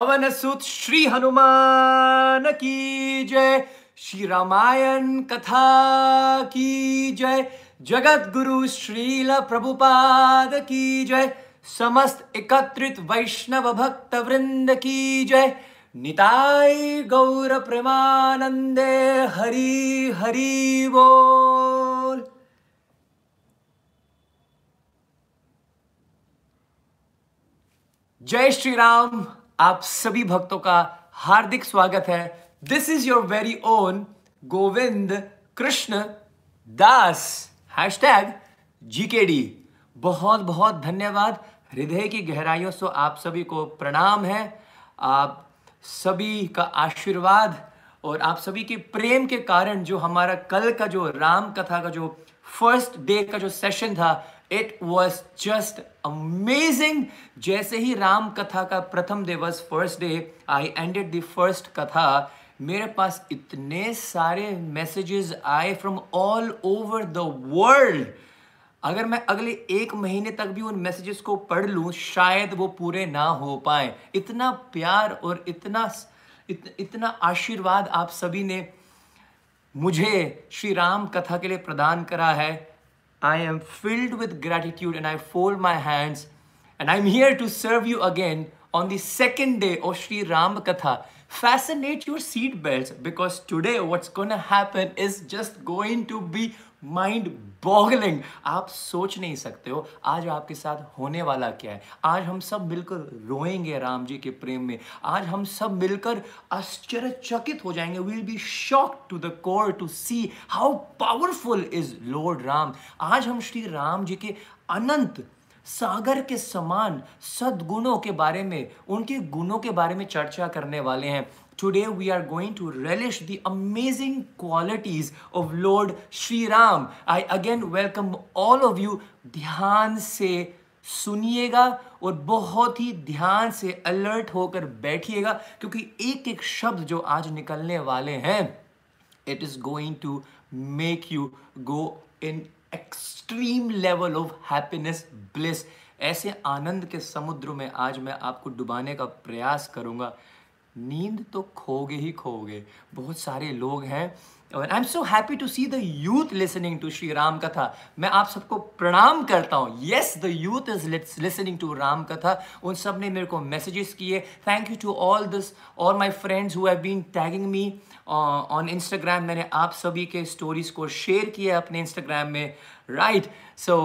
पवन सुत श्री हनुमान की जय। श्री रामायण कथा की जय। जगत गुरु श्रील प्रभुपाद की जय। समस्त एकत्रित वैष्णव भक्त वृंद की जय। निताय गौर प्रेमानंदे हरि हरि बोल। जय श्री राम। आप सभी भक्तों का हार्दिक स्वागत है। This is your very own Govind Krishna Das hashtag GKD बहुत बहुत धन्यवाद। हृदय की गहराइयों से आप सभी को प्रणाम है। आप सभी का आशीर्वाद और आप सभी के प्रेम के कारण जो हमारा कल का जो राम कथा का जो फ़र्स्ट डे का जो सेशन था इट वॉज़ जस्ट अमेजिंग जैसे ही राम कथा का प्रथम दिवस first day I ended the first katha मेरे पास इतने सारे मैसेजेस आए from all over the world अगर मैं अगले एक महीने तक भी उन मैसेजेस को पढ़ लूँ शायद वो पूरे ना हो पाए। इतना प्यार और इतना इत, इतना आशीर्वाद आप सभी ने मुझे श्री राम कथा के लिए प्रदान करा है। I am filled with gratitude and I fold my hands and I'm here to serve you again on the second day of Sri Ram Katha. Fascinate your seatbelts because today what's going to happen is just going to be mind boggling आप सोच नहीं सकते हो, आज आपके साथ होने वाला क्या है? आज हम सब मिलकर रोएँगे राम जी के प्रेम में। आज हम सब मिलकर आश्चर्यचकित हो जाएँगे। Will be shock to the core to see how powerful is lord Ram आज हम श्री राम जी के अनंत सागर के समान सदगुणों के बारे में, उनके गुणों के बारे में चर्चा करने वाले हैं। Today we are going to relish the amazing qualities of Lord Sri Ram. I again welcome all of you. ध्यान से सुनिएगा और बहुत ही ध्यान से अलर्ट होकर बैठिएगा, क्योंकि एक एक शब्द जो आज निकलने वाले हैं it is going to make you go in extreme level of happiness bliss ऐसे आनंद के समुद्र में आज मैं आपको डुबाने का प्रयास करूँगा नींद तो खोगे ही खोगे। बहुत सारे लोग हैं। और I am so happy to see the youth listening to Shri Ram katha मैं आप सबको प्रणाम करता हूँ। Yes the youth is listening to Ram katha उन सबने मेरे को मैसेजेस किए। Thank you to all this all my friends who have been tagging me on Instagram मैंने आप सभी के स्टोरीज को शेयर किया अपने इंस्टाग्राम में। Right so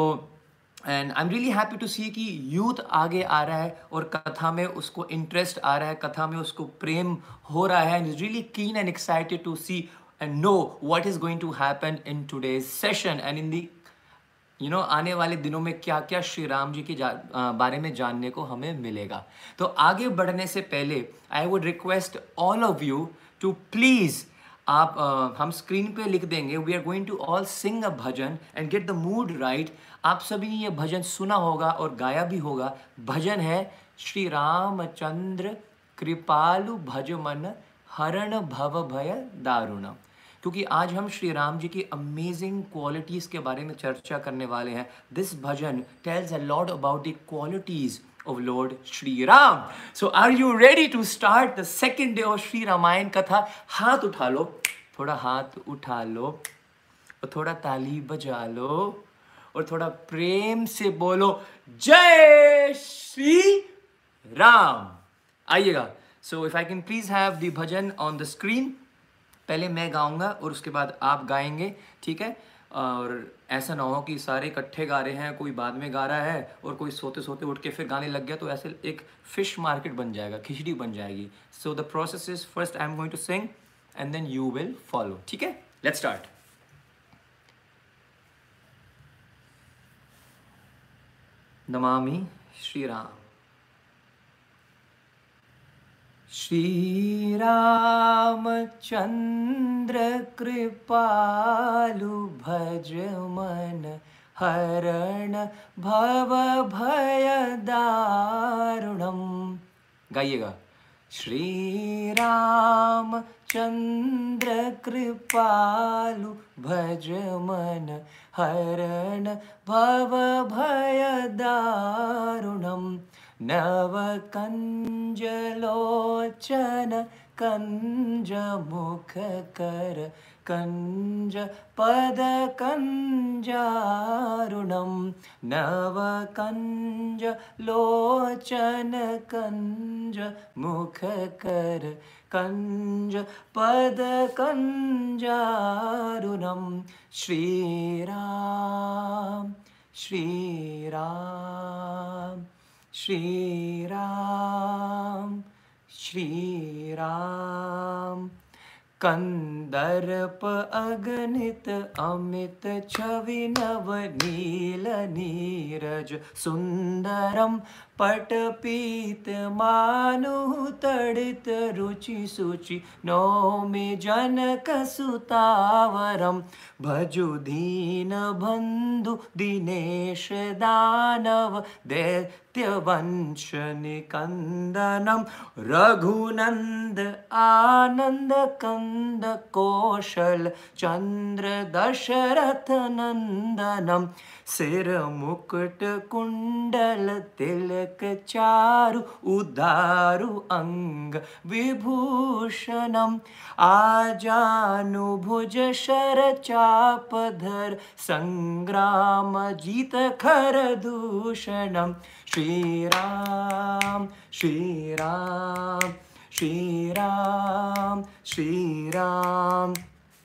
and I am really happy to see कि यूथ आगे आ रहा है और कथा में उसको इंटरेस्ट आ रहा है कथा में उसको प्रेम हो रहा है and is really keen and excited to see and know what is going to happen in today's session and in the you know आने वाले दिनों में क्या क्या श्री राम जी के बारे में जानने को हमें मिलेगा। तो आगे बढ़ने से पहले I would request all of you to please आप uh, हम स्क्रीन पे लिख देंगे we are going to all sing a bhajan and get the mood right आप सभी ने ये भजन सुना होगा और गाया भी होगा। भजन है श्री रामचंद्र कृपालु भज मन हरण भव भय दारुणम क्योंकि आज हम श्री राम जी की अमेजिंग क्वालिटीज़ के बारे में चर्चा करने वाले हैं। This bhajan tells a lot about the qualities of Lord Sri Ram. So, are you ready to start the second day of Sri Ramayan Katha? हाथ उठा लो। थोड़ा हाथ उठा लो। और थोड़ा ताली बजा लो। और थोड़ा प्रेम से बोलो, जय श्री राम। आइएगा। So if I can please have the bhajan on the screen पहले मैं गाऊँगा और उसके बाद आप गाएँगे, ठीक है? और ऐसा ना हो कि सारे इकट्ठे गा रहे हैं, कोई बाद में गा रहा है और कोई सोते सोते उठ के फिर गाने लग गया तो ऐसे एक फ़िश मार्केट बन जाएगा, खिचड़ी बन जाएगी। So the process is first I am going to sing and then you will follow ठीक है? लेट्स स्टार्ट नमामि श्री राम श्रीरामचन्द्र कृपालु भज मन हरण भव भय दारुणम गाइएगा। श्री राम चंद्र कृपालु भज मन हरण भवभयदारुणं नवकञ्जलोचन कञ्जमुखकर कञ्ज पदकञ्जारुणं नवकञ्ज लोचन कञ्ज मुखकर कञ्ज पदकञ्जारुणं श्रीराम श्रीराम श्रीराम श्रीराम कन्दर्प अगणित अमित छवि नव नील निरज सुन्दरं पटपीत पीत मानुतडित रुचि शुचि नौमि जनक सुतावरं। भजु दीनबन्धु दिनेश दानव दे नित्यवञ्चनिकन्दनं रघुनन्द आनन्द कन्द चन्द्र दशरथनन्दनं सिरमुकुटकुण्डल तिलक उदारु अङ्ग विभूषणम् आजान शरचापधर सङ्ग्रामजितखर श्रीराम श्रीराम श्रीराम श्रीराम।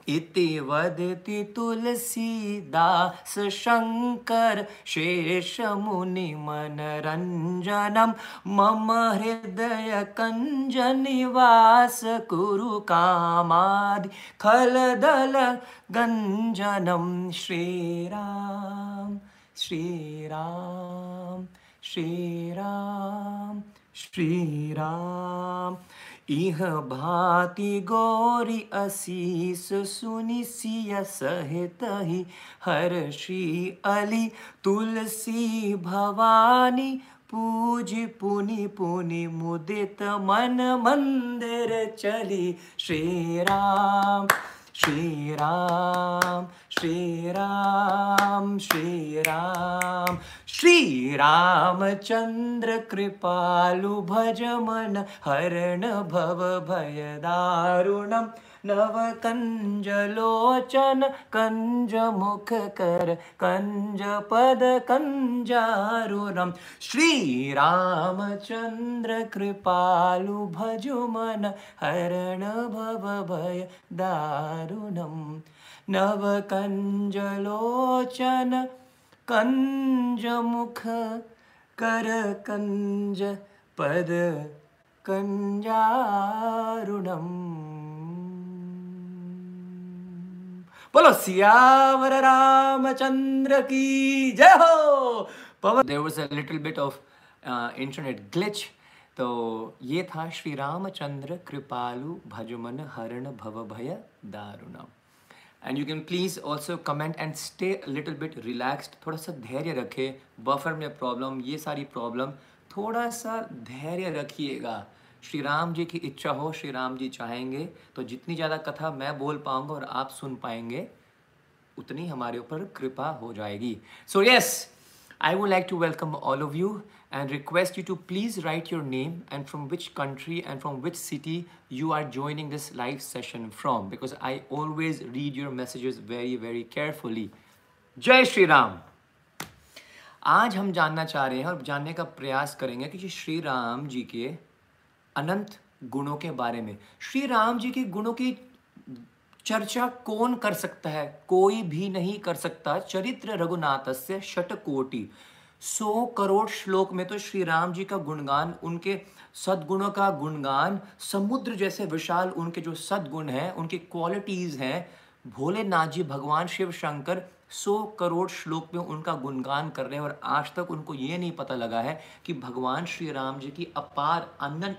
इति वदति तुलसीदास शङ्कर शेषमुनिमनरञ्जनं मम हृदयकञ्जनिवास कुरु कामादि खलदल गञ्जनं। श्रीराम श्रीराम श्रीराम श्रीराम। इह भाति गौरी असीस सुनि सिय सहित ही हर श्री अली तुलसी भवानी पूज पुनि पुनि मुदित मन मंदिर चली। श्री राम श्रीराम श्रीराम श्रीराम। श्रीरामचन्द्र कृपालु भज मन हरण भव भयदारुणम् नवकञ्जलोचन कञ्जमुखकर कञ्जमुख कर कञ्जपद कञ्जारुणं श्रीरामचन्द्र कृपालु भजुमन हरण भव भय दारुणं नवकञ्जलोचन कञ्जमुख कर कञ्जपद कञ्जारुणम् बोलो, सियावर रामचंद्र की जय हो। Pawan there was a little bit of internet glitch तो ये था श्री रामचंद्र कृपालु भजमन हरण भव भय दारुणम। And you can please also comment and stay little bit relaxed थोड़ा सा धैर्य रखे। बफर में प्रॉब्लम ये सारी प्रॉब्लम थोड़ा सा धैर्य रखिएगा। श्री राम जी की इच्छा हो श्री राम जी चाहेंगे तो जितनी ज़्यादा कथा मैं बोल पाऊँगा और आप सुन पाएँगे, उतनी हमारे ऊपर कृपा हो जाएगी। So yes I would like to welcome all of you and request you to please write your name and from which country and from which city you are joining this live session from because I always read your messages very very carefully जय श्री राम आज हम जानना चाह रहे हैं और जानने का प्रयास करेंगे कि श्री राम जी के अनंत गुणों के बारे में। श्री राम जी के गुणों की चर्चा कौन कर सकता है? कोई भी नहीं कर सकता। चरित्र रघुनाथ से कोटि सौ करोड़ श्लोक में तो श्री राम जी का गुणगान, उनके सद्गुणों का गुणगान, समुद्र जैसे विशाल उनके जो सद्गुण हैं, उनकी क्वालिटीज़ हैं, भोलेनाथ जी, भगवान शिव शंकर, सौ करोड़ श्लोक में उनका गुणगान कर रहे हैं और आज तक उनको ये नहीं पता लगा है कि भगवान श्री राम जी की अपार अनन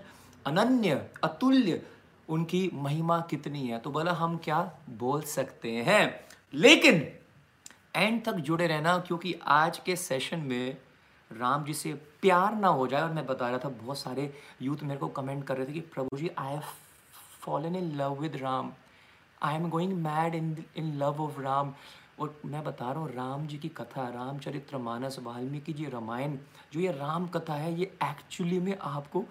अनन्य, अतुल्य, उनकी महिमा कितनी है? तो बोला हम क्या बोल सकते हैं? लेकिन एंड तक जुड़े रहना, क्योंकि आज के सेशन में राम जी से प्यार ना हो जाए, और मैं बता रहा था, बहुत सारे यूथ मेरे को कमेंट कर रहे थे कि, प्रभु जी I have fallen in love with Ram. I am going mad in in love of Ram. और मैं बता रहा हूँ, राम जी की कथा रामचरित्र मानस वाल्मीकि जी रामायण, जो ये राम कथा है, ये एक्चुअली में आपको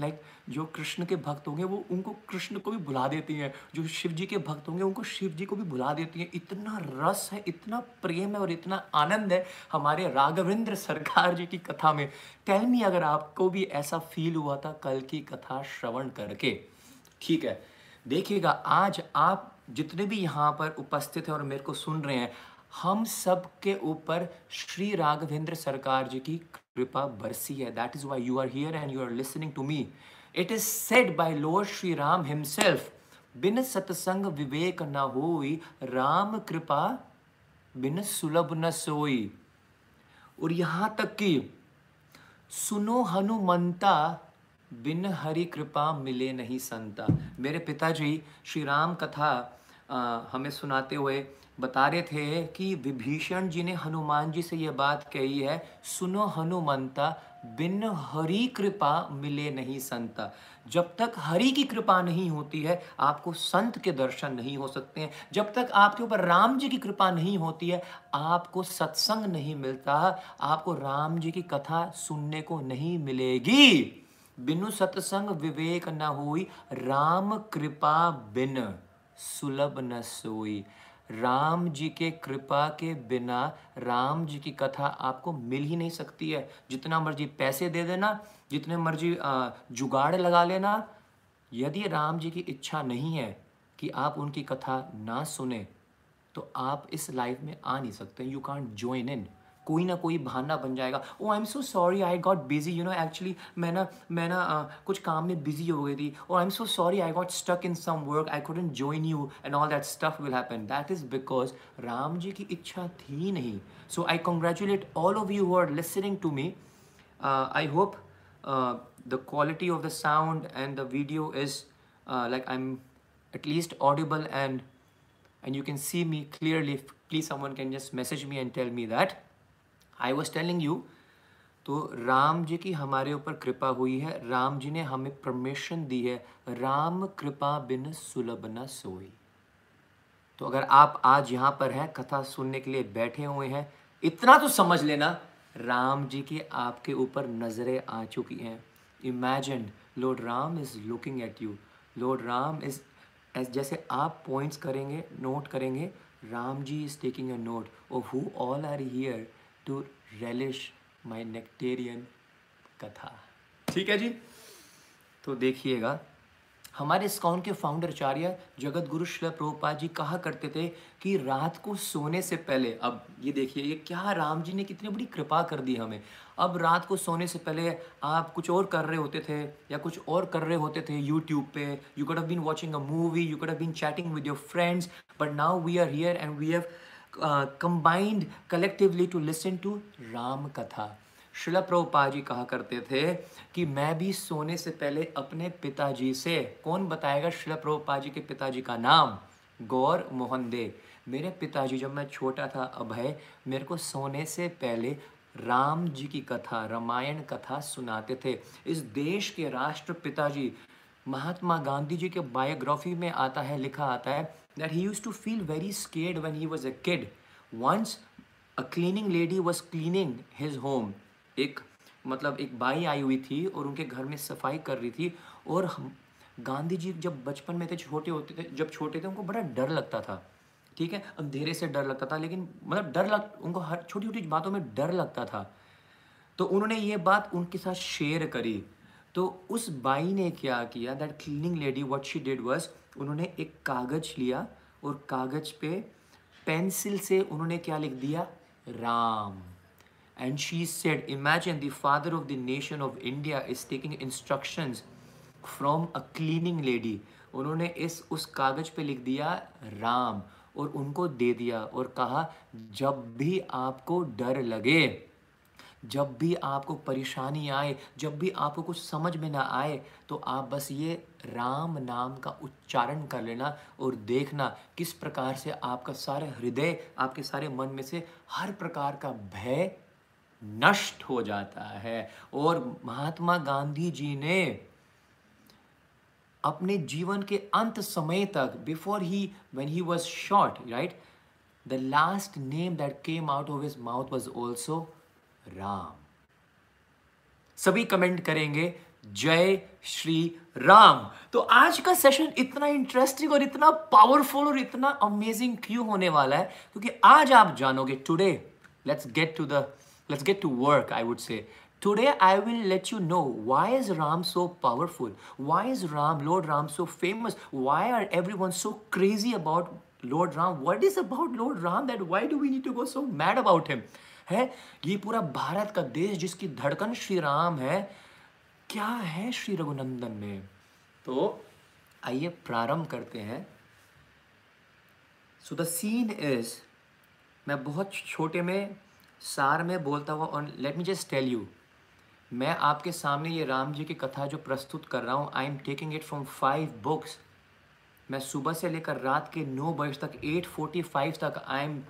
लाइक like, जो कृष्ण के भक्त होंगे वो उनको कृष्ण को भी भुला देती हैं। जो शिव जी के भक्त होंगे उनको शिव जी को भी भुला देती हैं। इतना रस है इतना प्रेम है और इतना आनंद है हमारे राघवेंद्र सरकार जी की कथा में। टेल मी अगर आपको भी ऐसा फील हुआ था कल की कथा श्रवण करके। ठीक है? देखिएगा आज आप जितने भी यहाँ पर उपस्थित हैं और मेरे को सुन रहे हैं हम सब के ऊपर श्री राघवेंद्र सरकार जी की कृपा बरसी है that is why you are here and you are listening to me it is said by lord Shri Ram himself बिन सत्संग विवेक न होई, राम कृपा बिन सुलभ न सोई. और यहाँ तक कि, सुनो हनुमंता, बिन हरि कृपा मिले नहीं संता. मेरे पिताजी, श्री राम कथा हमें सुनाते हुए बता रहे थे कि विभीषण जी ने हनुमान जी से यह बात कही है, सुनो हनुमंता, बिन हरि कृपा मिले नहीं संता। जब तक हरि की कृपा नहीं होती है, आपको संत के दर्शन नहीं हो सकते हैं। जब तक आपके ऊपर राम जी की कृपा नहीं होती है, आपको सत्संग नहीं मिलता। आपको राम जी की कथा सुनने को नहीं मिलेगी। बिनु सत्संग विवेक न हुई, राम कृपा बिन सुलभ न सोई। राम जी के कृपा के बिना राम जी की कथा आपको मिल ही नहीं सकती है। जितना मर्ज़ी पैसे दे देना, जितने मर्ज़ी जुगाड़ लगा लेना। यदि राम जी की इच्छा नहीं है कि आप उनकी कथा ना सुने तो आप इस लाइफ में आ नहीं सकते। यू कॉन्ट ज्वाइन इन कोई ना कोई बहाना बन जाएगा। ओ I am so sorry I got busy you know actually मैं ना मैं ना कुछ काम में बिज़ी हो गई थी। और I am so sorry I got stuck in some work I couldn't join you and all that stuff will happen that is because Ram ji की इच्छा थी नहीं। So I congratulate all of you are listening to me I hope the quality of the sound and the video is uh, like I'm at least audible and and you can see me clearly. Please someone can just message me and tell me that. I was telling you तो राम जी की हमारे ऊपर कृपा हुई है। राम जी ने हमें permission दी है। राम कृपा बिन सुलभ न सोई। तो अगर आप आज यहाँ पर हैं, कथा सुनने के लिए बैठे हुए हैं, इतना तो समझ लेना, राम जी की आपके ऊपर नज़रें आ चुकी हैं। Imagine lord Ram is looking at you lord Ram is जैसे आप पॉइंट्स करेंगे नोट करेंगे Ram ji is taking a note और who all are here to relish my nectarean katha ठीक है जी? तो देखिएगा, हमारे स्कॉन के फाउंडर आचार्य जगत गुरु श्री प्रभुपाद जी कहा करते थे कि रात को सोने से पहले, अब ये देखिए, ये क्या राम जी ने कितनी बड़ी कृपा कर दी हमें। अब रात को सोने से पहले आप कुछ और कर रहे होते थे, या कुछ और कर रहे होते थे यूट्यूब पे you could have been watching a movie you could have been chatting with your friends but now we are here and we have combined collectively to listen to Ram katha शिला प्रभुपा जी कहा करते थे कि मैं भी सोने से पहले अपने पिताजी से कौन बताएगा शिला प्रभुपा जी के पिताजी का नाम गौर मोहन दे मेरे पिताजी जब मैं छोटा था अभय मेरे को सोने से पहले राम जी की कथा रामायण कथा सुनाते थे इस देश के राष्ट्र पिताजी महात्मा गांधी जी के बायोग्राफी में आता है लिखा आता है that he used to feel very scared when he was a kid. Once, a cleaning lady was cleaning his home. एक मतलब एक बाई आई हुई थी और उनके घर में सफ़ाई कर रही थी और गांधी जी जब बचपन में थे, छोटे होते थे, जब छोटे थे, उनको बड़ा डर लगता था ठीक है अंधेरे से डर लगता था, लेकिन मतलब डर लग, उनको हर छोटी छोटी बातों में डर लगता था तो उन्होंने ये बात उनके साथ शेयर करी तो उस बाई ने क्या किया that cleaning lady what she did was उन्होंने एक कागज़ लिया और कागज़ पे पेंसिल से उन्होंने क्या लिख दिया? Ram. And she said imagine the father of the nation of India is taking instructions from a cleaning lady उन्होंने इस, उस कागज़ पे लिख दिया, राम, और उनको दे दिया और कहा, जब भी आपको डर लगे जब भी आपको परेशानी आए, जब भी आपको कुछ समझ में ना आए तो आप बस ये राम नाम का उच्चारण कर लेना और देखना किस प्रकार से आपका सारे हृदय, आपके सारे मन में से हर प्रकार का भय नष्ट हो जाता है। और महात्मा गांधी जी ने अपने जीवन के अंत समय तक before he when he was shot right the last name that came out of his mouth was also Ram. सभी कमेंट करेंगे, जय श्री राम। तो आज का सेशन इतना इंटरेस्टिंग और इतना पावरफुल और इतना अमेजिंग क्यों होने वाला है? क्योंकि आज आप जानोगे today let's get to the let's get to work I would say today I will let you know why is Ram so powerful why is Ram lord Ram so famous why are everyone so crazy about lord Ram what is about lord Ram that why do we need to go so mad about him है? ये पूरा भारत का देश जिसकी धड़कन श्री राम है, क्या है श्री रघुनंदन में? तो आइए प्रारंभ करते हैं। सो द सीन इज़ मैं बहुत छोटे में, सार में बोलता हुआ, और let me just tell you मैं आपके सामने ये राम जी की कथा जो प्रस्तुत कर रहा हूँ I am taking it from five books मैं सुबह से लेकर रात के नौ बजे तक एट फोर्टी फाइव तक I am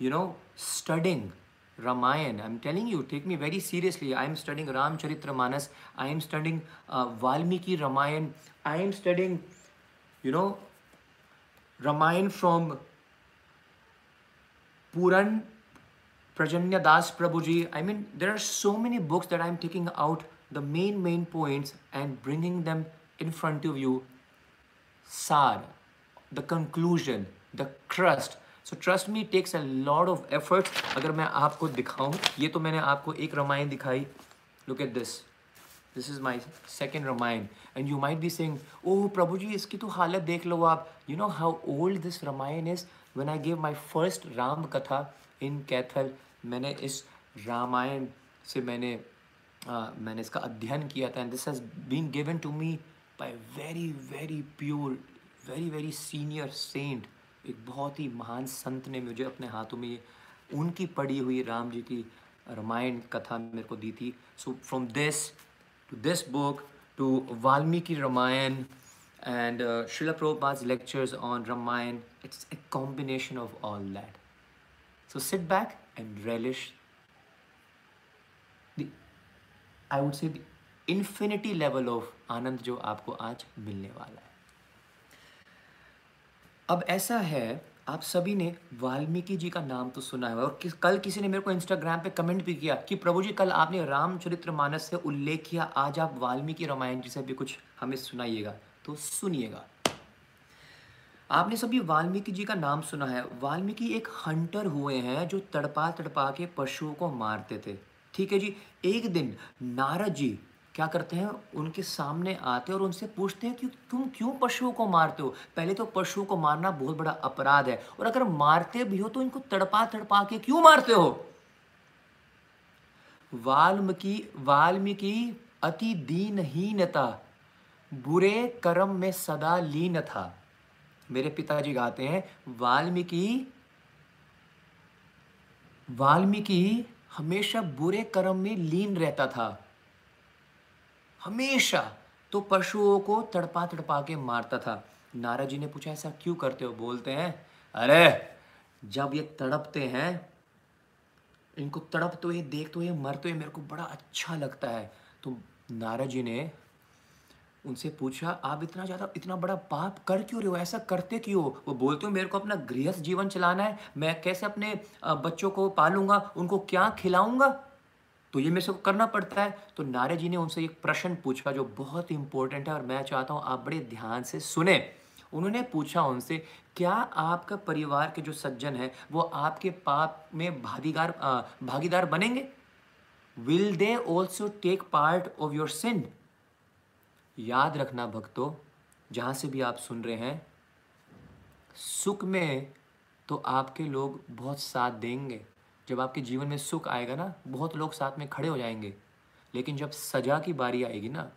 you know studying Ramayan. I'm telling you, take me very seriously. I am studying Ramcharitra Manas. I am studying uh, Valmiki Ramayan. I am studying, you know, Ramayan from Puran Prajanya Das Prabhuji. I mean, there are so many books that I'm taking out the main, main points and bringing them in front of you. Sar, the conclusion, the crust, so trust me takes a lot of effort अगर मैं आपको दिखाऊँ ये तो मैंने आपको एक रामायण दिखाई। Look at this this is my second Ramayan. And you might be sing oh प्रभु जी इसकी तो हालत देख लो आप. You know how old this Ramayan is when I give my first Ram katha in Kaithal मैंने इस रामायण से मैंने uh, मैंने इसका अध्ययन किया था। And this has been given to me by very very pure very very senior saint एक बहुत ही महान संत ने मुझे अपने हाथों में उनकी पढ़ी हुई राम जी की रामायण कथा मेरे को दी थी। So from this to this book to Valmiki Ramayan and Srila Prabhupada's lectures on Ramayan it's a combination of all that so sit back and relish I would say infinity level of anand जो आपको आज मिलने वाला है। अब ऐसा है आप सभी ने वाल्मीकि जी का नाम तो सुना है और किस, कल किसी ने मेरे को इंस्टाग्राम पे कमेंट भी किया कि प्रभु जी कल आपने रामचरित्र मानस से उल्लेख किया आज आप वाल्मीकि रामायण जी से भी कुछ हमें सुनाइएगा तो सुनिएगा। आपने सभी वाल्मीकि जी का नाम सुना है। वाल्मीकि एक हंटर हुए हैं जो तड़पा तड़पा के पशुओं को मारते थे। ठीक है जी एक दिन नारद जी क्या करते हैं? उनके सामने आते हैं और उनसे पूछते हैं कि तुम क्यों पशुओं को मारते हो? पहले तो पशुओं को मारना बहुत बड़ा अपराध है। और अगर मारते भी हो तो इनको तड़पा तड़पा के क्यों मारते हो? वाल्मीकि वाल्मीकि अति दीनहीनता, बुरे कर्म में सदा लीन था मेरे पिताजी गाते हैं, वाल्मीकि वाल्मीकि हमेशा बुरे कर्म में लीन रहता था। हमेशा तो पशुओं को तड़पा तड़पा के मारता था। नारद जी ने पूछा, ऐसा क्यों करते हो? बोलते हैं, अरे, जब ये तड़पते हैं, इनको तड़प तो ये, देख तो ये, मर तो ये, मेरे को बड़ा अच्छा लगता है। तो नारद जी ने उनसे पूछा, आप इतना ज़्यादा, इतना बड़ा पाप कर क्यों रहे हो? ऐसा करते क्यों वो बोलते हो, मेरे को अपना गृहस्थ जीवन चलाना है। मैं कैसे अपने बच्चों को पालूँगा? उनको क्या खिलाऊँगा? तो ये मेरे से करना पड़ता है। तो नारे जी ने उनसे एक प्रश्न पूछा जो बहुत इंपॉर्टेंट है और मैं चाहता हूँ आप बड़े ध्यान से सुने। उन्होंने पूछा उनसे, क्या आपका परिवार के जो सज्जन है, वो आपके पाप में भागीदार भागीदार बनेंगे? Will they also take part of your sin याद रखना भक्तों, जहाँ से भी आप सुन रहे हैं, सुख में तो आपके लोग बहुत साथ देंगे। जब आपके जीवन में सुख आएगा ना, बहुत लोग साथ में खड़े हो जाएँगे। लेकिन जब सजा की बारी आएगी ना,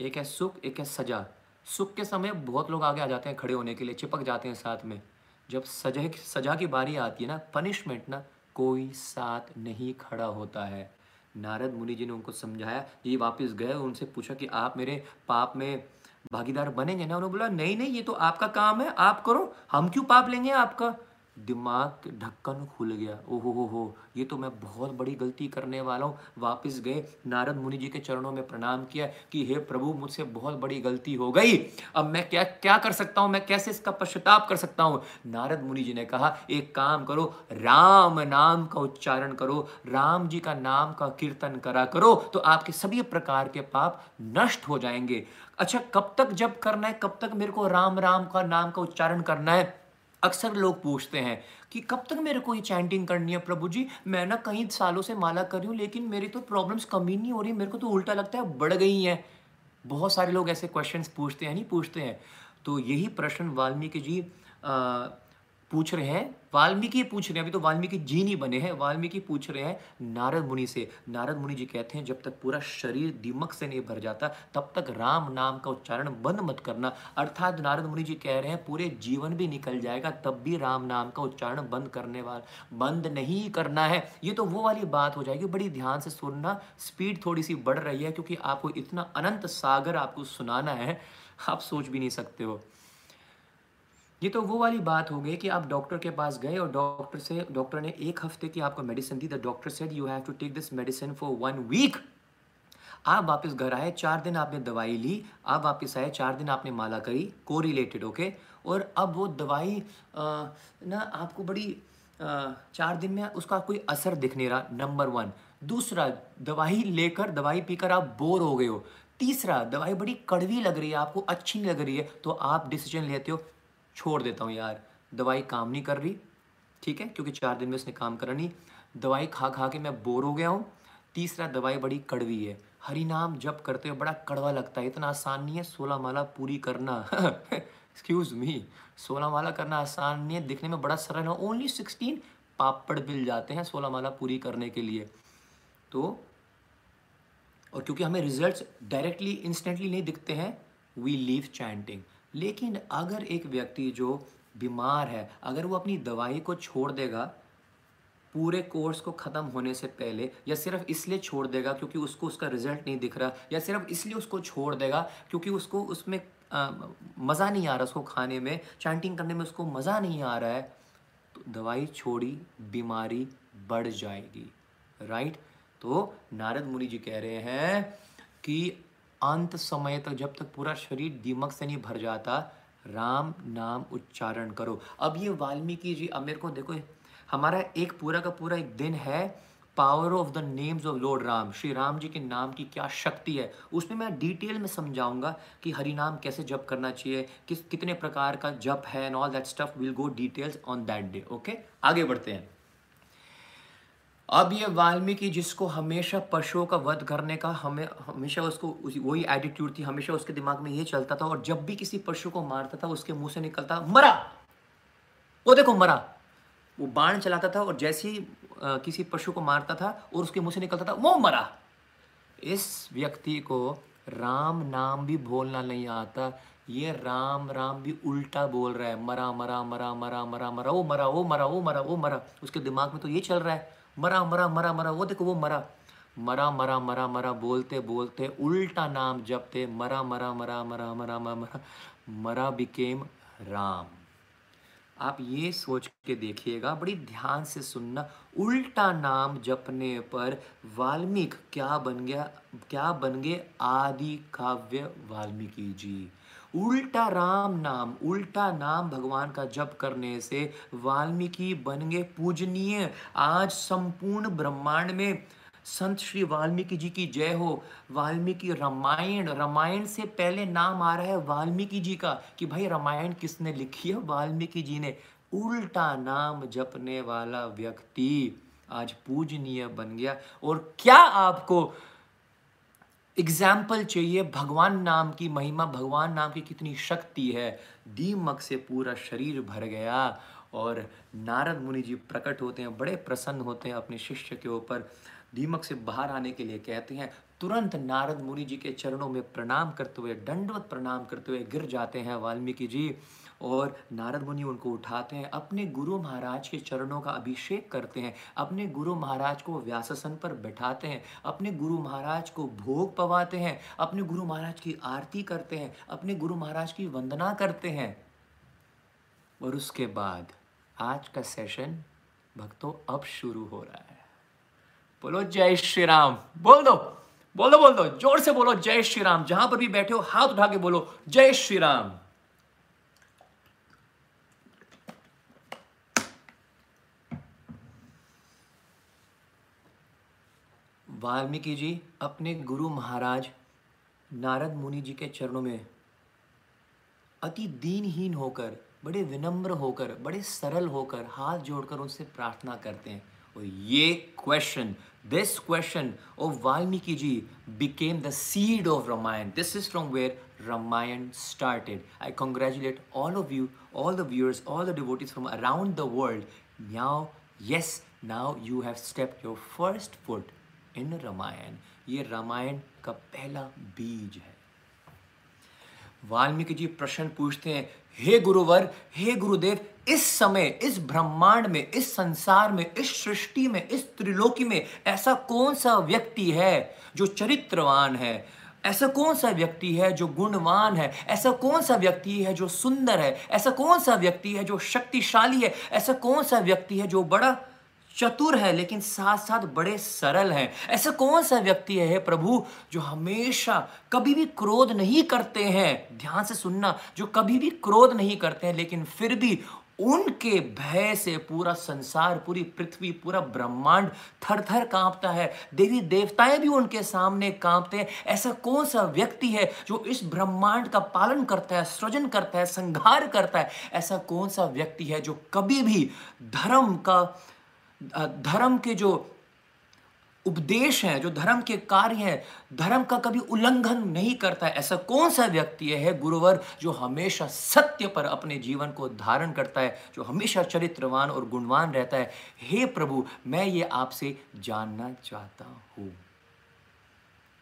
एक है सुख, एक है सजा। सुख के समय बहुत लोग आगे आ जाते हैं खड़े होने के लिए, चिपक जाते हैं साथ में। जब सजा की सजा की बारी आती है ना पनिशमेंट ना, कोई साथ नहीं खड़ा होता है। नारद मुनि जी ने उनको समझाया, ये वापस गए, उनसे पूछा कि आप मेरे पाप में भागीदार बनेंगे ना? उन्होंने बोला, नहीं नहीं, ये तो आपका काम है, आप करो, हम क्यों पाप लेंगे आपका? दिमाग के ढक्कन खुल गया। ओहो हो हो, ये तो मैं बहुत बड़ी गलती करने वाला हूँ। वापस गए, नारद मुनि जी के चरणों में प्रणाम किया कि हे प्रभु, मुझसे बहुत बड़ी गलती हो गई। अब मैं क्या क्या कर सकता हूँ? मैं कैसे इसका पश्चाताप कर सकता हूँ? नारद मुनि जी ने कहा, एक काम करो, राम नाम का उच्चारण करो, राम जी का नाम का कीर्तन करा करो तो आपके सभी प्रकार के पाप नष्ट हो जाएँगे। अच्छा कब तक जब करना है, कब तक मेरे को राम राम का नाम का उच्चारण करना है? अक्सर लोग पूछते हैं कि कब तक मेरे को ये चैंटिंग करनी है प्रभु जी मैं ना कई सालों से माला कर रही हूँ लेकिन मेरी तो प्रॉब्लम्स कम ही नहीं हो रही। मेरे को तो उल्टा लगता है बढ़ गई हैं। बहुत सारे लोग ऐसे क्वेश्चंस पूछते हैं नहीं पूछते हैं। तो यही प्रश्न वाल्मीकि जी आ, पूछ रहे हैं, वाल्मीकि पूछ रहे हैं, अभी तो वाल्मीकि जी नहीं बने हैं, वाल्मीकि पूछ रहे हैं नारद मुनि से। नारद मुनि जी कहते हैं, जब तक पूरा शरीर दीमक से नहीं भर जाता, तब तक राम नाम का उच्चारण बंद मत करना। अर्थात नारद मुनि जी कह रहे हैं, पूरे जीवन भी निकल जाएगा, तब भी राम नाम का उच्चारण बंद करने वाला, बंद नहीं करना है। ये तो वो वाली बात हो जाएगी, बड़ी ध्यान से सुनना। स्पीड थोड़ी सी बढ़ रही है, क्योंकि आपको इतना अनंत सागर आपको सुनाना है, आप सोच भी नहीं सकते हो। ये तो वो वाली बात हो गई कि आप डॉक्टर के पास गए और डॉक्टर से डॉक्टर ने एक हफ़्ते की आपको medicine the. The doctor said you have to take this medicine for one week आप वापस घर आए चार दिन आपने दवाई ली आप वापस आए चार दिन आपने माला करी को रिलेटेड ओके और अब वो दवाई आ, ना आपको बड़ी आ, चार दिन में उसका कोई असर दिख नहीं रहा नंबर वन दूसरा दवाई लेकर दवाई पीकर आप बोर हो गए हो। तीसरा दवाई बड़ी कड़वी लग रही है आपको अच्छी नहीं लग रही है तो आप डिसीज़न लेते हो। छोड़ देता हूँ यार। दवाई काम नहीं कर रही, ठीक है? क्योंकि चार दिन में उसने काम करा नहीं। दवाई खा खा के मैं बोर हो गया हूँ। तीसरा, दवाई बड़ी कड़वी है। हरि नाम जब करते हो बड़ा कड़वा लगता है। इतना आसान नहीं है सोलह माला पूरी करना। एक्सक्यूज मी सोलह माला करना आसान नहीं है। दिखने में बड़ा सरल है। ओनली सिक्सटीन पापड़ मिल जाते हैं सोलह माला पूरी करने के लिए। तो और क्योंकि हमें रिजल्ट्स डायरेक्टली इंस्टेंटली नहीं दिखते हैं वी लीव चैंटिंग लेकिन अगर एक व्यक्ति जो बीमार है, अगर वो अपनी दवाई को छोड़ देगा, पूरे कोर्स को ख़त्म होने से पहले, या सिर्फ़ इसलिए छोड़ देगा क्योंकि उसको उसका रिज़ल्ट नहीं दिख रहा, या सिर्फ़ इसलिए उसको छोड़ देगा क्योंकि उसको उसमें मज़ा नहीं आ रहा उसको खाने में, चैंटिंग करने में उसको मज़ा नहीं आ रहा है तो दवाई छोड़ी, बीमारी बढ़ जाएगी। राइट? तो नारद मुनि जी कह रहे हैं कि अंत समय तक जब तक पूरा शरीर दीमक से नहीं भर जाता, राम नाम उच्चारण करो। अब ये वाल्मीकि जी, अब मेरे को देखो, हमारा एक पूरा का पूरा एक दिन है power of the names of lord Ram Shri Ram ji के नाम की क्या शक्ति है, उसमें मैं डिटेल में समझाऊँगा कि हरि नाम कैसे जप करना चाहिए, किस, कितने प्रकार का जप है and all that stuff will go details on that day okay आगे बढ़ते हैं। अब ये वाल्मीकि जिसको हमेशा पशुओं का वध करने का हमें, हमेशा उसको वही एटीट्यूड थी, हमेशा उसके दिमाग में ये चलता था और जब भी किसी पशु को मारता था, उसके मुँह से निकलता, मरा। वो देखो मरा। वो बाण चलाता था और जैसे ही किसी पशु को मारता था और उसके मुँह से निकलता था, वो मरा। इस व्यक्ति को राम नाम भी बोलना नहीं आता। ये राम राम भी उल्टा बोल रहा है, मरा मरा मरा मरा मरा मरा, वो मरा वो मरा वो मरा वो मरा। उसके दिमाग में तो ये चल रहा है। मरा मरा मरा मरा वो देखो वो मरा मरा मरा मरा मरा बोलते बोलते उल्टा नाम जपते मरा मरा मरा मरा मरा मरा मरा मरा बिकेम राम आप ये सोच के देखिएगा बड़ी ध्यान से सुनना उल्टा नाम जपने पर वाल्मीकि क्या बन गया क्या बन गए आदि काव्य वाल्मीकि जी उल्टा राम नाम, उल्टा नाम भगवान का जप करने से वाल्मीकि बन गए पूजनीय। आज संपूर्ण ब्रह्मांड में संत श्री वाल्मीकि जी की जय हो। वाल्मीकि रामायण रामायण से पहले नाम आ रहा है वाल्मीकि जी का कि भाई रामायण किसने लिखी है? वाल्मीकि जी ने। उल्टा नाम जपने वाला व्यक्ति आज पूजनीय बन गया। और क्या आपको एग्ज़ाम्पल चाहिए, भगवान नाम की महिमा, भगवान नाम की कितनी शक्ति है। दीमक से पूरा शरीर भर गया और नारद मुनि जी प्रकट होते हैं, बड़े प्रसन्न होते हैं अपने शिष्य के ऊपर। दीमक से बाहर आने के लिए कहते हैं, तुरंत नारद मुनि जी के चरणों में प्रणाम करते हुए, दंडवत प्रणाम करते हुए गिर जाते हैं वाल्मीकि जी। और नारद मुनि उनको उठाते हैं, अपने गुरु महाराज के चरणों का अभिषेक करते हैं, अपने गुरु महाराज को व्यासन पर बैठाते हैं, अपने गुरु महाराज को भोग पवाते हैं, अपने गुरु महाराज की आरती करते हैं, अपने गुरु महाराज की वंदना करते हैं। और उसके बाद आज का सेशन भक्तों अब शुरू हो रहा है। बोलो जय श्री राम बोल दो बोल दो बोल दो, ज़ोर से बोलो जय श्री राम जहाँ पर भी बैठे हो, हाथ उठा के बोलो जय श्री राम वाल्मीकि जी, अपने गुरु महाराज नारद मुनि जी के चरणों में अति दीनहीन होकर, बड़े विनम्र होकर, बड़े सरल होकर हाथ जोड़कर उनसे प्रार्थना करते हैं। और ये question this question of Valmiki ji became the seed of Ramayan this is from where Ramayan started I congratulate all of you all the viewers all the devotees from around the world now yes now you have step your first foot in Ramayan, ये रामायण का पहला बीज है। वाल्मीकि जी प्रश्न पूछते हैं, हे गुरुवर, हे गुरुदेव, इस समय, इस ब्रह्मांड में, इस संसार में, इस सृष्टि में, इस त्रिलोकी में ऐसा कौन सा व्यक्ति है जो चरित्रवान है? ऐसा कौन सा व्यक्ति है जो गुणवान है? ऐसा कौन सा व्यक्ति है जो सुंदर है? ऐसा कौन सा व्यक्ति है जो शक्तिशाली है? ऐसा कौन सा व्यक्ति है जो बड़ा चतुर है, लेकिन साथ साथ बड़े सरल हैं। ऐसा कौन सा व्यक्ति है प्रभु, जो हमेशा कभी भी क्रोध नहीं करते हैं? ध्यान से सुनना, जो कभी भी क्रोध नहीं करते हैं, लेकिन फिर भी उनके भय से पूरा संसार, पूरी पृथ्वी, पूरा ब्रह्मांड थर थर कांपता है। देवी देवताएँ भी उनके सामने कांपते हैं। ऐसा कौन सा व्यक्ति है, जो इस ब्रह्मांड का पालन करता है, सृजन करता है, संहार करता है? ऐसा कौन सा व्यक्ति है, जो कभी भी धर्म का धर्म के जो उपदेश हैं, जो धर्म के कार्य हैं, धर्म का कभी उल्लंघन नहीं करता है। ऐसा कौन सा व्यक्ति है गुरुवर, जो हमेशा सत्य पर अपने जीवन को धारण करता है, जो हमेशा चरित्रवान और गुणवान रहता है? हे प्रभु, मैं ये आपसे जानना चाहता हूँ।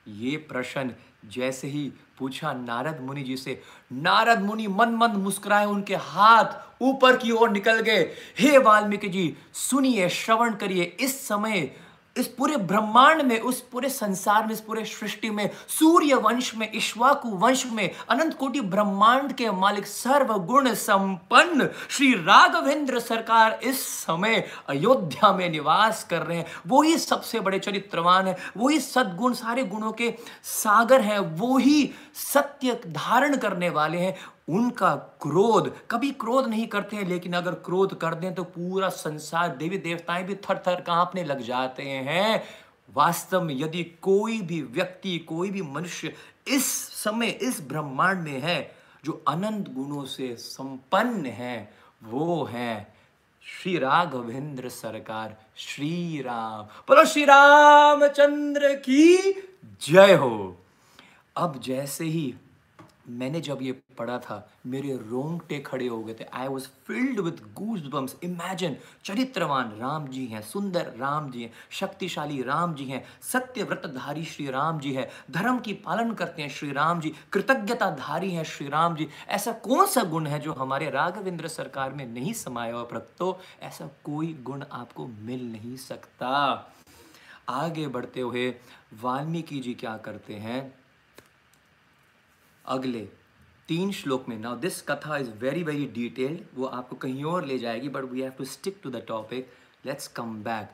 ये प्रश्न जैसे ही पूछा, नारद मुनि जी से, नारद मुनि मन मन मुस्कुराए, उनके हाथ ऊपर की ओर निकल गए। हे वाल्मीकि जी, सुनिए, श्रवण करिए। इस समय इस पूरे ब्रह्मांड में, उस पूरे संसार में, इस पूरे सृष्टि में, सूर्य वंश में ईश्वाकु वंश में, अनंत कोटि ब्रह्मांड के मालिक सर्व गुण संपन्न श्री राघवेंद्र सरकार इस समय अयोध्या में निवास कर रहे हैं। वो ही सबसे बड़े चरित्रवान है, वो ही सदगुण, सारे गुणों के सागर हैं, वो ही सत्य धारण करने वाले हैं उनका क्रोध, कभी क्रोध नहीं करते हैं, लेकिन अगर क्रोध कर दें तो पूरा संसार देवी देवताएँ भी थर थर कांपने लग जाते हैं। वास्तव में यदि कोई भी व्यक्ति, कोई भी मनुष्य इस समय, इस ब्रह्मांड में है, जो अनंत गुणों से संपन्न है, वो है श्री राघवेंद्र सरकार, श्री राम। बोलो, श्री रामचंद्र की जय हो। अब जैसे ही मैंने जब ये पढ़ा था, मेरे रोंगटे खड़े हो गए थे। I was filled with goosebumps imagine चरित्रवान राम जी हैं, सुंदर राम जी हैं, शक्तिशाली राम जी हैं सत्य व्रतधारी श्री राम जी है, धर्म की पालन करते हैं श्री राम जी, कृतज्ञताधारी हैं श्री राम जी। ऐसा कौन सा गुण है जो हमारे राघवेंद्र सरकार में नहीं समाया हुआ तो ऐसा कोई गुण आपको मिल नहीं सकता। आगे बढ़ते हुए वाल्मीकि जी क्या करते हैं? अगले तीन श्लोक में now this katha is very very detailed वो आपको कहीं और ले जाएगी but we have to stick to the topic let's come back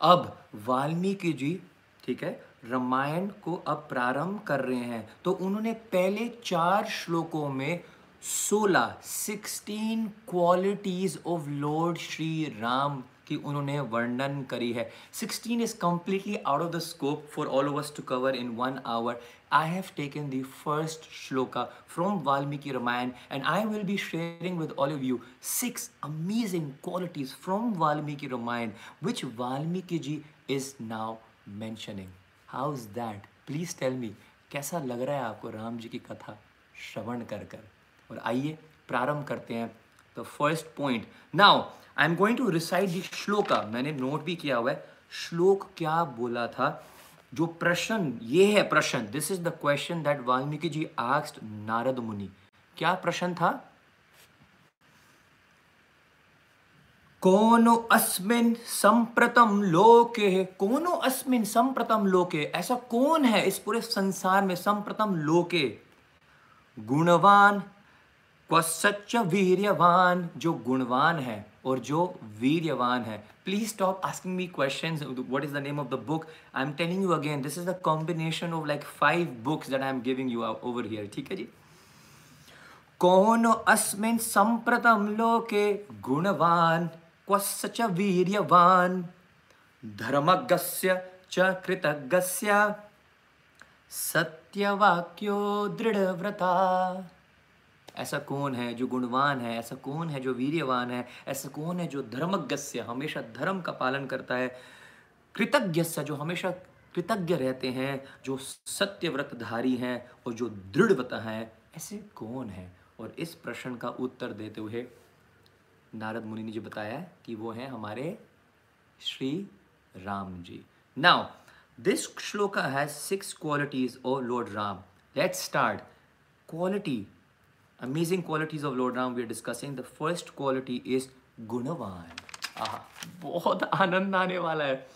अब वाल्मीकि जी, ठीक है, रामायण को अब प्रारंभ कर रहे हैं। तो उन्होंने पहले चार श्लोकों में सोलह sixteen qualities of lord Shri Ram की उन्होंने वर्णन करी है। Sixteen is completely out of the scope for all of to cover in one hour I have taken the first shloka from Valmiki Ramayana and I will be sharing with all of you six amazing qualities from Valmiki Ramayana which Valmiki ji is now mentioning. How's that? Please tell me कैसा लग रहा है आपको राम जी की कथा श्रवण कर कर और आइए प्रारंभ करते हैं the first point now I am going to recite the shloka मैंने नोट भी किया हुआ है श्लोक क्या बोला था जो प्रश्न, ये है प्रश्न this is the question that Valmiki ji asked Narad Muni. क्या प्रश्न था? कोनो अस्मिन संप्रतम लोके, कोनो अस्मिन संप्रतम लोके, ऐसा कौन है इस पूरे संसार में संप्रतम लोके? गुणवान सच्च वीर्यवान, जो गुणवान है। और जो वीर्यवान है please stop asking me question what is the name of the book I am telling you again this is the combination of like five books that I am giving you over here ठीक है जी? कौन अस्मिन् संप्रतम लोके गुणवान? क्वस्य च वीर्यवान? धर्मज्ञस्य च कृतज्ञस्य? सत्यवाक्यो दृढ़व्रता? ऐसा कौन है जो गुणवान है? ऐसा कौन है जो वीर्यवान है? ऐसा कौन है जो धर्मज्ञस्य हमेशा धर्म का पालन करता है? कृतज्ञ जो हमेशा कृतज्ञ रहते हैं, जो सत्यव्रतधारी हैं और जो दृढ़वता हैं, ऐसे कौन है? और इस प्रश्न का उत्तर देते हुए नारद मुनि ने जो बताया कि वो हैं हमारे Shri Ram ji. Now this shloka has six qualities of lord Ram let's start quality amazing qualities of Lord Ram we are discussing. The first quality is गुणवान आह बहुत आनंद आने वाला है।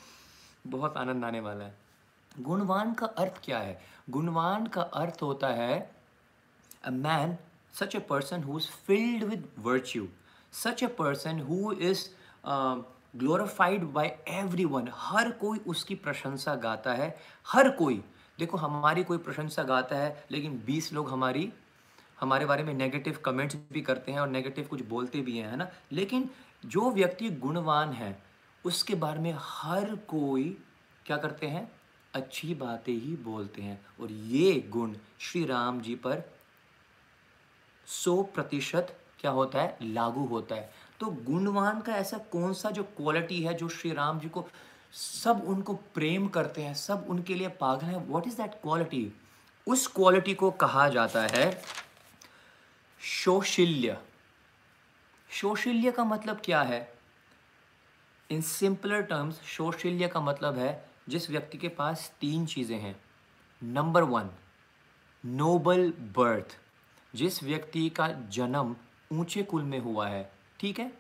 बहुत आनंद आने वाला है। गुणवान का अर्थ क्या है? गुणवान का अर्थ होता है a man such a person who is filled with virtue such a person who is glorified by everyone हर कोई उसकी प्रशंसा गाता है। हर कोई। देखो, हमारी कोई प्रशंसा गाता है, लेकिन 20 लोग हमारी हमारे बारे में नेगेटिव कमेंट्स भी करते हैं और नेगेटिव कुछ बोलते भी हैं, है ना? लेकिन जो व्यक्ति गुणवान है, उसके बारे में हर कोई क्या करते हैं? अच्छी बातें ही बोलते हैं। और ये गुण श्री राम जी पर सौ प्रतिशत क्या होता है? लागू होता है। तो गुणवान का ऐसा कौन सा जो क्वालिटी है, जो श्री राम जी को सब उनको प्रेम करते हैं, सब उनके लिए पागल है व्हाट इज़ दैट क्वालिटी उस क्वालिटी को कहा जाता है शोशिल्य शोशिल्य का मतलब क्या है? इन सिंपलर टर्म्स शोशिल्य का मतलब है जिस व्यक्ति के पास तीन चीज़ें हैं। नंबर वन नोबल बर्थ जिस व्यक्ति का जन्म ऊँचे कुल में हुआ है, ठीक है?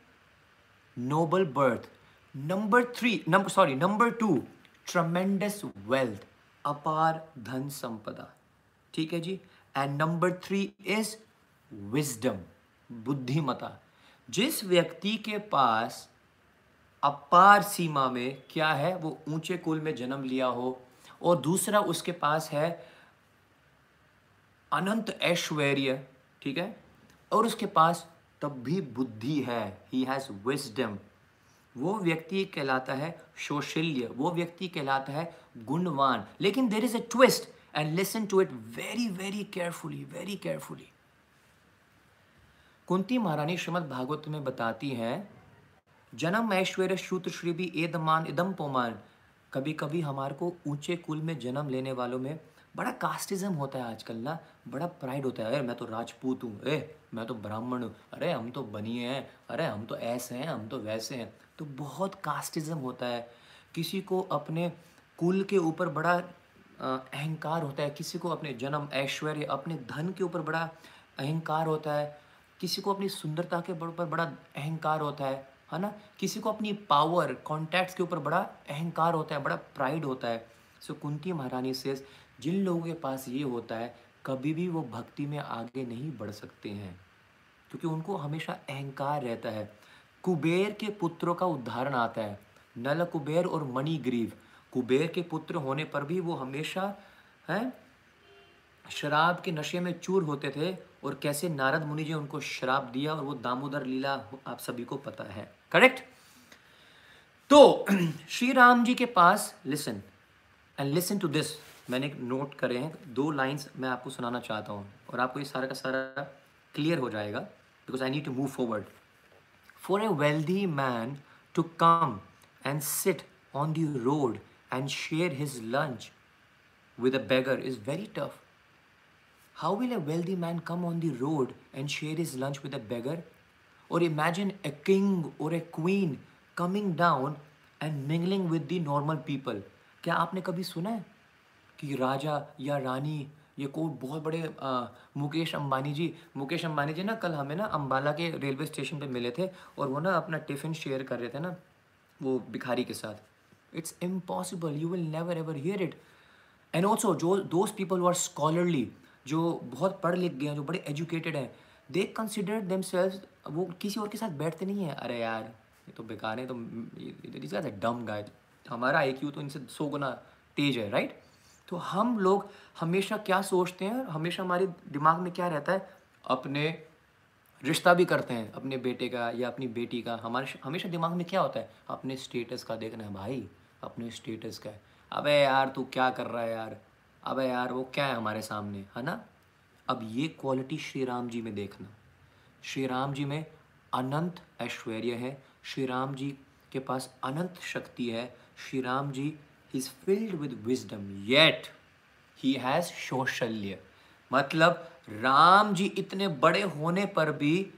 Noble birth number three number sorry number two tremendous wealth अपार धन संपदा, ठीक है जी? And number three is wisdom बुद्धिमता। जिस व्यक्ति के पास अपार सीमा में क्या है, वो ऊँचे कुल में जन्म लिया हो, और दूसरा उसके पास है अनंत ऐश्वर्य, ठीक है? और उसके पास तब भी बुद्धि है ही हैज़ विजडम वो व्यक्ति कहलाता है शोशल्य वो व्यक्ति कहलाता है गुणवान। लेकिन there is a twist and listen to it very very carefully very carefully Kunti महारानी श्रीमद भागवत में बताती हैं, जन्म ऐश्वर्य श्रुत श्री भी एदमान इदम पोमान। कभी कभी हमारे को ऊँचे कुल में जन्म लेने वालों में बड़ा कास्टिज्म होता है आजकल ना, बड़ा प्राइड होता है। अरे, मैं तो राजपूत हूँ। ए मैं तो ब्राह्मण हूँ। अरे, हम तो बनिए हैं। अरे, हम तो ऐसे हैं, हम तो वैसे हैं। तो बहुत कास्टिज्म होता है। किसी को अपने कुल के ऊपर बड़ा अहंकार होता है। किसी को अपने जन्म, ऐश्वर्य, अपने धन के ऊपर बड़ा अहंकार होता है। किसी को अपनी सुंदरता के ऊपर बड़ा अहंकार होता है है ना? किसी को अपनी पावर कॉन्टैक्ट्स के ऊपर बड़ा अहंकार होता है, बड़ा प्राइड होता है। सो कुंती महारानी से जिन लोगों के पास ये होता है, कभी भी वो भक्ति में आगे नहीं बढ़ सकते हैं, क्योंकि उनको हमेशा अहंकार रहता है। कुबेर के पुत्रों का उदाहरण आता है नल कुबेर और मणिग्रीव। कुबेर के पुत्र होने पर भी वो हमेशा, है? शराब के नशे में चूर होते थे और कैसे नारद मुनि जी उनको शराब दिया और वो दामोदर लीला आप सभी को पता है। करेक्ट तो श्री राम जी के पास listen and listen to this मैंने नोट करे हैं, दो लाइंस मैं आपको सुनाना चाहता हूँ और आपको ये सारा का सारा क्लियर हो जाएगा because I need to move forward for a wealthy man to come and sit on the road and share his lunch with a beggar is very tough How will a wealthy man come on the road and share his lunch with a beggar? Or imagine a king or a queen coming down and mingling with the normal people. क्या आपने कभी सुना है कि राजा या रानी ये को बहुत बड़े आ, मुकेश अंबानी जी मुकेश अंबानी जी ना कल हमें ना अम्बाला के रेलवे स्टेशन पे मिले थे और वो ना अपना टिफ़िन शेयर कर रहे थे ना वो भिखारी के साथ it's impossible you will never ever hear it and also जो दोज पीपल आर स्कॉलरली जो बहुत पढ़ लिख गए हैं, जो बड़े एजुकेटेड हैं दे कंसिडर देम वो किसी और के साथ बैठते नहीं हैं। अरे यार, ये तो बेकार है तो डम गाय हमारा आईक्यू तो इनसे सौ गुना तेज है राइट तो हम लोग हमेशा क्या सोचते हैं, हमेशा हमारे दिमाग में क्या रहता है? अपने रिश्ता भी करते हैं, अपने बेटे का या अपनी बेटी का। हमारे हमेशा दिमाग में क्या होता है? अपने स्टेटस का देखना है, भाई, अपने स्टेटस का अबे यार, तू क्या कर रहा है यार? अबे यार वो क्या है हमारे सामने, है ना? अब ये क्वालिटी श्री राम जी में देखना। श्री राम जी में अनंत ऐश्वर्य है, श्री राम जी के पास अनंत शक्ति है, Shri Ram ji is filled with wisdom yet he has saushilya. मतलब राम जी इतने बड़े होने पर भी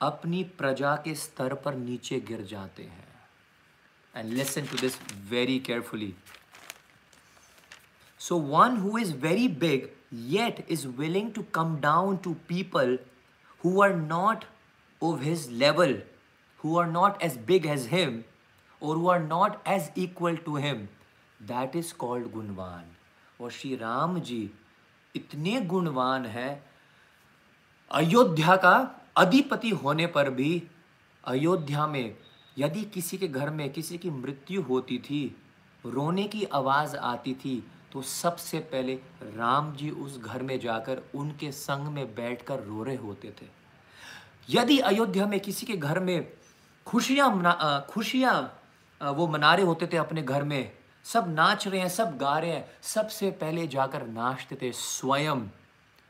अपनी प्रजा के स्तर पर नीचे गिर जाते हैं। And listen to this very carefully so one who is very big yet is willing to come down to people who are not of his level who are not as big as him और who are not as equal to him that is called gunvan और श्री राम जी इतने गुणवान है। अयोध्या का अधिपति होने पर भी अयोध्या में यदि किसी के घर में किसी की मृत्यु होती थी, रोने की आवाज़ आती थी तो सबसे पहले राम जी उस घर में जाकर उनके संग में बैठकर रो रहे होते थे। यदि अयोध्या में किसी के घर में खुशियाँ खुशियाँ वो मना रहे होते थे अपने घर में, सब नाच रहे हैं, सब गा रहे हैं, सबसे पहले जाकर नाचते थे स्वयं।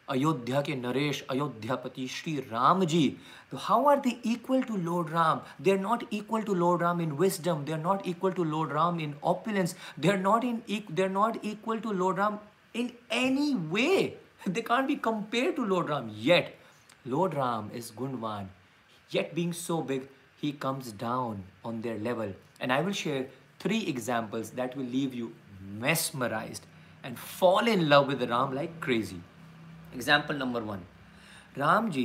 Ayodhya ke Naresh, Ayodhyapati, Sri Ramji. So how are they equal to Lord Ram? They're not equal to Lord Ram in wisdom. They're not equal to Lord Ram in opulence. They're not, in, they're not equal to Lord Ram in any way. They can't be compared to Lord Ram. Yet, Lord Ram is Gunvan. Yet being so big, he comes down on their level. And I will share three examples that will leave you mesmerized and fall in love with Ram like crazy. Example number one Ram ji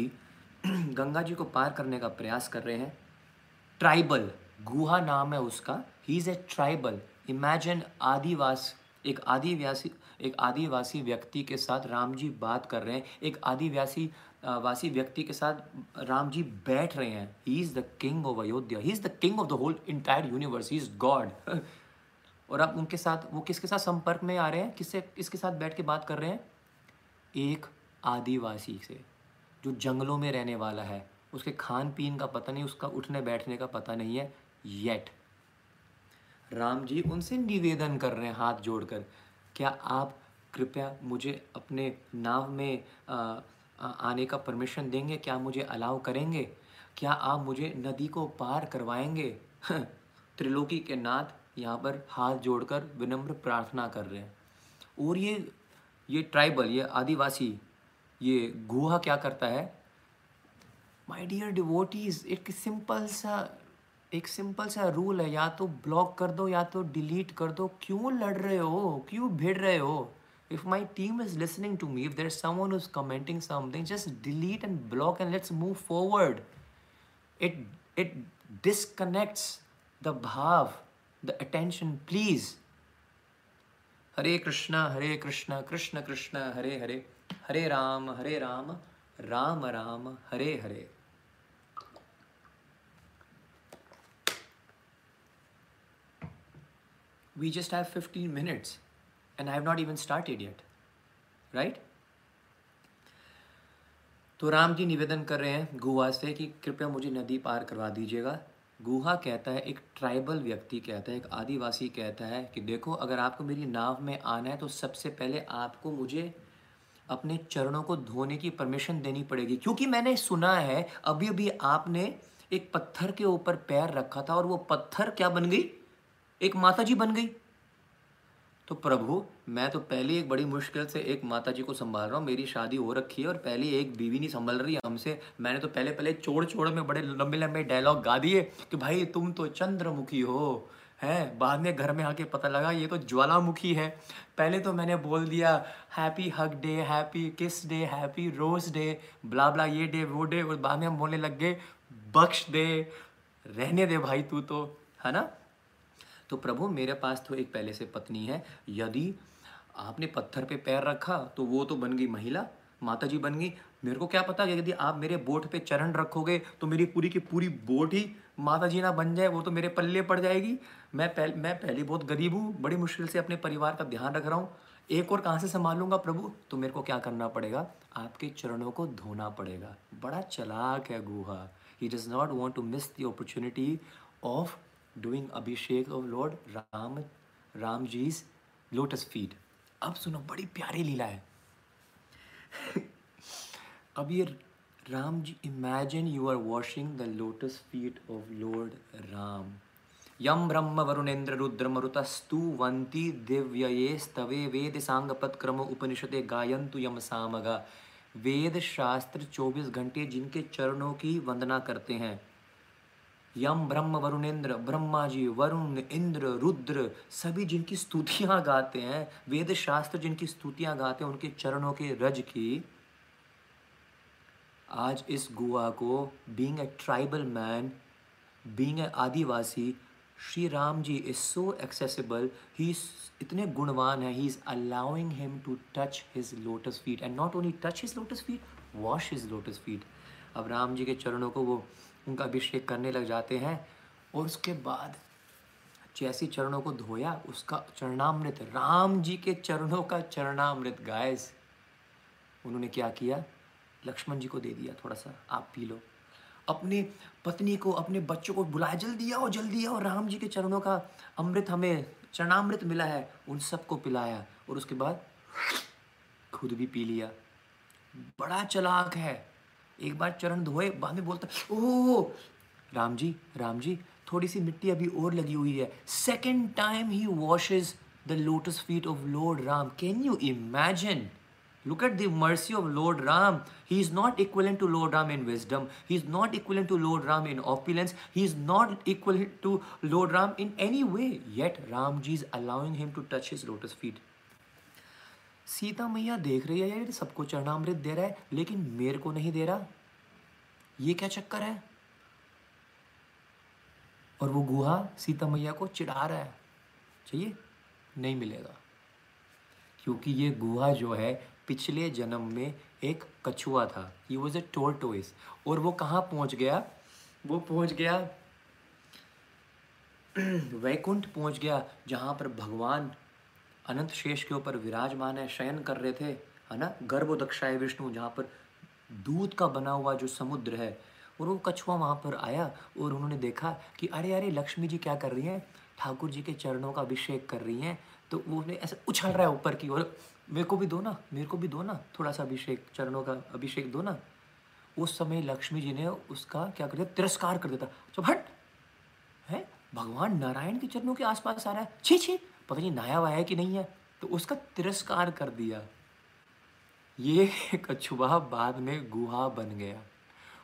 Ganga ji को पार करने का प्रयास कर रहे हैं। Tribal गुहा नाम है उसका। He is a tribal imagine आदिवास, एक आदिवासी एक आदिवासी व्यक्ति के साथ राम जी बात कर रहे हैं। एक आदिवासी वासी व्यक्ति के साथ राम जी बैठ रहे हैं। He is the king of Ayodhya he is the king of the whole entire universe he is god और अब उनके साथ, वो किसके साथ संपर्क में आ रहे हैं? किससे, किसके साथ बैठ के बात कर रहे हैं? एक आदिवासी से जो जंगलों में रहने वाला है उसके खान पीन का पता नहीं उसका उठने बैठने का पता नहीं है येट राम जी उनसे निवेदन कर रहे हैं हाथ जोड़कर क्या आप कृपया मुझे अपने नाव में आ, आने का परमिशन देंगे? क्या मुझे अलाउ करेंगे? क्या आप मुझे नदी को पार करवाएँगे? त्रिलोकी के नाथ यहाँ पर हाथ जोड़कर विनम्र प्रार्थना कर रहे हैं। और ये ये ट्राइबल ये आदिवासी ये गुहा क्या करता है? माई डियर डिवोटीज एक सिंपल सा, एक सिंपल सा रूल है, या तो ब्लॉक कर दो, या तो डिलीट कर दो। क्यों लड़ रहे हो? क्यों भिड़ रहे हो? If my team is listening to me if there someone is commenting something just delete and block and let's move forward it it disconnects the bhav the attention please Hare Krishna Hare Krishna Krishna Krishna Hare Hare hare Ram, Hare Ram Ram Ram, Hare hare we just have 15 minutes and I have not even started yet. Right? तो राम जी निवेदन कर रहे हैं गुहा से कि कृपया मुझे नदी पार करवा दीजिएगा गुहा कहता है, एक ट्राइबल व्यक्ति कहता है, एक आदिवासी कहता है कि देखो, अगर आपको मेरी नाव में आना है तो सबसे पहले आपको मुझे अपने चरणों को धोने की परमिशन देनी पड़ेगी। क्योंकि मैंने सुना है अभी अभी आपने एक पत्थर के ऊपर पैर रखा था और वो पत्थर क्या बन गई? एक माता जी बन गई। तो प्रभु, मैं तो पहले एक बड़ी मुश्किल से एक माता जी को संभाल रहा हूँ। मेरी शादी हो रखी है और पहले एक बीवी नहीं संभल रही। हमसे, मैंने तो पहले पहले चोड़ चोड़ में बड़े लंबे लंबे डायलॉग गा दिए कि भाई तुम तो चंद्रमुखी हो। है। बाद में घर में आके पता लगा, ये तो ज्वालामुखी है। पहले तो मैंने बोल दिया happy hug day happy kiss day happy rose day blah blah ये डे वो डे और बाद में हम बोलने लग गए, बख्श दे, रहने दे भाई तू तो। है ना? तो प्रभु, मेरे पास तो एक पहले से पत्नी है। यदि आपने पत्थर पे पैर रखा तो वो तो बन गई महिला माता जी बन गई। मेरे को क्या पता कि यदि आप मेरे बोट पे चरण रखोगे तो मेरी पूरी की पूरी बोट ही माता जी ना बन जाए, वो तो मेरे पल्ले पड़ जाएगी। मैं पहले मैं पहले बहुत गरीब हूँ, बड़ी मुश्किल से अपने परिवार का ध्यान रख रहा हूँ। एक और कहाँ से संभालूँगा प्रभु? तो मेरे को क्या करना पड़ेगा? आपके चरणों को धोना पड़ेगा। बड़ा चलाक है Guha. He does not want to miss the opportunity of doing abhishek of lord Ram Ram ji's lotus feet अब सुनो, बड़ी प्यारी लीला है। अब ये Ram ji imagine you are washing the lotus feet of lord Ram Yama Brahma Varunendra Rudra मरुतस्तु वंती दिव्यये स्तवे वेद सांग पत्क्रम उपनिषदे गायंतु यम सामगा वेद शास्त्र 24 घंटे जिनके चरणों की वंदना करते हैं। यम ब्रह्म वरुणेन्द्र ब्रह्मा जी वरुण, इंद्र, रुद्र, सभी जिनकी स्तुतियाँ गाते हैं, वेद शास्त्र जिनकी स्तुतियाँ गाते हैं, उनके चरणों के रज की आज इस गुआ को being a tribal man being a adivasi Shri Ram ji is so accessible he इतने गुणवान है he is allowing him to touch his lotus feet and not only touch his lotus feet wash his lotus feet अब राम जी के चरणों को वो उनका अभिषेक करने लग जाते हैं और उसके बाद जैसे चरणों को धोया, उसका चरणामृत राम जी के चरणों का चरणामृत गायस उन्होंने क्या किया? लक्ष्मण जी को दे दिया थोड़ा सा, आप पी लो। अपनी पत्नी को, अपने बच्चों को बुलाया, जल्दी आओ जल्दी आओ, राम जी के चरणों का अमृत हमें, चरणामृत मिला है, उन सबको पिलाया और उसके बाद खुद भी पी लिया। बड़ा चलाक है। एक बार चरण धोए, बाद में बोलता ओ राम जी राम जी, थोड़ी सी मिट्टी अभी और लगी हुई है। Second time he washes the lotus feet of lord Ram can you imagine Look at the mercy of Lord Ram. He is not equivalent to Lord Ram in wisdom. He is not equivalent to Lord Ram in opulence. He is not equivalent to Lord Ram in any way. Yet Ramji is allowing him to touch his lotus feet. Sita मैया देख रही है यार सबको चरणामृत दे रहा है लेकिन मेरे को नहीं दे रहा ये क्या चक्कर है और वो गुहा सीता मैया को चिढ़ा रहा है चाहिए नहीं मिलेगा क्योंकि ये गुहा जो है पिछले जन्म में एक कछुआ था। ही वॉज़ ए टोर्टोइस और वो कहाँ पहुँच गया? वो पहुँच गया वैकुंठ पहुँच गया, जहाँ पर भगवान अनंत शेष के ऊपर विराजमान है, शयन कर रहे थे, है ना? गर्भ गर्भोदक्षाय विष्णु, जहाँ पर दूध का बना हुआ जो समुद्र है। और वो कछुआ वहाँ पर आया और उन्होंने देखा कि, अरे अरे, लक्ष्मी जी क्या कर रही हैं? ठाकुर जी के चरणों का अभिषेक कर रही हैं। तो वो ऐसे उछल रहा है ऊपर की ओर। मेरे को भी दो ना, मेरे को भी दो ना थोड़ा सा अभिषेक, चरणों का अभिषेक दो ना। उस समय लक्ष्मी जी ने उसका क्या कर दिया? तिरस्कार कर देता चुप हट! है? भगवान नारायण के चरणों के आसपास आ रहा है। छी छी! पता नहीं हुआ है कि नहीं है। तो उसका तिरस्कार कर दिया। ये कछुआ बाद में गुहा बन गया।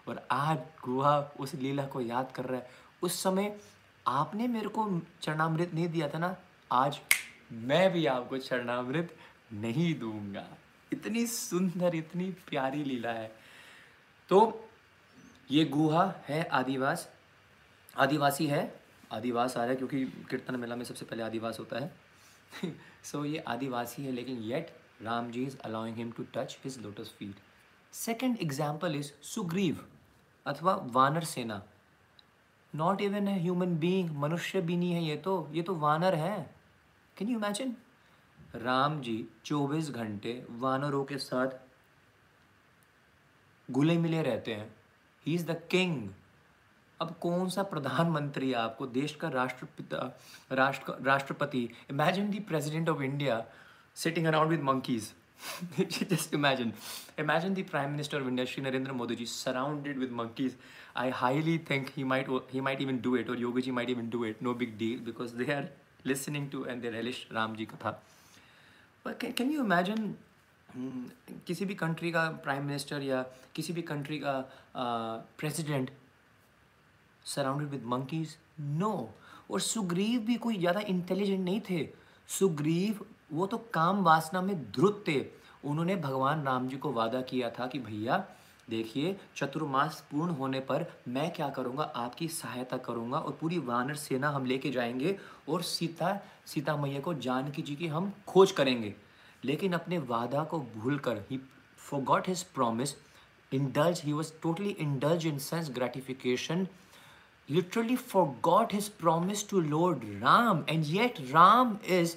और आज गुहा उस लीला को याद कर रहा है। उस समय आपने मेरे को चरणामृत नहीं दिया था ना? आज मैं भी आपको चरणामृत नहीं दूँगा। इतनी सुंदर इतनी प्यारी लीला है। तो ये गुहा है आदिवास। आदिवासी है। आदिवास आ रहा है क्योंकि कीर्तन मेला में सबसे पहले आदिवास होता है। सो so, ये आदिवासी है लेकिन yet Ram ji is allowing him to touch his lotus feet second example is Sugriv अथवा वानर सेना। नॉट इवन है ह्यूमन बींग मनुष्य भी नहीं है ये तो। ये तो वानर है। Can you imagine Ram ji 24 घंटे वानरों के साथ गुले मिले रहते हैं। ही इज़ द किंग अब कौन सा प्रधानमंत्री आपको देश का राष्ट्रपिता, राष्ट्र, राष्ट्रपति? Imagine the president of India sitting around with monkeys just imagine imagine the prime minister of India Shri Narendra Modi ji surrounded with monkeys I highly think he might he might even do it और Yogi ji might even do it no big deal because they are listening to and they relish Ram ji katha can you imagine किसी भी country का prime minister या किसी भी country का president surrounded with monkeys no और सुग्रीव भी कोई ज़्यादा इंटेलिजेंट नहीं थे। सुग्रीव, वो तो काम वासना में ध्रुत थे। उन्होंने भगवान राम जी को वादा किया था कि भैया देखिए, चतुर्मास पूर्ण होने पर मैं क्या करूँगा? आपकी सहायता करूँगा और पूरी वानर सेना हम लेके जाएँगे और सीता सीता मैया को जानकी जी की हम खोज करेंगे। लेकिन अपने वादा को भूल कर ही forgot his promise indulge he was totally indulge in sense gratification literally forgot his promise to lord Ram and yet Ram is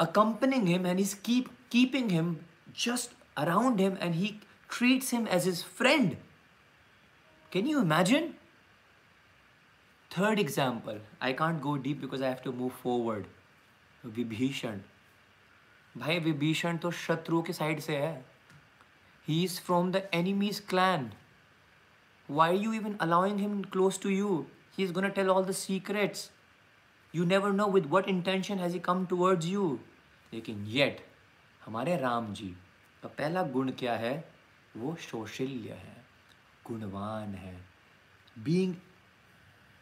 accompanying him and is keeping him just around him and he treats him as his friend. Can you imagine? Third example, I can't go deep because I have to move forward. Vibhishan भाई विभीषण तो शत्रु के side से है. He is from the enemies clan why you even allowing him close to you he is gonna tell all the secrets you never know with what intention has he come towards you लेकिन yet हमारे राम जी का पहला गुण क्या है? वो शौशल्य है, गुणवान है। Being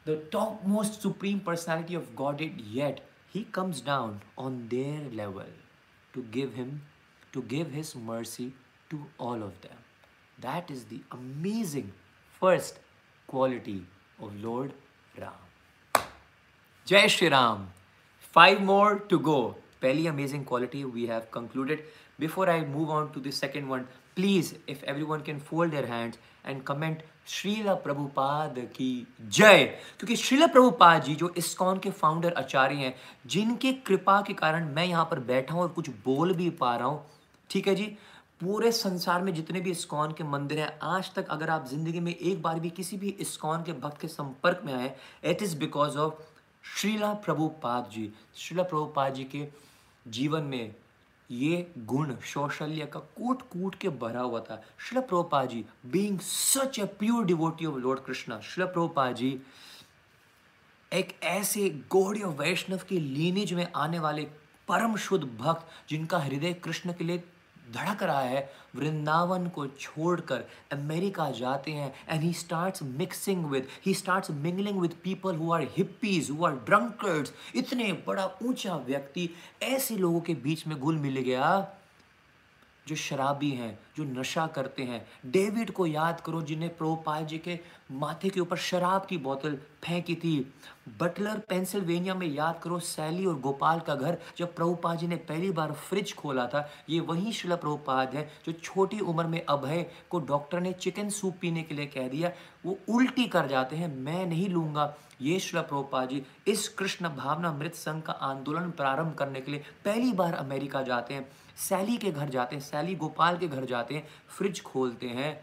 the top most supreme personality of God it yet he comes down on their level to give him to give his mercy to all of them that is the amazing first quality of Lord Ram जय Shri Ram five more to go पहली amazing quality we have concluded before I move on to the second one please, if everyone can fold their hands and comment Srila Prabhupada की जय क्योंकि श्रीला प्रभुपाद जी जो इस्कॉन के founder आचार्य हैं जिनके कृपा के कारण मैं यहाँ पर बैठा हूँ और कुछ बोल भी पा रहा हूँ ठीक है जी पूरे संसार में जितने भी इस्कॉन के मंदिर हैं आज तक अगर आप ज़िंदगी में एक बार भी किसी भी इस्कॉन के भक्त के संपर्क में आए it is because of Srila Prabhupada ji Srila Prabhupada ji के जीवन में ये गुण शौशल्य का कूट कूट के भरा हुआ था। Shri Prabhupada ji being such a pure devotee of Lord Krishna Shri Prabhupada ji एक ऐसे गौड़ वैष्णव के लीनेज में आने वाले परम शुद्ध भक्त जिनका हृदय कृष्ण के लिए धड़क रहा है। वृंदावन को छोड़कर अमेरिका जाते हैं and he starts mixing with he starts mingling with people who are hippies who are drunkards इतने बड़ा ऊँचा व्यक्ति, ऐसे लोगों के बीच में घुल मिल गया। जो शराबी हैं, जो नशा करते हैं। डेविड को याद करो, जिन्हें प्रोपाल जी के माथे के ऊपर शराब की बोतल फेंकी थी। बटलर, पेंसिल्वेनिया में याद करो, सैली और गोपाल का घर, जब प्रभुपाद जी ने पहली बार फ्रिज खोला था, ये वही शिला प्रभुपाद है, जो छोटी उम्र में अभय को डॉक्टर ने चिकन सूप पीने के लिए कह दिया, वो उल्टी कर जाते हैं, मैं नहीं लूँगा। ये शिला प्रभुपाद जी इस कृष्ण भावना मृत संघ का आंदोलन प्रारंभ करने के लिए पहली बार अमेरिका जाते हैं। सैली के घर जाते हैं, सैली गोपाल के घर जाते हैं, फ्रिज खोलते हैं,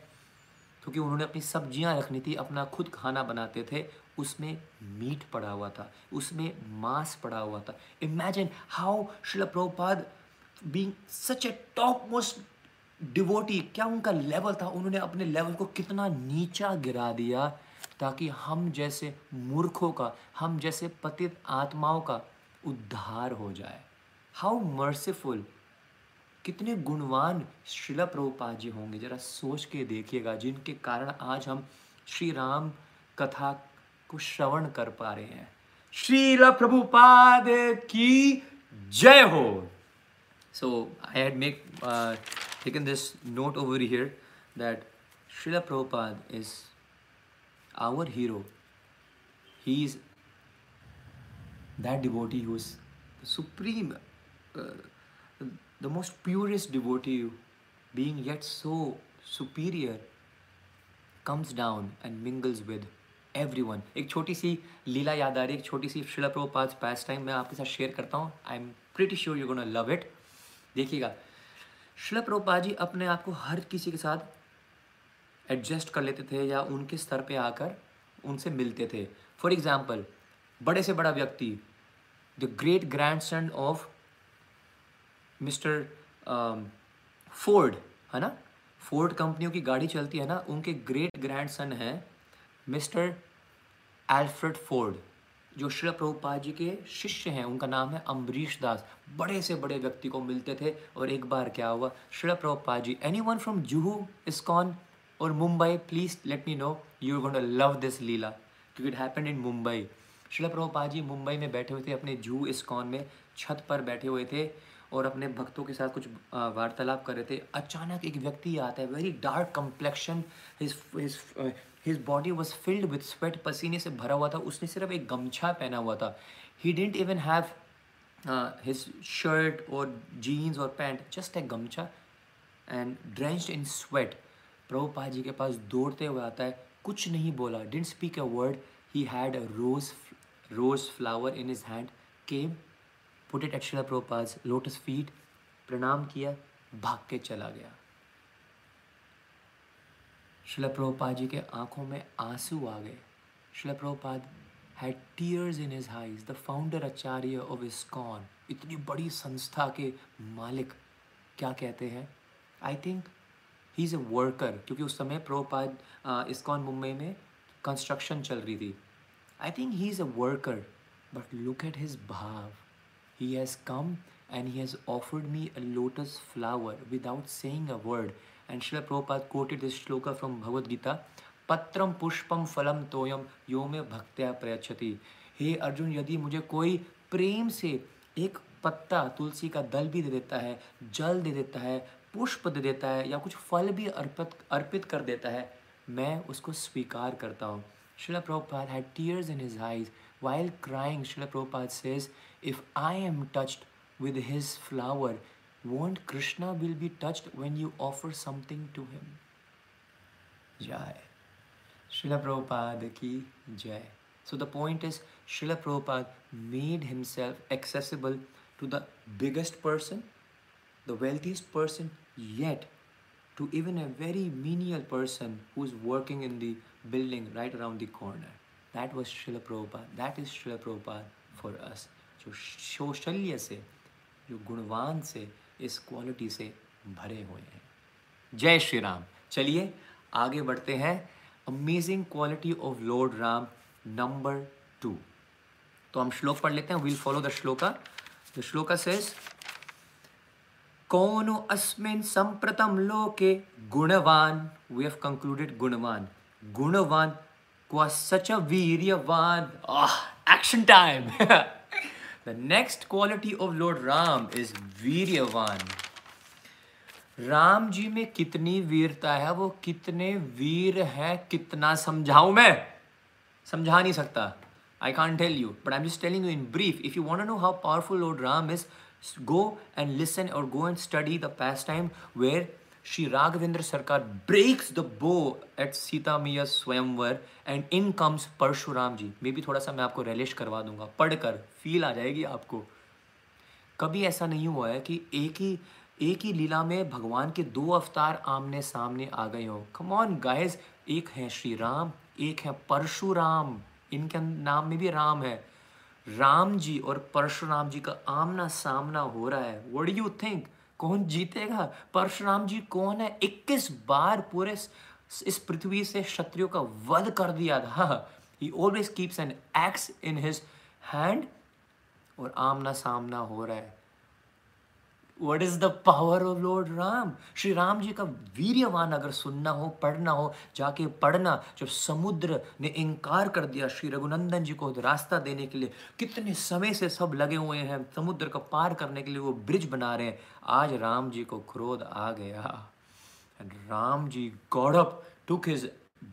क्योंकि उन्होंने अपनी सब्ज़ियाँ रखनी थी, अपना खुद खाना बनाते थे, उसमें मीट पड़ा हुआ था, उसमें मांस पड़ा हुआ था। Imagine how Srila Prabhupada being such a top most devotee क्या उनका लेवल था? उन्होंने अपने लेवल को कितना नीचा गिरा दिया, ताकि हम जैसे मूर्खों का, हम जैसे पतित आत्माओं का उद्धार हो जाए। हाउ मर्सीफुल कितने गुणवान शिला प्रभुपाद जी होंगे जरा सोच के देखिएगा जिनके कारण आज हम श्री राम कथा को श्रवण कर पा रहे हैं। श्रीला प्रभुपाद की जय हो। So I had make taken this note over here that Srila Prabhupada is our hero he is is the supreme uh, the most purest devotee, being yet so superior, comes down and mingles with everyone. एक छोटी सी लीला याद आ रही है एक छोटी सी शिला Prabhupada pastime मैं आपके साथ शेयर करता हूँ। I am pretty sure you gonna love it देखिएगा शिला प्रभुपाद जी अपने आप को हर किसी के साथ एडजस्ट कर लेते थे या उनके स्तर पे आकर उनसे मिलते थे। फॉर एग्ज़ाम्पल बड़े से बड़ा व्यक्ति the great grand son of mister Ford, है ना? फोर्ड कंपनियों की गाड़ी चलती है ना, उनके ग्रेट ग्रैंड सन हैं मिस्टर एल्फ्रेड फोर्ड, जो श्री प्रभुपाद जी के शिष्य हैं। उनका नाम है अम्बरीश दास। बड़े से बड़े व्यक्ति को मिलते थे और एक बार क्या हुआ, Shri Prabhupada ji any one from Juhu ISKCON और Mumbai please let me know you gonna love this leela क्योंकि it happen in Mumbai Shri Prabhupada ji Mumbai में बैठे हुए थे, अपने जूहू इस्कॉन में छत पर बैठे हुए थे। और अपने भक्तों के साथ कुछ वार्तालाप कर रहे थे। अचानक एक व्यक्ति आता है very dark complexion his body was filled with sweat पसीने से भरा हुआ था। उसने सिर्फ़ एक गमछा पहना हुआ था। He didn't even have his shirt और जीन्स और pant just a gamcha and drenched in sweat Prabhupada ji के पास दौड़ते हुए आता है। कुछ नहीं बोला didn't speak a word he had a rose rose flower in his hand came put it at Srila Prabhupada lotus feet प्रणाम किया भाग के चला गया शिला प्रभुपाद जी के आँखों में आँसू आ गए Srila Prabhupada had tears in his eyes. The founder acharya of ISKCON इतनी बड़ी संस्था के मालिक क्या कहते हैं I think he is a worker क्योंकि उस समय प्रोपाद इस्कॉन मुंबई में कंस्ट्रक्शन चल रही थी I think he is a worker but look at his bhav he has come and he has offered me a lotus flower without saying a word. And Srila Prabhupada quoted this shloka from Bhagavad Gita पुष्पम फलम तोयम यो में भक्त्या प्रयच्छति हे अर्जुन यदि मुझे कोई प्रेम से एक पत्ता तुलसी का दल भी दे देता है, जल दे देता है, पुष्प दे देता है, या कुछ फल भी अर्पित अर्पित कर देता है, मैं उसको स्वीकार करता हूँ Srila Prabhupada had tears in his eyes while crying Srila Prabhupada says if I am touched with his flower, won't Krishna will be touched when you offer something to him? Jai. Srila Prabhupada ki Jai. So the point is, Srila Prabhupada made himself accessible to the biggest person, the wealthiest person, yet to even a very menial person who's working in the building right around the corner. That was Srila Prabhupada. That is Srila Prabhupada for us. जो शौशल्य से, जो गुणवान से, इस quality से भरे हुए हैं। जय श्री राम। चलिए, आगे बढ़ते हैं। Amazing quality of Lord Ram number two तो हम श्लोक पढ़ लेते हैं। Will follow the shloka the shloka says कौन अस्मिन संप्रतम लोके गुणवान वी हैव कंक्लूडेड गुणवान। गुणवान को such a viryavan action time the next quality of Lord Ram is viryavan Ram ji में कितनी वीरता है वो कितने वीर है कितना समझाऊं मैं समझा नहीं सकता I can't tell you but I am just telling you in brief if you want know how powerful Lord Ram is go and listen और go and study the pastime Shri Raghavendra Sarkar breaks the bow at Sita Maiya swayamvar and in comes Parshuram ji मे भी थोड़ा सा मैं आपको relish करवा दूँगा। पढ़कर feel आ जाएगी आपको। कभी ऐसा नहीं हुआ है कि एक ही एक ही लीला में भगवान के दो अवतार आमने सामने आ गए हो। कम ऑन गाइस एक है श्री राम एक है परशुराम इनके नाम में भी राम है। राम जी और परशुराम जी का आमना सामना हो रहा है। वट यू थिंक कौन जीतेगा? परशुराम जी कौन है? 21 बार पूरे इस पृथ्वी से क्षत्रियो का वध कर दिया था। He always keeps an axe in his hand और आमना सामना हो रहा है। What is the power of Lord Ram Shri Ram ji का वीर्यवान अगर सुनना हो पढ़ना हो जाके पढ़ना जब समुद्र ने इनकार कर दिया श्री रघुनंदन जी को रास्ता देने के लिए कितने समय से सब लगे हुए हैं समुद्र को पार करने के लिए वो ब्रिज बना रहे हैं आज राम जी को क्रोध आ गया and Ram ji got up took his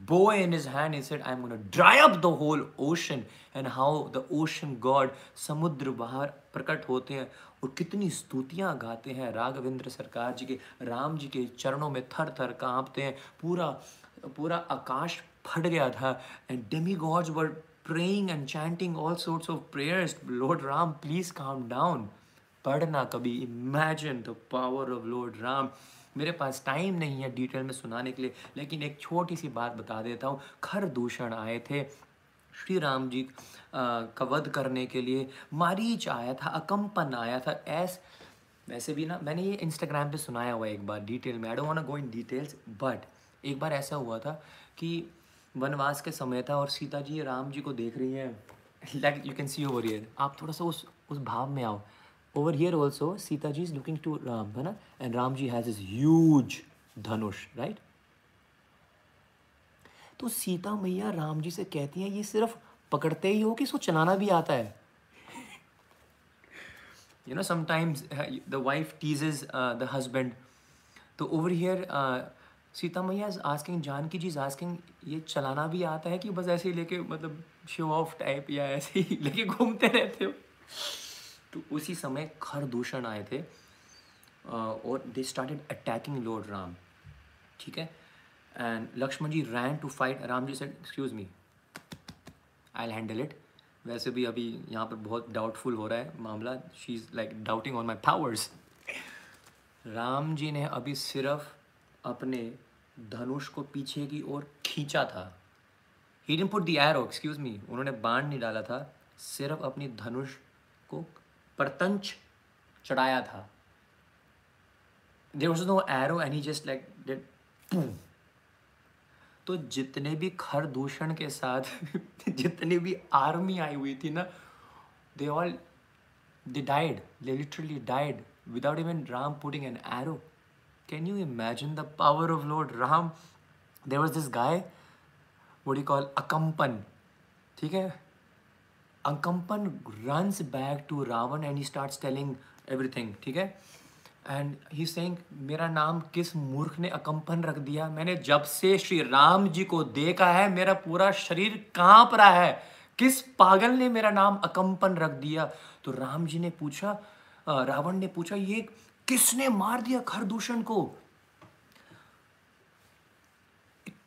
bow in his hand, he said, I'm going to dry up the whole ocean. And how the ocean god, समुद्र बाहर प्रकट होते हैं और कितनी स्तुतियाँ गाते हैं राघवेंद्र सरकार जी के, राम जी के चरणों में थर थर कांपते हैं। पूरा पूरा आकाश फट गया था and demigods were praying and chanting all sorts of prayers, lord ram, please calm down. पढ़ना कभी imagine the power of lord ram मेरे पास टाइम नहीं है डिटेल में सुनाने के लिए, लेकिन एक छोटी सी बात बता देता हूँ। खर दूषण आए थे। श्री राम जी का वध करने के लिए मारीच आया था अकम्पन आया था। ऐस, वैसे भी ना, मैंने ये इंस्टाग्राम पे सुनाया हुआ एक बार डिटेल में। I don't want go in details but एक बार ऐसा हुआ था कि वनवास के समय था और सीता जी राम जी को देख रही हैं। Like you can see over here आप थोड़ा सा उस उस भाव में आओ। Over here also Sita ji is looking to Ram है ना? And Ram ji has this huge dhanush right तो सीता मैया राम जी से कहती हैं, ये सिर्फ़ पकड़ते ही हो कि इसको चलाना भी आता है? You know sometimes the wife teases uh, the husband. तो over uh, Sita Maiya is asking Janaki ji is asking ये चलाना भी आता है कि बस ऐसे ही लेके मतलब शो ऑफ़ टाइप या ऐसे ही लेके घूमते रहते हो? तो उसी समय खर दूषण आए थे और they started attacking Lord Ram ठीक है? And Lakshman ji ran to fight Ram ji said, excuse me, I'll handle it." वैसे भी अभी यहाँ पर बहुत डाउटफुल हो रहा है मामला। She is like doubting on my powers Ram ji ने अभी सिर्फ़ अपने धनुष को पीछे की ओर खींचा था। He didn't put the arrow excuse me उन्होंने बाण नहीं डाला था। सिर्फ़ अपनी धनुष को परतंच चढ़ाया था। There was no arrow and he just like that तो जितने भी खर दूषण के साथ जितनी भी आर्मी आई हुई थी ना they all they died they literally died without even Ram putting an arrow can you imagine the power of Lord Ram there was this guy do you call, akampan, ठीक है? Akampan runs back to Ravan and he starts telling everything, ठीक है? And he saying मेरा नाम किस मूर्ख ने अकम्पन रख दिया? मैंने जब से श्री राम जी को देखा है, मेरा पूरा शरीर काँप रहा है। किस पागल ने मेरा नाम अकम्पन रख दिया? तो राम जी ने पूछा रावण ने पूछा, ये किसने मार दिया खरदूषण को?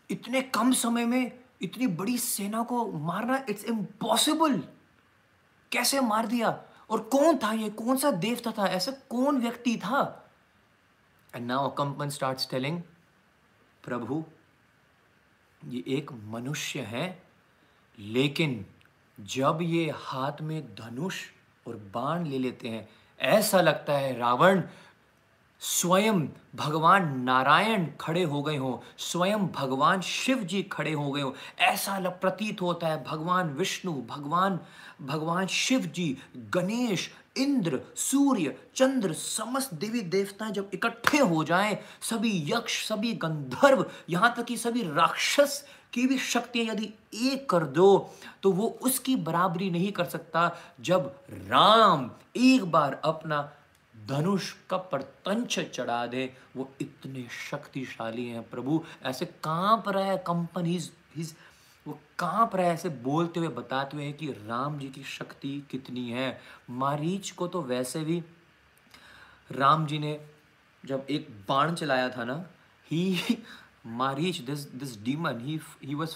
इतने कम समय में इतनी बड़ी सेना को मारना इट्स इम्पॉसिबल कैसे मार दिया? और कौन था ये? कौन सा देवता था ऐसा? कौन व्यक्ति था? And now Kampan start telling प्रभु, ये एक मनुष्य है, लेकिन जब ये हाथ में धनुष और बाण ले लेते हैं, ऐसा लगता है रावण स्वयं भगवान नारायण खड़े हो गए हों, स्वयं भगवान शिव जी खड़े हो गए हों। ऐसा प्रतीत होता है, भगवान विष्णु, भगवान भगवान शिव जी गणेश, इंद्र, सूर्य, चंद्र, समस्त देवी देवता जब इकट्ठे हो जाएँ, सभी यक्ष, सभी गंधर्व, यहाँ तक कि सभी राक्षस की भी शक्तियाँ यदि एक कर दो तो वो उसकी बराबरी नहीं कर सकता जब राम एक बार अपना धनुष का परतंच चढ़ा दे। वो इतने शक्तिशाली हैं प्रभु। ऐसे काँप रहा है कंपन हिज वो काँप रहा है ऐसे बोलते हुए, बताते हुए हैं कि राम जी की शक्ति कितनी है। मारीच को तो वैसे भी राम जी ने जब एक बाण चलाया था ना he Marich this this demon he he was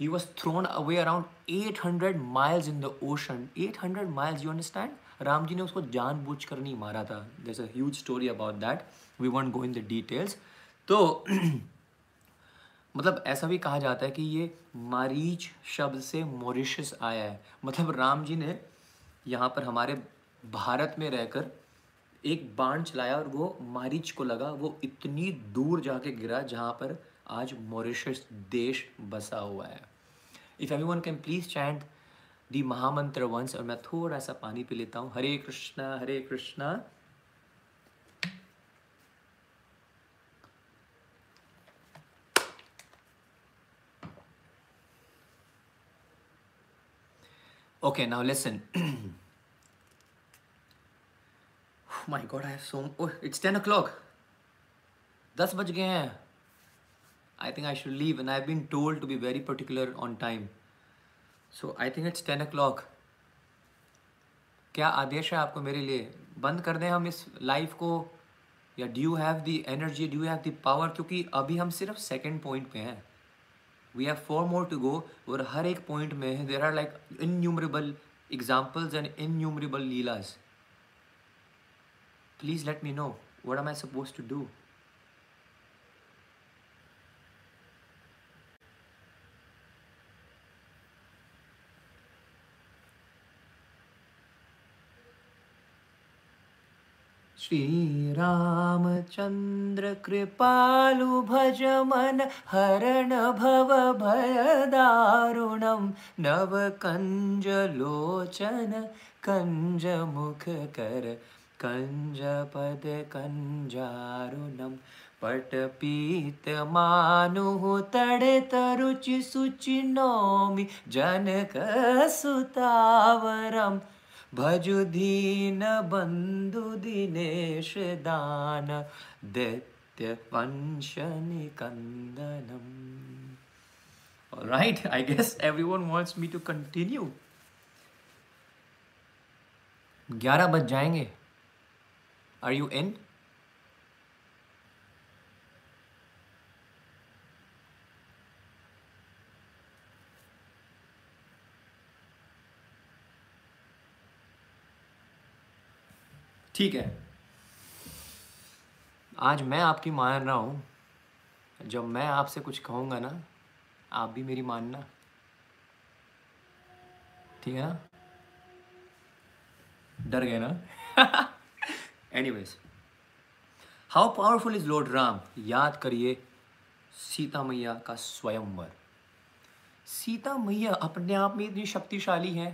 he was thrown away around 800 miles in the ocean 800 miles, you understand? Ram ji ने उसको जानबूझ कर नहीं मारा था। जैसे huge story about that we want go in the details तो मतलब ऐसा भी कहा जाता है कि ये मारीच शब्द से मॉरिशस आया है। मतलब राम जी ने यहाँ पर हमारे भारत में रहकर एक बाण चलाया और वो मारीच को लगा। वो इतनी दूर जाके गिरा जहाँ पर आज मॉरिशस देश बसा हुआ है। If every one can please chant the mahamantra वंश और मैं थोड़ा सा पानी पी लेता हूँ। Hare Krishna Hare Krishna. Okay now listen my God I have so it's ten o'clock दस बज गए हैं। I think I should leave and I have been told to be very particular on time so I think it's ten o क्या आदेश है आपको मेरे लिए? बंद कर दें हम इस लाइफ को? या do you have the energy do you have the power क्योंकि अभी हम सिर्फ़ सेकेंड पॉइंट पे हैं। We have four more to go और हर एक पॉइंट में there are like innumerable examples and innumerable leelas please let me know what am I suppose to do Shri Ramchandra कृपालु भज मन हरण भव भयदारुणं नवकञ्जलोचन कञ्जमुखकर कञ्जपद कञ्जारुणं पटपीतमानुः तडतरुचि सुचि नौमि जनकसुतावरम् भजु दीन बंधु दिनेश दान, दैत्य वंश निकंदनम right I guess every one wants me to continue ग्यारह बज जाएँगे। आर यू एंड ठीक है। आज मैं आपकी मान रहा हूँ। जब मैं आपसे कुछ कहूँगा ना, आप भी मेरी मानना ठीक है ना? डर गए ना? Anyways how powerful is Lord Ram याद करिए, सीता मैया का स्वयंवर। सीता मैया अपने आप में इतनी शक्तिशाली है।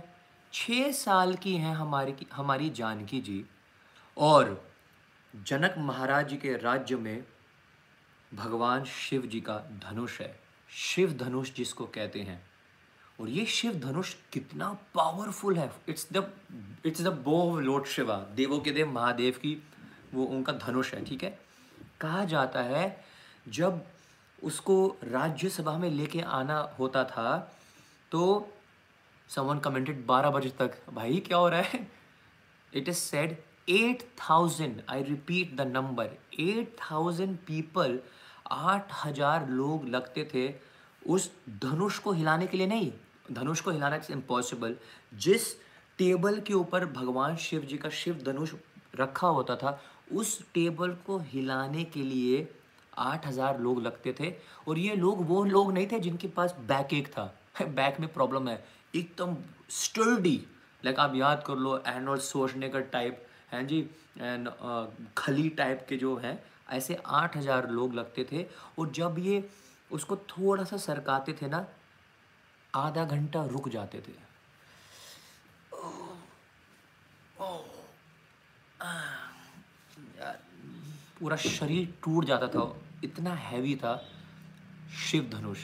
छः साल की हैं हमारी हमारी जानकी जी। और जनक महाराज जी के राज्य में भगवान शिव जी का धनुष है। शिव धनुष जिसको कहते हैं। और ये शिव धनुष कितना पावरफुल है। It's the it's the bow of Lord Shiva देवों के देव, महादेव की, वो उनका धनुष है, ठीक है? कहा जाता है, जब उसको राज्यसभा में लेके आना होता था तो समवन कमेंटेड बारह बजे तक, भाई, क्या हो रहा है? It is said eight thousand I repeat the number eight thousand people आठ हज़ार लोग लगते थे उस धनुष को हिलाने के लिए नहीं। धनुष को हिलाना इट्स इम्पॉसिबल जिस टेबल के ऊपर भगवान शिव जी का शिव धनुष रखा होता था, उस टेबल को हिलाने के लिए आठ हज़ार लोग लगते थे। और ये लोग, वो लोग नहीं थे जिनके पास बैक एक था। बैक में प्रॉब्लम है। एकदम स्टर्डी लाइक आप याद कर लो एनोल सोचने का टाइप हैं जी एंड खली टाइप के जो हैं, ऐसे आठ हज़ार लोग लगते थे, और जब ये उसको थोड़ा सा सरकाते थे ना, आधा घंटा रुक जाते थे। यार पूरा शरीर टूट जाता था, इतना हैवी था, शिव धनुष।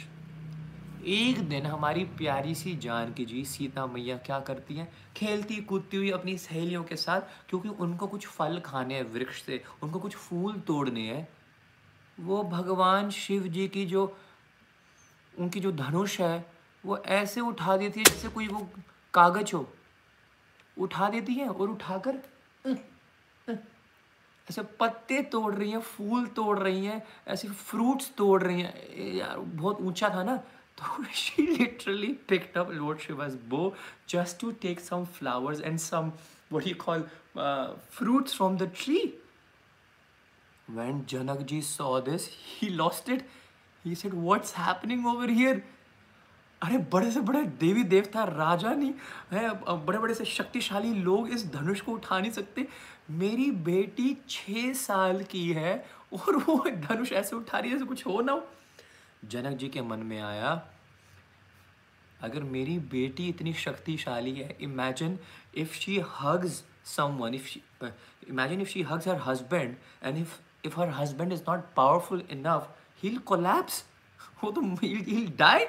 एक दिन हमारी प्यारी सी जान की जी, सीता मैया क्या करती हैं? खेलती, कूदती हुई अपनी सहेलियों के साथ, क्योंकि उनको कुछ फल खाने हैं, वृक्ष से, उनको कुछ फूल तोड़ने हैं। वो भगवान शिव जी की जो, उनकी जो धनुष है, वो ऐसे उठा देती है जैसे कोई वो कागज़ हो। उठा देती है और उठाकर ऐसे पत्ते तोड़ रही हैं, फूल तोड़ रही हैं, ऐसे फ्रूट्स तोड़ रही हैं। यार, बहुत ऊँचा था ना? तो she literally picked up Lord Shiva's bow just to take some flowers and some what you call fruits from the tree when Janak ji saw this he lost it he said what's happening over here अरे, बड़े से बड़े देवी देवता, राजा नहीं, है बड़े बड़े से शक्तिशाली लोग इस धनुष को उठा नहीं सकते। मेरी बेटी छः साल की है और वो धनुष ऐसे उठा रही है जैसे कुछ हो ना हो। जनक जी के मन में आया, अगर मेरी बेटी इतनी शक्तिशाली है imagine if she hugs someone if she imagine if she hugs her husband and if if her husband is not powerful enough he collapse वो तो he die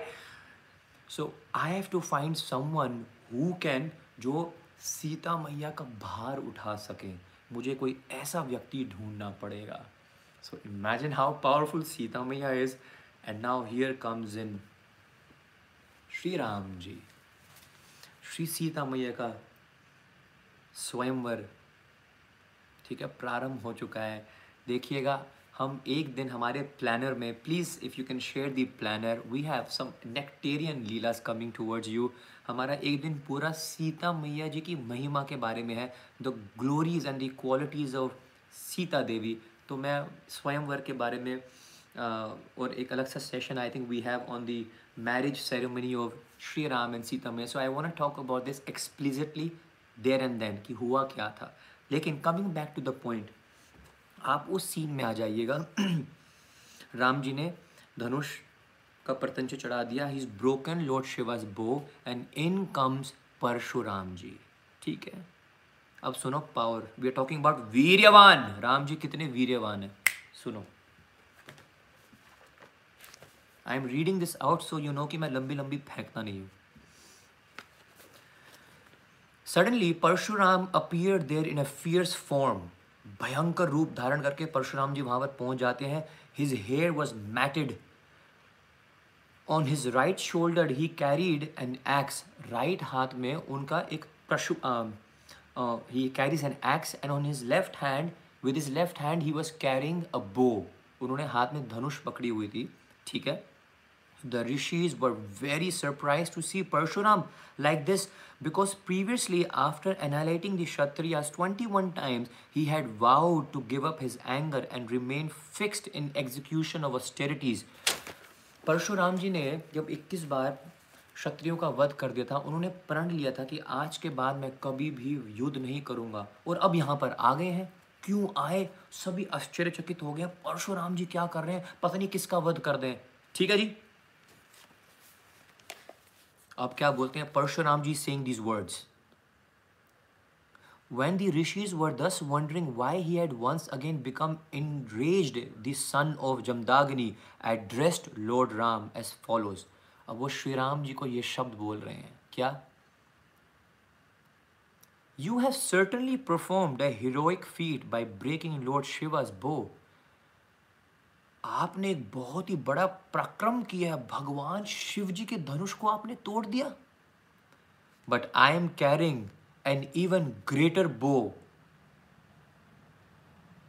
so I have to find someone who can जो सीता मैया का भार उठा सके। मुझे कोई ऐसा व्यक्ति ढूंढना पड़ेगा। So imagine how powerful Sita Maiya is and now here comes in Shri Ram ji Shri Sita Maiya का स्वयंवर ठीक है, प्रारंभ हो चुका है। देखिएगा, हम एक दिन हमारे प्लानर में please if you can share the planner we have some nectarean leelas coming towards you हमारा एक दिन पूरा सीता मैया जी की महिमा के बारे में है। The glories and the qualities of Sita Devi तो मैं स्वयंवर के बारे में और एक अलग सा session I think we have on the marriage ceremony of Shri Ram and Sita में so I want talk about this explicitly there and then कि हुआ क्या था। लेकिन coming back to the point आप उस सीन में आ जाइएगा। राम जी ने धनुष का प्रतंच चढ़ा दिया। He is broken Lord Shiva's bow and in comes Parshuram ji. ठीक है? अब सुनो power we are talking about viryavan. Ram ji कितने वीर्यवान है? सुनो। I am reading this out so you know कि मैं लंबी लंबी फेंकता नहीं हूँ। Suddenly Parshuram appear there in a fierce form भयंकर रूप धारण करके परशुराम जी वहाँ पर पहुँच जाते हैं। His hair was matted on his right shoulder he carried an axe right हाथ में उनका एक पशु he carries an axe and on his left hand with his left hand he was carrying a bow उन्होंने हाथ में धनुष पकड़ी हुई थी, ठीक है? The rishis were very surprised to see Parshuram like this because previously, after annihilating the Kshatriyas 21 times, he had vowed to give up his anger and remain fixed in execution of austerities. Parshuram जी ने जब 21 बार क्षत्रियों का वध कर दिया था उन्होंने प्रण लिया था कि आज के बाद मैं कभी भी युद्ध नहीं करूँगा और अब यहाँ पर आ गए हैं क्यों आए सभी आश्चर्यचकित हो गए परशुराम जी क्या कर रहे हैं पता नहीं किसका वध कर दें ठीक है जी अब क्या बोलते हैं Parashuram ji saying these words When the rishis were thus wondering why he had once again become enraged, the son of Jamdagni addressed Lord Ram as follows. अब वो श्री राम जी को ये शब्द बोल रहे हैं क्या You have certainly performed a heroic feat by breaking Lord Shiva's bow. आपने एक बहुत ही बड़ा पराक्रम किया भगवान शिव जी के धनुष को आपने तोड़ दिया। But I am carrying an even greater bow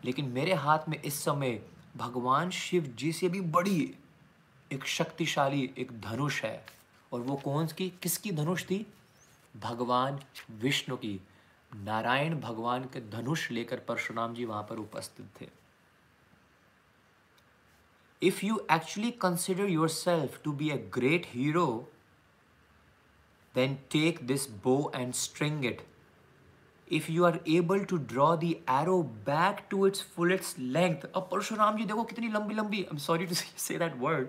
लेकिन मेरे हाथ में इस समय भगवान शिव जी से भी बड़ी एक शक्तिशाली एक धनुष है। और वो कौन की किसकी धनुष थी? भगवान विष्णु की। नारायण भगवान के धनुष लेकर परशुराम जी वहाँ पर उपस्थित थे। If you actually consider yourself to be a great hero, then take this bow and string it. If you are able to draw the arrow back to its fullest length, अब परशुराम जी देखो कितनी लंबी लंबी I'm sorry to say that word.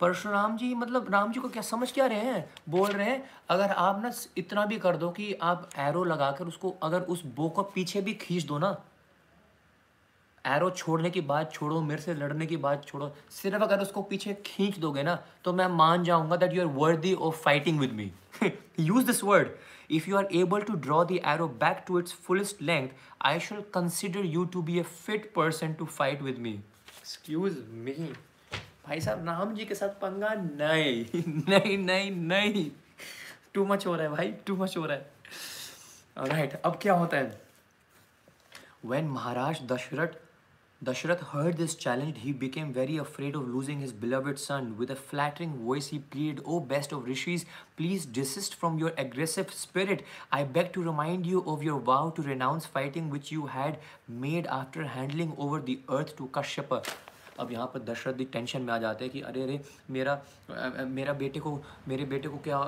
Parshuram जी मतलब राम जी को क्या समझ क्या रहे हैं बोल रहे हैं अगर आप ना इतना भी कर दो कि आप एरो लगाकर उसको अगर उस बो को पीछे भी खींच दो ना एरो छोड़ने की बात छोड़ो मेरे से लड़ने की बात छोड़ो सिर्फ़ अगर उसको पीछे खींच दोगे ना तो मैं मान जाऊँगा that you are worthy of fighting with me use this word if you are able to draw the arrow back to its fullest length I should consider you to be a fit person to fight with me excuse me भाई साहब राम जी के साथ पंगा नहीं। नहीं नहीं नहीं। Too much हो रहा है भाई टू मच हो रहा है। राइट right, अब क्या होता है? When Maharaj Dashrath Dashrath heard this challenge. He became very afraid of losing his beloved son. With a flattering voice, he pleaded, O best of rishis, please desist from your aggressive spirit. I beg to remind you of your vow to renounce fighting which you had made after handling over the earth to Kashyapa. अब यहाँ पर दशरथ भी tension में आ जाते हैं कि अरे अरे मेरा मेरा बेटे को मेरे बेटे को क्या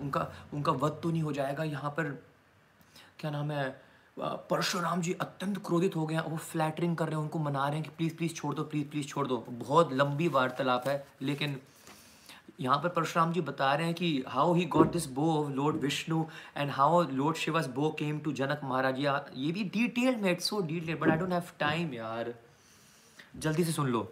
उनका उनका वध तो नहीं हो जाएगा यहाँ पर क्या नाम है परशुराम जी अत्यंत क्रोधित हो गए हैं, वो फ्लैटरिंग कर रहे हैं, उनको मना रहे हैं कि प्लीज़ प्लीज़ छोड़ दो प्लीज़ प्लीज़ छोड़ दो। बहुत लंबी वार्तालाप है, लेकिन यहाँ पर परशुराम जी बता रहे हैं कि how he got this bow of lord Vishnu and how lord Shiva's bow came to जनक महाराज या, ये भी डिटेल में it's so detail but I don't have time यार। जल्दी से सुन लो।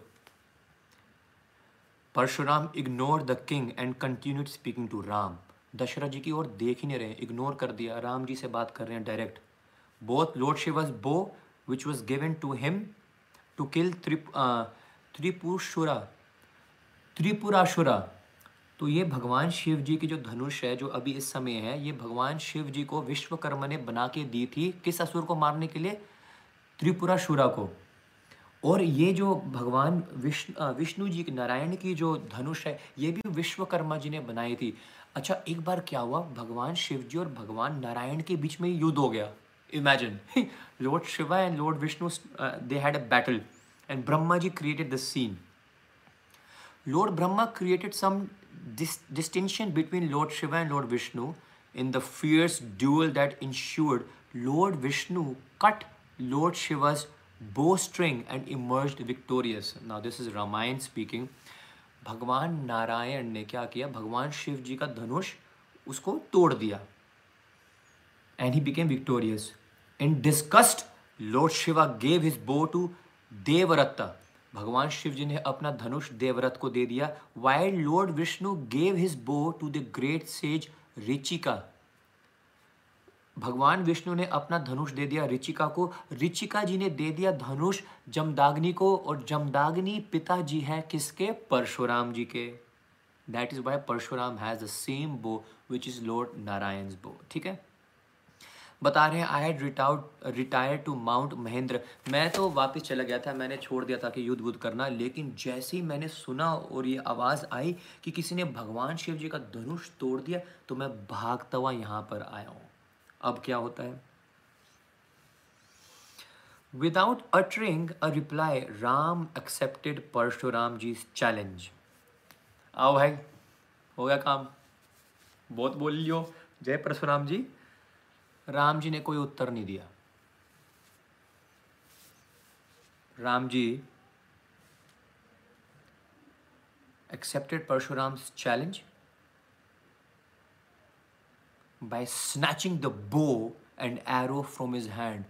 Parashuram ignore the king and continued speaking to Ram Dashrath ji की ओर देख ही नहीं रहे इग्नोर कर दिया। राम जी से बात कर रहे हैं direct both Lord Shiva's bow, which was given to him to kill Trip, uh, Tripushura, Tripurashura. तो ये भगवान शिव जी की जो धनुष है जो अभी इस समय है ये भगवान शिव जी को विश्वकर्मा ने बना के दी थी किस असुर को मारने के लिए? त्रिपुराशुरा को। और ये जो भगवान विष्णु विष्णु जी की नारायण की जो धनुष है ये भी विश्वकर्मा जी ने बनाई थी। अच्छा एक बार क्या हुआ? भगवान शिव जी और भगवान नारायण के बीच में युद्ध हो गया। Imagine, Lord Shiva and Lord Vishnu, uh, they had a battle and Brahma ji created this scene. Lord Brahma created some dis distinction between Lord Shiva and Lord Vishnu in the fierce duel that ensued. Lord Vishnu cut Lord Shiva's bowstring and emerged victorious. Now this is Ramayana speaking. भगवान नारायण ने क्या किया भगवान शिव जी का धनुष उसको तोड़ दिया and he became victorious in disgust lord Shiva gave his bow to Devarata भगवान शिव जी ने अपना धनुष देवरथ को दे दिया। While lord Vishnu gave his bow to the great sage Richika भगवान विष्णु ने अपना धनुष दे दिया रिचिका को। रिचिका जी ने दे दिया धनुष जमदाग्नि को, और जमदाग्नि पिताजी हैं किसके? परशुराम जी के। That is why Parashuram has the same bow which is Lord Narayan bow ठीक है? बता रहे हैं I had retired retire to mount Mahendra मैं तो वापस चला गया था, मैंने छोड़ दिया था कि युद्ध बुद्ध करना, लेकिन जैसे ही मैंने सुना और ये आवाज़ आई कि किसी ने भगवान शिव जी का धनुष तोड़ दिया तो मैं भागता हुआ यहाँ पर आया हूँ। अब क्या होता है? Without uttering a reply Ram accepted Parashuram ji challenge आओ भाई, हो गया काम। बहुत बोल लियो। जय परशुराम जी। राम जी ने कोई उत्तर नहीं दिया। राम जी accepted Parshuram's challenge by snatching the bow and arrow from his hand.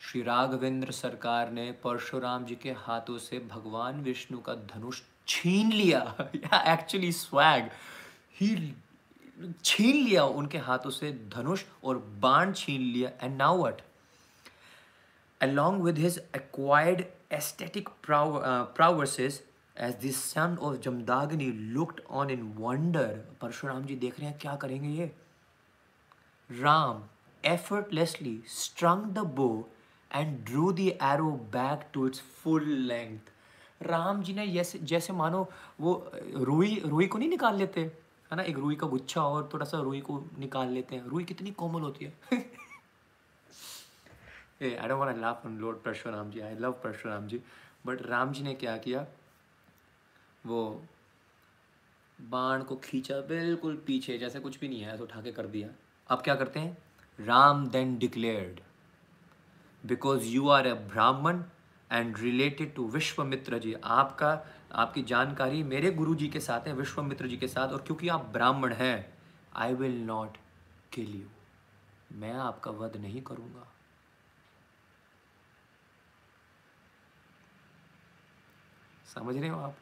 Shri Raghavendra सरकार ने परशुराम जी के हाथों से भगवान विष्णु का धनुष छीन लिया। एक्चुअली स्वैग ही छीन लिया उनके हाथों से धनुष और बाण छीन लिया। And now what along with his acquired aesthetic prowesses as this son of Jamadagni looked on in wonder Parashuram ji देख रहे हैं, क्या करेंगे ये? Ram effortlessly strung the bow and drew the arrow back to its full length Ram ji ने जैसे मानो वो uh, रोई रोई को नहीं निकाल लेते? है ना, एक रुई का गुच्छा और थोड़ा सा रुई को निकाल लेते हैं रुई कितनी कोमल होती है I don't want to laugh on Lord Parshuram ji. I love Parshuram ji. But Ram ji ने क्या किया वो बाण को खींचा बिल्कुल पीछे, जैसे कुछ भी नहीं है, ऐसे उठा के कर दिया अब क्या करते हैं Ram then declared because you are a Brahmin and related to Vishwamitra ji आपका आपकी जानकारी मेरे गुरु जी के साथ है, विश्वमित्र जी के साथ, और क्योंकि आप ब्राह्मण हैं I will not kill you मैं आपका वध नहीं करूँगा। समझ रहे हो आप?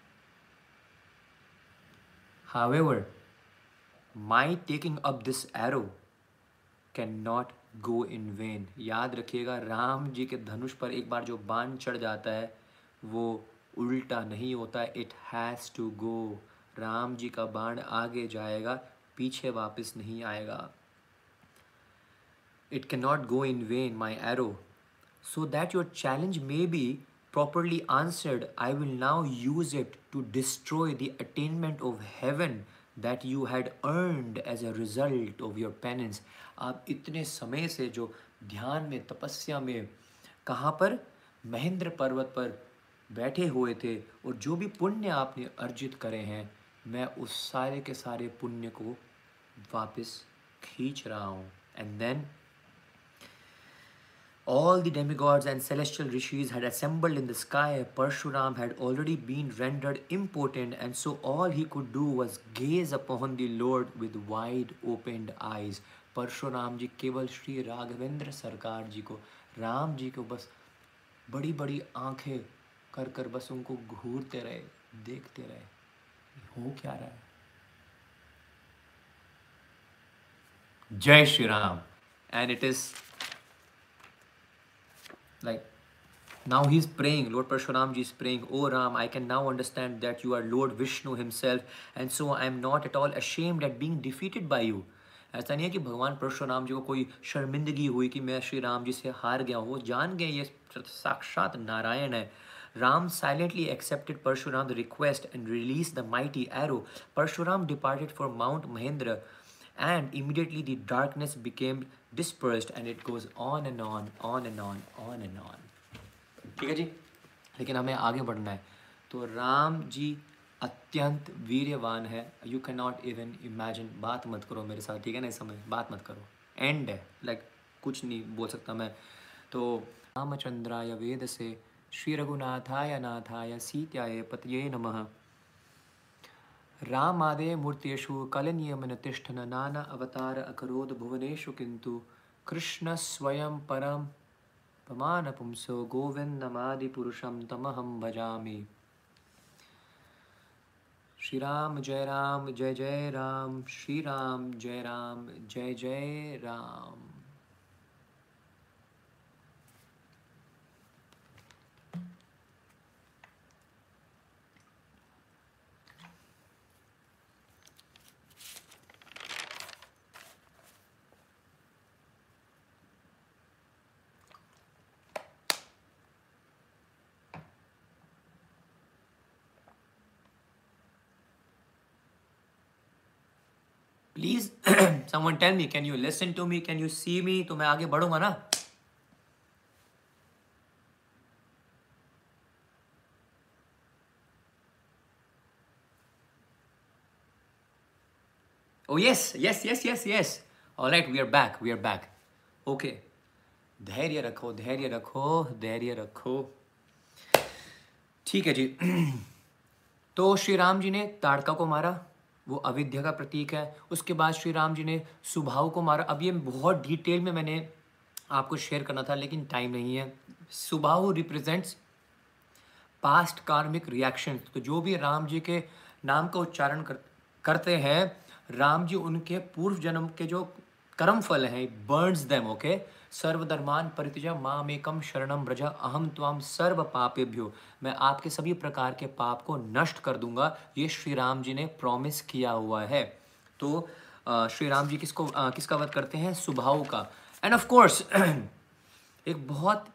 However my taking up this arrow can not go in vain याद रखिएगा, राम जी के धनुष पर एक बार जो बाण चढ़ जाता है, वो उल्टा नहीं होता it has to go Ram ji का बाण आगे जाएगा पीछे वापस नहीं आएगा it cannot go in vain, my arrow. So that your challenge may be properly answered, I will now use it to destroy the attainment of heaven that you had earned as a result of your penance. आप इतने समय से जो ध्यान में तपस्या में कहाँ पर महेंद्र पर्वत पर बैठे हुए थे और जो भी पुण्य आपने अर्जित करे हैं मैं उस सारे के सारे पुण्य को वापस खींच रहा हूँ and then All the demigods and celestial rishis had assembled in the sky. Parshuram had already been rendered impotent, and so all he could do was gaze upon the Lord with wide opened eyes. Parashuram ji केवल श्री राघवेंद्र सरकार जी को राम जी को बस बड़ी बड़ी आँखें कर कर बस उनको घूरते रहे, देखते रहे, हो क्या रहा है? जय Shri Ram. And it is like now he is praying lord Parashuram ji is praying O Ram I can now understand that you are lord Vishnu himself and so I am not at all ashamed at being defeated by you ऐसा नहीं है कि भगवान परशुराम जी को कोई शर्मिंदगी हुई कि मैं श्री राम जी से हार गया हूँ, वो जान गए, ये साक्षात नारायण है। Ram silently accepted Parshuram's request and released the mighty arrow. Parshuram departed for Mount Mahendra and immediately the darkness became dispersed and it goes on and on on and on on and on ठीक है जी लेकिन हमें आगे बढ़ना है तो राम जी अत्यंत वीर्यवान है you can not even imagine बात मत करो मेरे साथ ठीक है ना इस समय बात मत करो एंड है लाइक कुछ नहीं बोल सकता मैं तो रामचंद्राय वेद से श्री रघुनाथाय नाथाय सीत्याय पतये नमः। रामादे मूर्तेषु कलनियमनतिष्ठन नाना अवतार अकरोद भुवनेषु किन्तु कृष्ण स्वयं परम पमानपुंसो गोविन्दमादिपुरुषं तमहं भजामि। श्री राम जय राम जय जय राम श्री राम जय राम जय जय Ram. Please someone tell me can you listen to me can you see me तो मैं आगे बढ़ूँगा ना Oh yes, yes, yes, yes, yes. All right, we are back. We are back. Okay. धैर्य रखो धैर्य रखो धैर्य रखो ठीक है जी तो श्री राम जी ने ताड़का को मारा वो अविद्या का प्रतीक है। उसके बाद श्री राम जी ने सुभाव को मारा। अब ये बहुत डिटेल में मैंने आपको शेयर करना था लेकिन टाइम नहीं है। सुभाव रिप्रेजेंट्स पास्ट कार्मिक रिएक्शन तो जो भी राम जी के नाम का उच्चारण कर, करते हैं राम जी उनके पूर्व जन्म के जो कर्म फल हैं बर्न्स देम ओके सर्वधर्मान परित्यजा माम एकम शरणम ब्रजा अहम त्वाम सर्व पापेभ्यो मैं आपके सभी प्रकार के पाप को नष्ट कर दूँगा, ये श्री राम जी ने प्रॉमिस किया हुआ है। तो श्री राम जी किसको किसका वध करते हैं? सुभाव का। एंड ऑफ़ कोर्स एक बहुत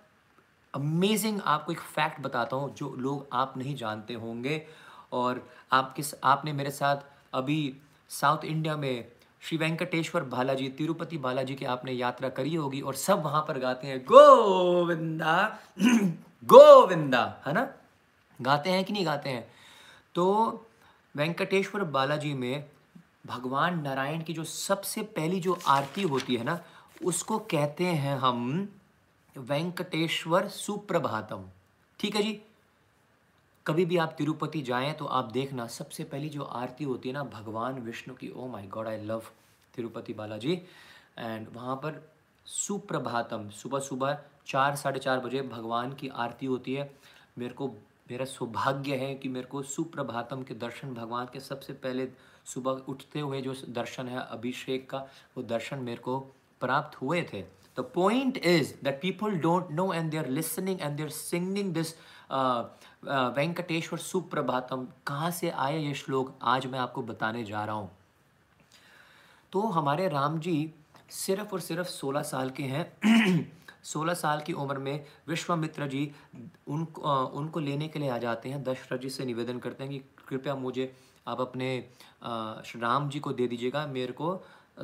अमेजिंग आपको एक फैक्ट बताता हूँ, जो लोग आप नहीं जानते होंगे। और आप किस, आपने मेरे साथ अभी साउथ इंडिया में श्री वेंकटेश्वर बालाजी, तिरुपति बालाजी की आपने यात्रा करी होगी और सब वहाँ पर गाते हैं, गोविंदा गोविंदा है ना? गाते हैं कि नहीं गाते हैं? तो वेंकटेश्वर बालाजी में भगवान नारायण की जो सबसे पहली जो आरती होती है ना, उसको कहते हैं हम वेंकटेश्वर सुप्रभातम। ठीक है जी? कभी भी आप तिरुपति जाएँ तो आप देखना, सबसे पहली जो आरती होती है ना, भगवान विष्णु की ओ my god I love Tirupati Balaji. And वहाँ पर सुप्रभातम, सुबह सुबह चार, साढ़े चार बजे भगवान की आरती होती है। मेरे को, मेरा सौभाग्य है कि मेरे को सुप्रभातम के दर्शन, भगवान के सबसे पहले सुबह उठते हुए जो दर्शन है, अभिषेक का, वो दर्शन मेरे को प्राप्त हुए थे। The point is that people don't know and they are listening and they are singing this Venkateshwara Suprabhatam, कहाँ से आए ये श्लोक? आज मैं आपको बताने जा रहा हूँ। तो हमारे राम जी सिर्फ़ और सिर्फ़ सोलह साल के हैं। सोलह साल की उम्र में विश्वामित्र जी उन उनको लेने के लिए आ जाते हैं। दशरथ जी से निवेदन करते हैं कि कृपया मुझे आप अपने राम जी को दे दीजिएगा। मेरे को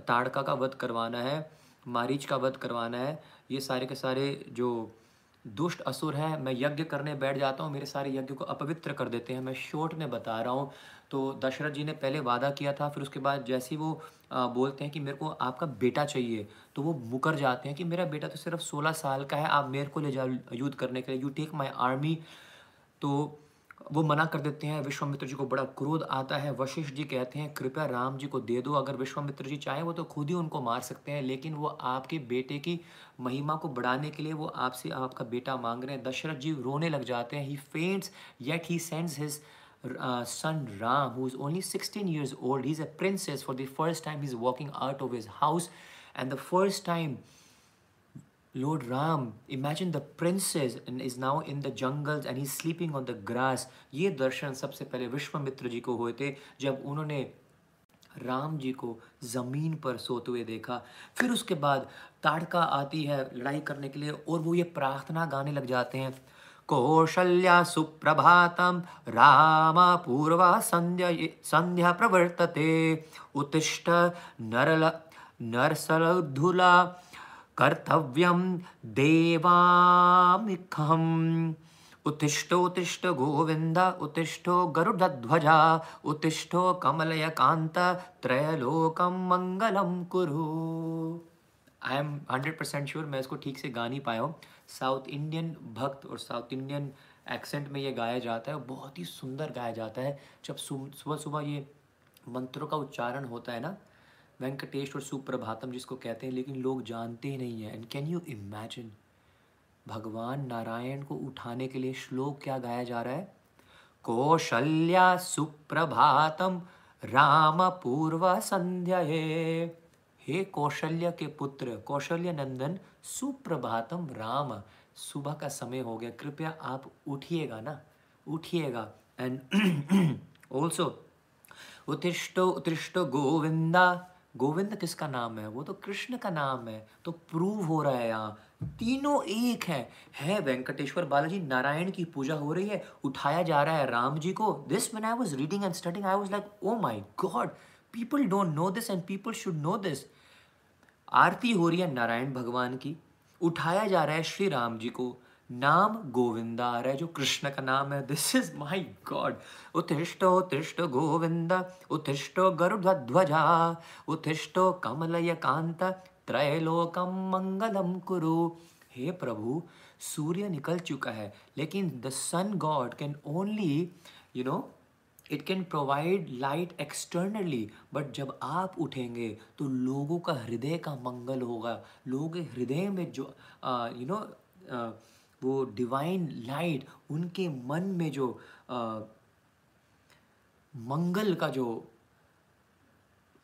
ताड़का का वध करवाना है, मारीच का वध करवाना है। ये सारे के सारे जो दुष्ट असुर है, मैं यज्ञ करने बैठ जाता हूँ, मेरे सारे यज्ञ को अपवित्र कर देते हैं। मैं शोट में बता रहा हूँ। तो दशरथ जी ने पहले वादा किया था, फिर उसके बाद जैसे ही वो बोलते हैं कि मेरे को आपका बेटा चाहिए तो वो मुकर जाते हैं कि मेरा बेटा तो सिर्फ़ सोलह साल का है, आप मेरे को ले जाओ युद्ध करने के लिए। यू टेक माई आर्मी तो वो मना कर देते हैं विश्वामित्र जी को बड़ा क्रोध आता है वशिष्ठ जी कहते हैं कृपया राम जी को दे दो अगर विश्वामित्र जी चाहें वो तो खुद ही उनको मार सकते हैं लेकिन वो आपके बेटे की महिमा को बढ़ाने के लिए वो आपसे आपका बेटा मांग रहे हैं दशरथ जी रोने लग जाते हैं he faints yet he sends his son Ram, who is only 16 years old. He's a princess. For the first time, he's walking out of his house. And the first time Lord Ram, imagine the princess and is now in the jungles and he's sleeping on the grass. ये दर्शन सबसे पहले विश्वामित्र जी को हुए थे जब उन्होंने राम जी को ज़मीन पर सोते हुए देखा फिर उसके बाद ताड़का आती है लड़ाई करने के लिए और वो ये प्रार्थना गाने लग जाते हैं कौशल्या सुप्रभातं राम पूर्वा संध्या संध्या प्रवर्तते उत्तिष्ठ नरल नरसलधुला कर्तव्यं उत्तिष्ठो, उत्तिष्ठ गोविंद उत्तिष्ठो गरुडध्वजा, उत्तिष्ठो कमलयकांत त्रयलोकम मंगलम कुरु। I am hundred percent sure मैं इसको ठीक से गा नहीं पाया हूँ। साउथ इंडियन भक्त और साउथ इंडियन एक्सेंट में ये गाया जाता है बहुत ही सुंदर गाया जाता है। जब सुबह सुबह ये मंत्रों का उच्चारण होता है ना वेंकटेश्वर सुप्रभातम जिसको कहते हैं, लेकिन लोग जानते ही नहीं हैं। एंड कैन यू इमेजिन भगवान नारायण को उठाने के लिए श्लोक क्या गाया जा रहा है? कौशल्या सुप्रभातम राम पूर्व संध्या हे कौशल्य के पुत्र, कौशल्य नंदन, सुप्रभातम राम, सुबह का समय हो गया। कृपया आप उठिएगा ना? उठिएगा। एंड ऑल्सो उत्तिष्टो उत्तिष्टो गोविंदा। गोविंद किसका नाम है? वो तो कृष्ण का नाम है। तो प्रूव हो रहा है यहाँ। तीनों एक है। है वेंकटेश्वर बालाजी, नारायण की पूजा हो रही है। उठाया जा रहा है राम जी को। This man I was reading and studying I was like oh my god people don't know this and people should know this आरती हो रही है नारायण भगवान की। उठाया जा रहा है श्री राम जी को। नाम गोविंदा आ जो कृष्ण का नाम है। दिस इज़ माई गॉड उत्तिष्ठो उत्तिष्ठ गोविंद उत्तिष्ठो गरुड़ ध्वजा उत्तिष्ठो कमलय कांत त्रैलोकम मंगलम कुरु। हे प्रभु, सूर्य निकल चुका है, लेकिन the sun god can only you know it can provide light externally but जब आप उठेंगे तो लोगों का हृदय का मंगल होगा। लोगों के हृदय में जो यू नो वो डिवाइन लाइट उनके मन में जो uh, मंगल का जो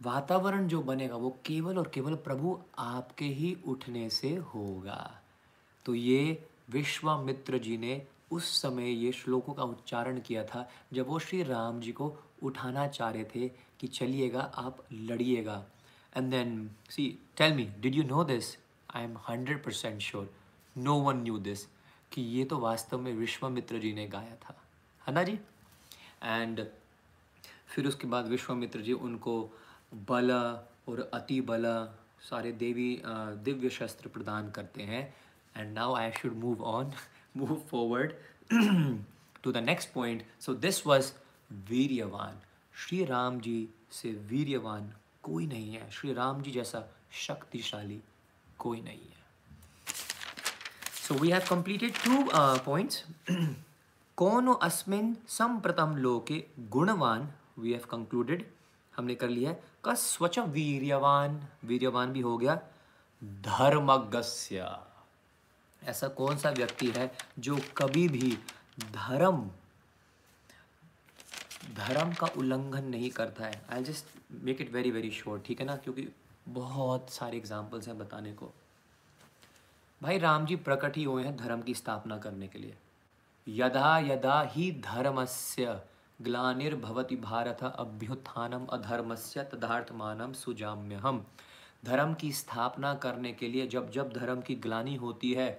वातावरण जो बनेगा वो केवल और केवल प्रभु आपके ही उठने से होगा। तो ये विश्वामित्र जी ने उस समय ये श्लोकों का उच्चारण किया था जब वो श्री राम जी को उठाना चाह रहे थे कि चलिएगा आप लड़िएगा। And then see tell me did you know this I am hundred percent sure no one knew this कि ये तो वास्तव में विश्वामित्र जी ने गाया था। है ना जी? एंड फिर उसके बाद विश्वामित्र जी उनको बल और अति बल सारे देवी दिव्य शस्त्र प्रदान करते हैं। And now I should move on move forward to the next point so this was वीर्यवान Shri Ram ji से वीर्यवान कोई नहीं है। श्री राम जी जैसा शक्तिशाली कोई नहीं है। So we have completed two points कौन अस्मिन संप्रतम लोके गुणवान वी हैव कंक्लूडेड हमने कर लिया है का स्वच्छ वीर्यवान वीर्यवान भी हो गया धर्मगस्य ऐसा कौन सा व्यक्ति है जो कभी भी धर्म धर्म का उल्लंघन नहीं करता है I just make it very very sure ठीक है ना क्योंकि बहुत सारे एग्जाम्पल्स हैं बताने को भाई राम जी प्रकट ही हुए हैं धर्म की स्थापना करने के लिए। यदा यदा ही धर्मस्य ग्लानिर्भवति भारत अभ्युत्थानम अधर्मस्य तदार्थमानम सुजाम्य हम धर्म की स्थापना करने के लिए जब जब धर्म की ग्लानी होती है,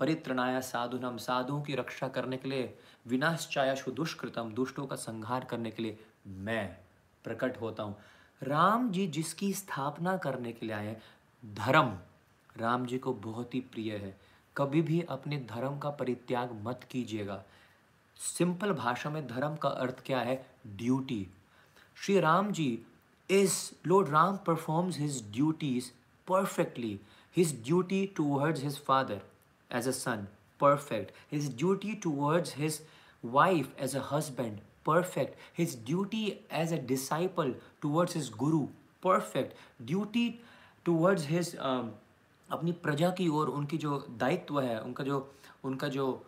परित्रणाया साधुनम साधुओं की रक्षा करने के लिए विनाशायाशु दुष्कृतम दुष्टों का संहार करने के लिए मैं प्रकट होता हूँ। राम जी जिसकी स्थापना करने के लिए आए धर्म राम जी को बहुत ही प्रिय है। कभी भी अपने धर्म का परित्याग मत कीजिएगा। सिंपल भाषा में धर्म का अर्थ क्या है? Duty. Shri Ram ji is lord Ram performs his duties perfectly. His duty towards his father as a son his duty towards his wife as a husband perfect his duty as a disciple towards his guru perfect duty towards his um, अपनी प्रजा की ओर उनकी जो दायित्व है, उनका जो उनका जो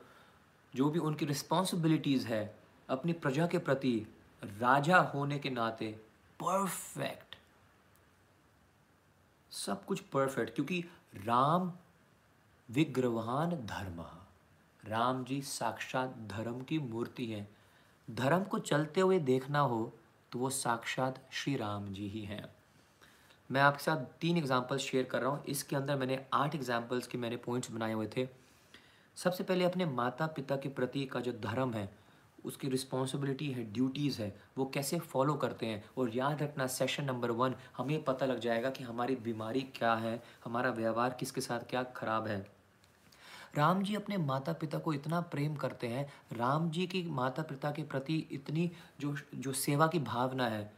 जो भी उनकी रिस्पॉन्सिबिलिटीज़ है, अपनी प्रजा के प्रति राजा होने के नाते परफेक्ट सब कुछ परफेक्ट क्योंकि राम विग्रवान धर्म राम जी साक्षात धर्म की मूर्ति है। धर्म को चलते हुए देखना हो तो वो साक्षात श्री राम जी ही हैं। मैं आपके साथ तीन एग्जांपल्स शेयर कर रहा हूँ। इसके अंदर मैंने आठ एग्जाम्पल्स के मैंने पॉइंट्स बनाए हुए थे। सबसे पहले अपने माता पिता के प्रति का जो धर्म है, उसकी रिस्पॉन्सिबिलिटी है ड्यूटीज़ है, वो कैसे फॉलो करते हैं? और याद रखना सेशन नंबर वन हमें पता लग जाएगा कि हमारी बीमारी क्या है, हमारा व्यवहार किसके साथ क्या खराब है। राम जी अपने माता पिता को इतना प्रेम करते हैं। राम जी की माता पिता के प्रति इतनी जो जो सेवा की भावना है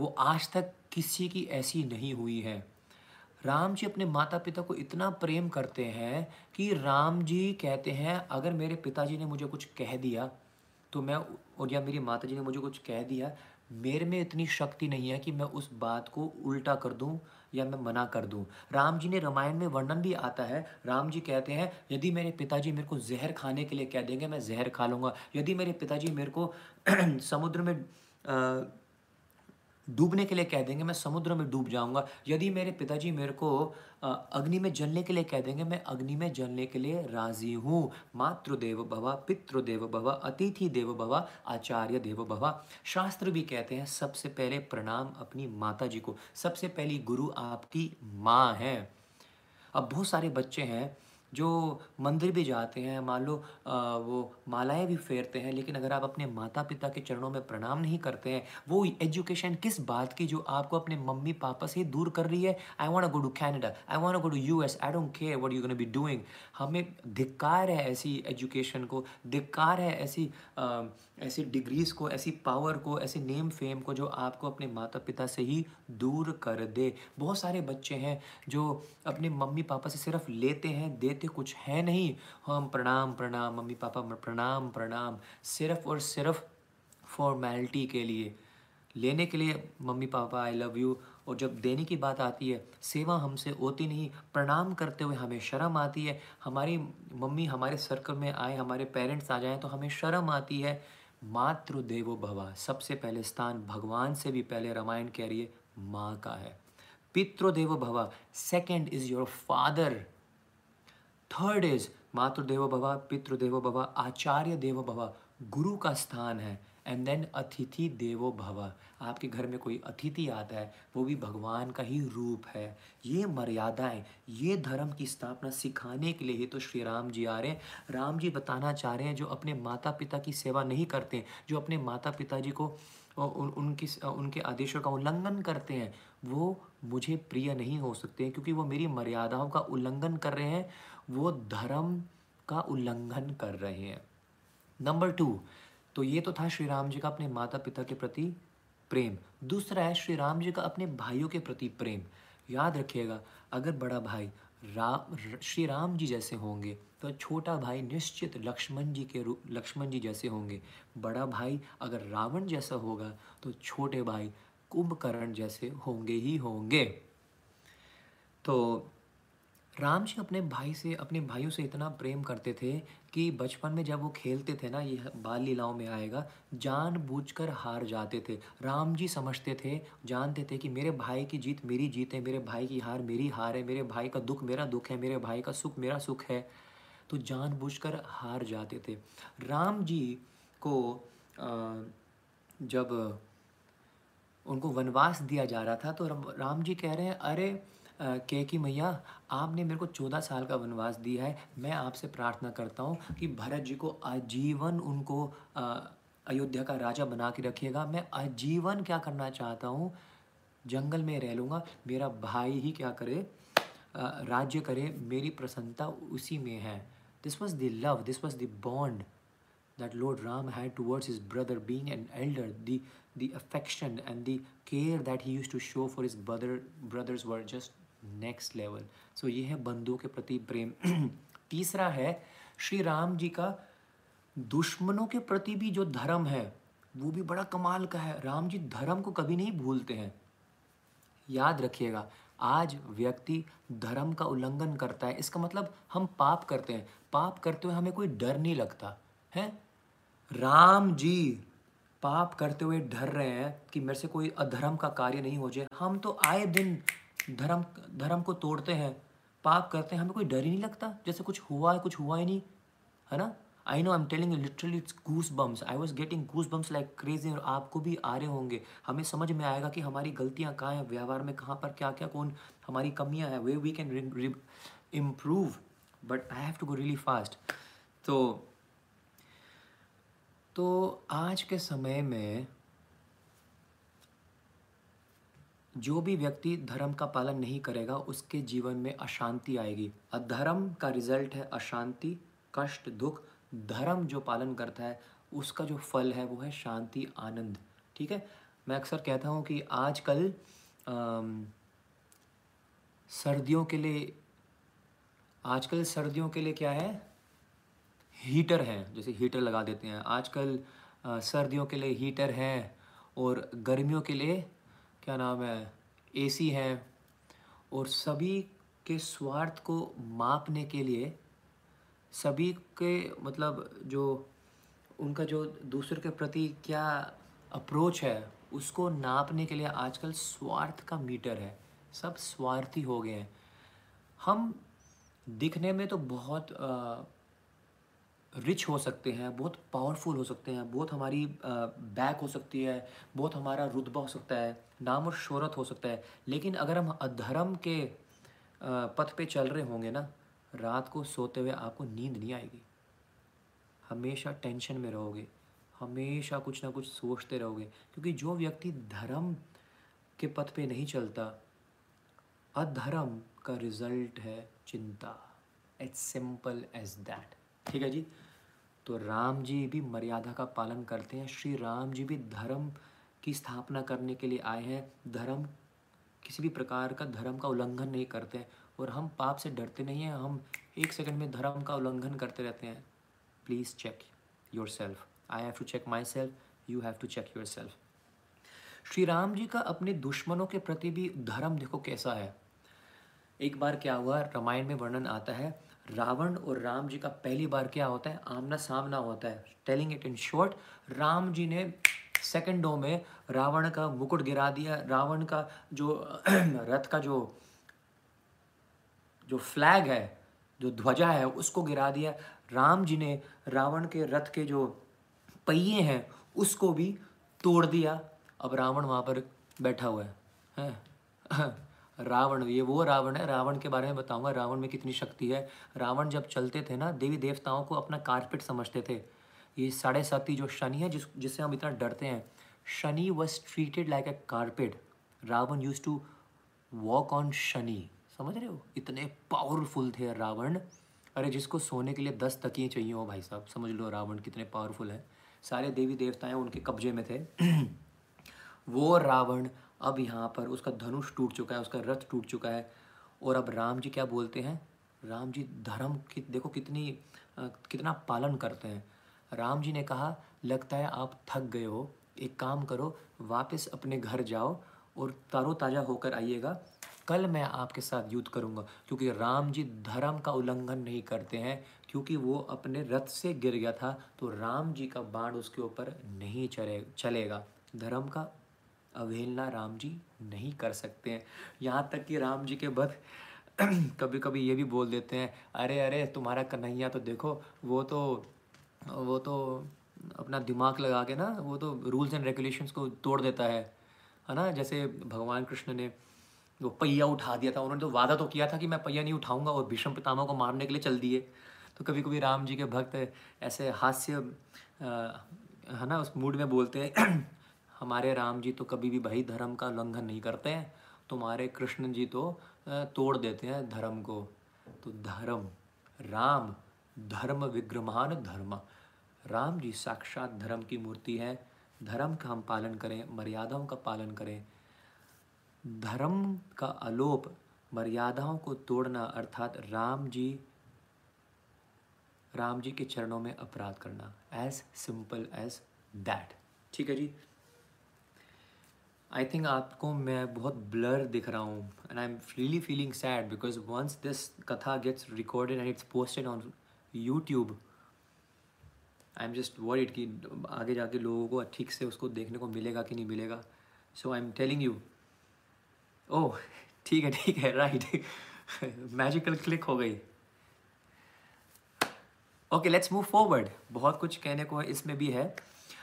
वो आज तक किसी की ऐसी नहीं हुई है। राम जी अपने माता पिता को इतना प्रेम करते हैं कि राम जी कहते हैं अगर मेरे पिताजी ने मुझे कुछ कह दिया तो मैं और या मेरी माता जी ने मुझे कुछ कह दिया मेरे में इतनी शक्ति नहीं है कि मैं उस बात को उल्टा कर दूँ या मैं मना कर दूँ। राम जी ने रामायण में वर्णन भी आता है। राम जी कहते हैं यदि मेरे पिताजी मेरे को जहर खाने के लिए कह देंगे मैं जहर खा लूँगा। यदि मेरे पिताजी मेरे को समुद्र में आ, डूबने के लिए कह देंगे, मैं समुद्र में डूब जाऊँगा। यदि मेरे पिताजी मेरे को अग्नि में जलने के लिए कह देंगे, मैं अग्नि में जलने के लिए राज़ी हूँ। मातृदेव भवा, पितृदेव भवा, अतिथि देव भवा, आचार्य देव भवा। शास्त्र भी कहते हैं, सबसे पहले प्रणाम अपनी माता जी को। सबसे पहली गुरु आपकी माँ है। अब बहुत सारे बच्चे हैं जो मंदिर भी जाते हैं मान लो वो मालाएँ भी फेरते हैं लेकिन अगर आप अपने माता पिता के चरणों में प्रणाम नहीं करते हैं वो एजुकेशन किस बात की जो आपको अपने मम्मी पापा से दूर कर रही है? I want go to Canada I want go to U S I don't care what you can be doing हमें धिक्कार है ऐसी एजुकेशन को धिक्कार है ऐसी आ, ऐसी डिग्रीज को, ऐसी पावर को, ऐसे नेम फेम को जो आपको अपने माता पिता से ही दूर कर दे। बहुत सारे बच्चे हैं जो अपने मम्मी पापा से सिर्फ़ लेते हैं, देते कुछ है नहीं। हम प्रणाम प्रणाम मम्मी पापा प्रणाम प्रणाम, सिर्फ़ और सिर्फ़ फॉर्मेलिटी के लिए। लेने के लिए mummy papa I love you और जब देने की बात आती है, सेवा हमसे होती नहीं, प्रणाम करते हुए हमें शर्म आती है। हमारी मम्मी हमारे सर्कल में आए, हमारे पेरेंट्स आ जाएँ तो हमें शर्म आती है। मातृ देवो भवा। सबसे पहले स्थान भगवान से भी पहले रामायण कह रही है, माँ का है। पितृदेवो भवा। Second is your father third is मातृदेव भवा, पितृदेव भवा, आचार्य देवो भवा। गुरु का स्थान है। एंड देन अतिथि देवो भव आपके घर में कोई अतिथि आता है वो भी भगवान का ही रूप है। ये मर्यादाएँ ये धर्म की स्थापना सिखाने के लिए ही तो श्री राम जी आ रहे हैं। राम जी बताना चाह रहे हैं जो अपने माता पिता की सेवा नहीं करते जो अपने माता पिता जी को उन, उनकी उनके आदेशों का उल्लंघन करते हैं वो मुझे प्रिय नहीं हो सकते हैं क्योंकि वो मेरी मर्यादाओं का उल्लंघन कर रहे हैं वो धर्म का उल्लंघन कर रहे हैं। नंबर टू तो ये तो था श्री राम जी का अपने माता पिता के प्रति प्रेम। दूसरा है, श्री राम जी का अपने भाइयों के प्रति प्रेम। याद रखिएगा, अगर बड़ा भाई राम श्री राम जी जैसे होंगे तो छोटा भाई निश्चित लक्ष्मण जी के रूप लक्ष्मण जी जैसे होंगे। बड़ा भाई अगर रावण जैसा होगा तो छोटे भाई कुंभकर्ण जैसे होंगे ही होंगे। तो राम जी अपने भाई से, अपने भाइयों से इतना प्रेम करते थे कि बचपन में जब वो खेलते थे ना ये बाल लीलाओं में आएगा, जान बूझकर हार जाते थे। राम जी समझते थे, जानते थे कि मेरे भाई की जीत मेरी जीत है, मेरे भाई की हार मेरी हार है, मेरे भाई का दुख मेरा दुख है, मेरे भाई का सुख मेरा सुख है। तो जान बूझकर हार जाते थे। राम जी को जब उनको वनवास दिया जा रहा था तो राम जी कह रहे हैं, अरे कह की मैया आपने मेरे को चौदह साल का वनवास दिया है। मैं आपसे प्रार्थना करता हूँ कि भरत जी को आजीवन उनको अयोध्या का राजा बना के रखिएगा। मैं आजीवन क्या करना चाहता हूँ? जंगल में रह लूँगा। मेरा भाई ही क्या करे? राज्य करे। मेरी प्रसन्नता उसी में है। This was the love this was the bond that Lord Ram had towards his brother being an elder, the the affection and the care that he used to show for his brother brothers were just next level सो ये है बंधुओं के प्रति प्रेम। तीसरा है, श्री राम जी का दुश्मनों के प्रति भी जो धर्म है, वो भी बड़ा कमाल का है। राम जी धर्म को कभी नहीं भूलते हैं। याद रखिएगा, आज व्यक्ति धर्म का उल्लंघन करता है। इसका मतलब हम पाप करते हैं। पाप करते हुए हमें कोई डर नहीं लगता, है? राम जी पाप करते हुए डर रहे हैं कि मेरे से कोई अधर्म का कार्य नहीं हो जाए। हम तो आए दिन धर्म धर्म को तोड़ते हैं, पाप करते हैं, हमें कोई डर ही नहीं लगता, जैसे कुछ हुआ है, कुछ हुआ ही नहीं, है ना? I know I am telling literally it's goose bumps I was getting goose bumps like crazy और आपको भी आ रहे होंगे। हमें समझ में आएगा कि हमारी गलतियाँ कहाँ हैं, व्यवहार में कहाँ पर क्या क्या कौन हमारी कमियाँ हैं way we can improve but I have to go really fast तो तो आज के समय में जो भी व्यक्ति धर्म का पालन नहीं करेगा, उसके जीवन में अशांति आएगी। अधर्म का रिज़ल्ट है अशांति, कष्ट, दुख। धर्म जो पालन करता है, उसका जो फल है, वो है शांति, आनंद। ठीक है? मैं अक्सर कहता हूँ कि आजकल सर्दियों के लिए, आजकल सर्दियों के लिए क्या है? हीटर है, जैसे हीटर लगा देते हैं। आजकल सर्दियों के लिए हीटर है और गर्मियों के लिए क्या नाम है? एसी है। और सभी के स्वार्थ को मापने के लिए सभी के मतलब जो उनका जो दूसरे के प्रति क्या अप्रोच है उसको नापने के लिए आजकल स्वार्थ का मीटर है। सब स्वार्थी हो गए हैं। हम दिखने में तो बहुत आ, रिच हो सकते हैं, बहुत पावरफुल हो सकते हैं, बहुत हमारी बैक हो सकती है, बहुत हमारा रुतबा हो सकता है, नाम और शोहरत हो सकता है। लेकिन अगर हम अधर्म के पथ पे चल रहे होंगे ना, रात को सोते हुए आपको नींद नहीं आएगी। हमेशा टेंशन में रहोगे, हमेशा कुछ ना कुछ सोचते रहोगे, क्योंकि जो व्यक्ति धर्म के पथ पे नहीं चलता, अधर्म का रिज़ल्ट है चिंता। इट्स सिंपल एज दैट ठीक है जी? तो राम जी भी मर्यादा का पालन करते हैं। श्री राम जी भी धर्म की स्थापना करने के लिए आए हैं। धर्म, किसी भी प्रकार का धर्म का उल्लंघन नहीं करते और हम पाप से डरते नहीं हैं, हम एक सेकंड में धर्म का उल्लंघन करते रहते हैं। Please check yourself I have to check myself you have to check yourself Shri Ram ji का अपने दुश्मनों के प्रति भी धर्म देखो कैसा है। एक बार क्या हुआ? रामायण में वर्णन आता है रावण और राम जी का पहली बार क्या होता है? आमना सामना होता है। Telling it in short Ram ji ने सेकंडों में रावण का मुकुट गिरा दिया। रावण का जो रथ का जो जो फ्लैग है जो ध्वजा है उसको गिरा दिया। राम जी ने रावण के रथ के जो पहिए हैं उसको भी तोड़ दिया। अब रावण वहाँ पर बैठा हुआ है, है? रावण, ये वो रावण है, रावण के बारे में बताऊँगा, रावण में कितनी शक्ति है। रावण जब चलते थे ना, देवी देवताओं को अपना कारपेट समझते थे। ये साढ़े साती जो शनि है, जिस, जिससे हम इतना डरते हैं। Shani was treated like a carpet Ravan use to walk on Shani. समझ रहे हो? इतने पावरफुल थे रावण। अरे, जिसको सोने के लिए दस तकिए चाहिए हो भाई साहब, समझ लो रावण कितने पावरफुल हैं। सारे देवी देवताएँ उनके कब्जे में थे। वो रावण अब यहाँ पर उसका धनुष टूट चुका है, उसका रथ टूट चुका है। और अब राम जी क्या बोलते हैं? राम जी धर्म की, देखो कितनी कितना पालन करते हैं। राम जी ने कहा, लगता है आप थक गए हो। एक काम करो, वापस अपने घर जाओ और ताज़ा होकर आइएगा। कल मैं आपके साथ युद्ध करूँगा, क्योंकि राम जी धर्म का उल्लंघन नहीं करते हैं, क्योंकि वो अपने रथ से गिर गया था तो राम जी का बाण उसके ऊपर नहीं चले चलेगा। धर्म का अवहेलना राम जी नहीं कर सकते हैं। यहाँ तक कि राम जी के बद कभी कभी ये भी बोल देते हैं, अरे अरे, तुम्हारा कन्हैया तो देखो, वो तो वो तो अपना दिमाग लगा के ना, वो तो रूल्स एंड रेगुलेशंस को तोड़ देता है। है ना? जैसे भगवान कृष्ण ने वो पहिया उठा दिया था, उन्होंने तो वादा तो किया था कि मैं पहिया नहीं उठाऊँगा और भीष्म पितामह को मारने के लिए चल दिए। तो कभी कभी राम जी के भक्त ऐसे हास्य है ना, उस मूड में बोलते हैं हमारे राम जी तो कभी भी भाई धर्म का उल्लंघन नहीं करते हैं, तुम्हारे कृष्ण जी तो तोड़ देते हैं धर्म को। तो धर्म, राम, धर्म विग्रमान धर्म। राम जी साक्षात धर्म की मूर्ति है, धर्म का हम पालन करें, मर्यादाओं का पालन करें। धर्म का आलोप मर्यादाओं को तोड़ना अर्थात राम जी राम जी के चरणों में अपराध करना। एज सिंपल एज दैट ठीक है जी? आई थिंक आपको मैं बहुत ब्लर दिख रहा हूँ and I am really feeling sad because once this katha gets recorded and it's posted on YouTube I am just worried कि आगे जाके लोगों को ठीक से उसको देखने को मिलेगा कि नहीं मिलेगा। So I am telling you oh ठीक है ठीक है राइट मैजिकल क्लिक हो गई। ओके लेट्स मूव फॉरवर्ड बहुत कुछ कहने को इसमें भी है।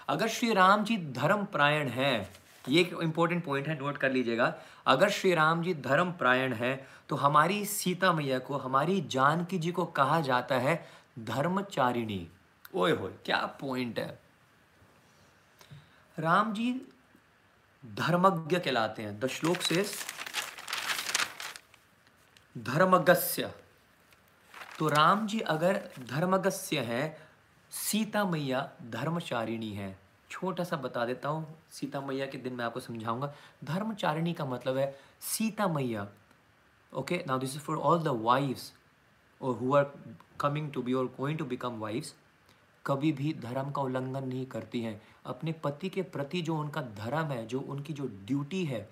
अगर श्री राम जी धर्म प्रायण है ये एक इंपॉर्टेंट पॉइंट है नोट कर लीजिएगा। अगर श्री राम जी धर्म प्रायण है तो हमारी सीता मैया को, हमारी जानकी जी को कहा जाता है धर्मचारिणी। ओए होए, क्या पॉइंट है? राम जी धर्मज्ञ कहलाते हैं। द श्लोक से धर्मगस्य। तो राम जी अगर धर्मगस्य हैं, सीता मैया धर्मचारिणी है। छोटा सा बता देता हूँ, सीता मैया के दिन मैं आपको समझाऊँगा। धर्मचारिणी का मतलब है Sita Maiya. Okay now this is for all the wives और who are coming to be और गोइंग टू बिकम वाइफ्स कभी भी धर्म का उल्लंघन नहीं करती हैं। अपने पति के प्रति जो उनका धर्म है, जो उनकी जो ड्यूटी है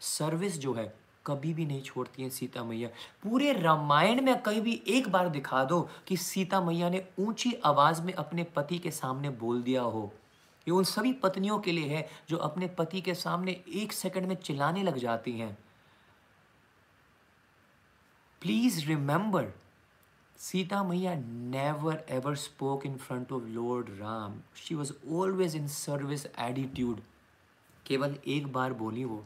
सर्विस जो है, कभी भी नहीं छोड़ती हैं सीता मैया। पूरे रामायण में कहीं भी एक बार दिखा दो कि सीता मैया ने ऊँची आवाज़ में अपने पति के सामने बोल दिया हो। ये उन सभी पत्नियों के लिए है जो अपने पति के सामने एक सेकंड में चिल्लाने लग जाती हैं। Please remember Sita Maiya never ever spoke in front of lord Ram she was always in service attitude केवल एक बार बोली वो।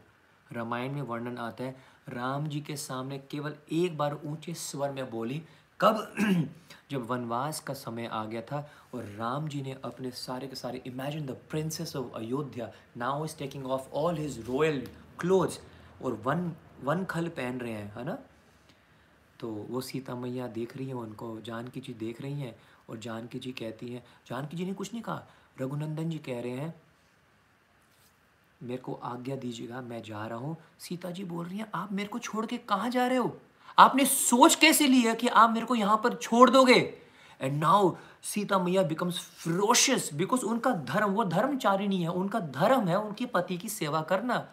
रामायण में वर्णन आता है, राम जी के सामने केवल एक बार ऊँचे स्वर में बोली कब जब वनवास का समय आ गया था और राम जी ने अपने सारे के सारे imagine the princes of Ayodhya now is taking off all his royal clothes और वन वन खल पहन रहे हैं, है ना? तो वो सीता मैया देख रही हैं, उनको जानकी जी देख रही हैं और जानकी जी कहती हैं, जानकी जी ने कुछ नहीं कहा, रघुनंदन जी कह रहे हैं, मेरे को आज्ञा दीजिएगा, मैं जा रहा हूँ। सीता जी बोल रही हैं, आप मेरे को छोड़ के कहाँ जा रहे हो? आपने सोच कैसे लिया कि आप मेरे को यहाँ पर छोड़ दोगे? एंड नाउ सीता मैया बिकम्स फ्रोशियस बिकॉज़ उनका धर्म, वो धर्मचारिणी है, उनका धर्म है उनके पति की सेवा करना।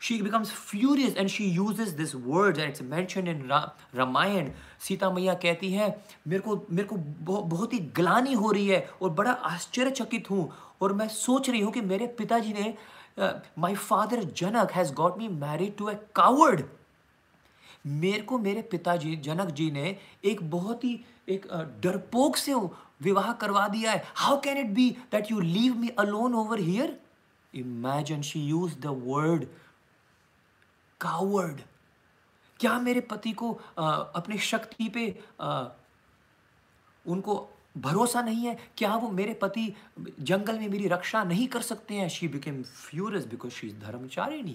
She becomes furious and she uses this words and it's mentioned in Ramayan Sita मैया कहती है, मेरे को मेरे को बहुत ही ग्लानी हो रही है और बड़ा आश्चर्यचकित हूँ और मैं सोच रही हूँ कि मेरे पिताजी ने my father Janak has got me married to a coward मेरे को मेरे पिताजी जनक जी ने एक बहुत ही एक डरपोक से विवाह करवा दिया है। How can it be that you leave me alone over here imagine she use the word coward क्या मेरे पति को आ, अपने शक्ति पे आ, उनको भरोसा नहीं है? क्या वो मेरे पति जंगल में मेरी रक्षा नहीं कर सकते हैं? She became furious because she is dharmacharini.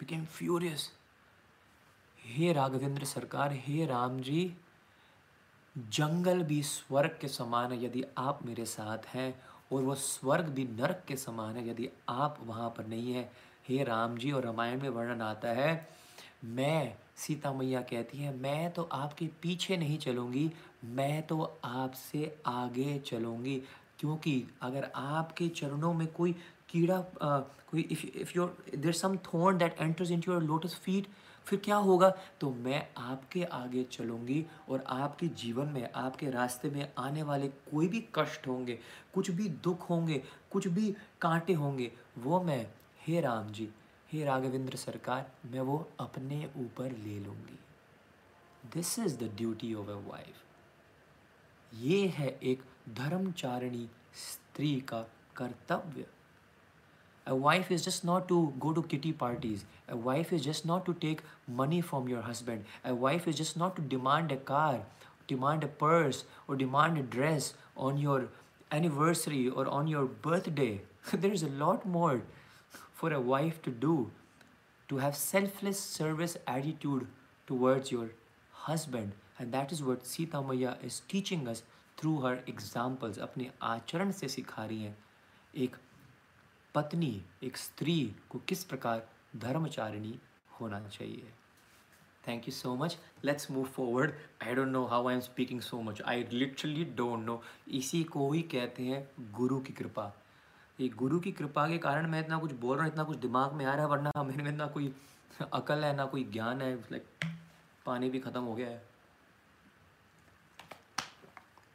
Became furious हे राघवेंद्र सरकार हे राम जी जंगल भी स्वर्ग के समान है यदि आप मेरे साथ हैं और वो स्वर्ग भी नरक के समान है यदि आप वहाँ पर नहीं हैं। हे राम जी और रामायण में वर्णन आता है मैं सीता मैया कहती है मैं तो आपके पीछे नहीं चलूँगी मैं तो आपसे आगे चलूँगी क्योंकि अगर आपके चरणों में कोई कीड़ा uh, कोई if if your there some thorn that enters in your lotus feet फिर क्या होगा? तो मैं आपके आगे चलूँगी और आपके जीवन में, आपके रास्ते में आने वाले कोई भी कष्ट होंगे, कुछ भी दुख होंगे, कुछ भी कांटे होंगे, वो मैं, हे राम जी, हे राघवेंद्र सरकार, मैं वो अपने ऊपर ले लूँगी। This is the duty of a wife ये है एक धर्मचारिणी स्त्री का कर्तव्य। A wife is just not to go to kitty parties. A wife is just not to take money from your husband. A wife is just not to demand a car, demand a purse, or demand a dress on your anniversary or on your birthday. there is a lot more for a wife to do to have selfless service attitude towards your husband and that is what Sita Maya is teaching us through her examples अपने आचरण से सिखा रही हैं एक पत्नी, एक स्त्री को किस प्रकार धर्मचारिणी होना चाहिए? Thank you so much. Let's move forward. I don't know how i am speaking so much. I literally don't know. इसी को ही कहते हैं गुरु की कृपा। ये गुरु की कृपा के कारण मैं इतना कुछ बोल रहा हूँ, इतना कुछ दिमाग में आ रहा है, वरना मेरे में ना कोई अकल है, ना कोई ज्ञान है लाइक पानी भी ख़त्म हो गया है।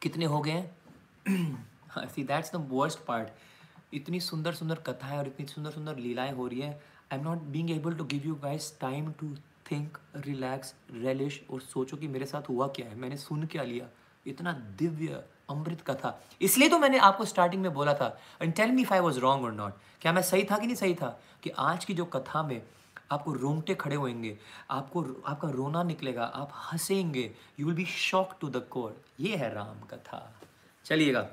कितने हो गए हैं? See that's the worst part इतनी सुंदर सुंदर कथाएँ और इतनी सुंदर सुंदर लीलाएँ हो रही है। I am not being able to give you guys time to think relax relish और सोचो कि मेरे साथ हुआ क्या है। मैंने सुन क्या लिया। इतना दिव्य, अमृत कथा। इसलिए तो मैंने आपको स्टार्टिंग में बोला था। And tell me I was wrong और नॉट क्या मैं सही था कि नहीं सही था? कि आज की जो कथा में आपको रोंगटे खड़े होंगे आपको, आपका रोना निकलेगा, आप हंसेंगे। You will be shock to the core ये है राम कथा। चलिएगा।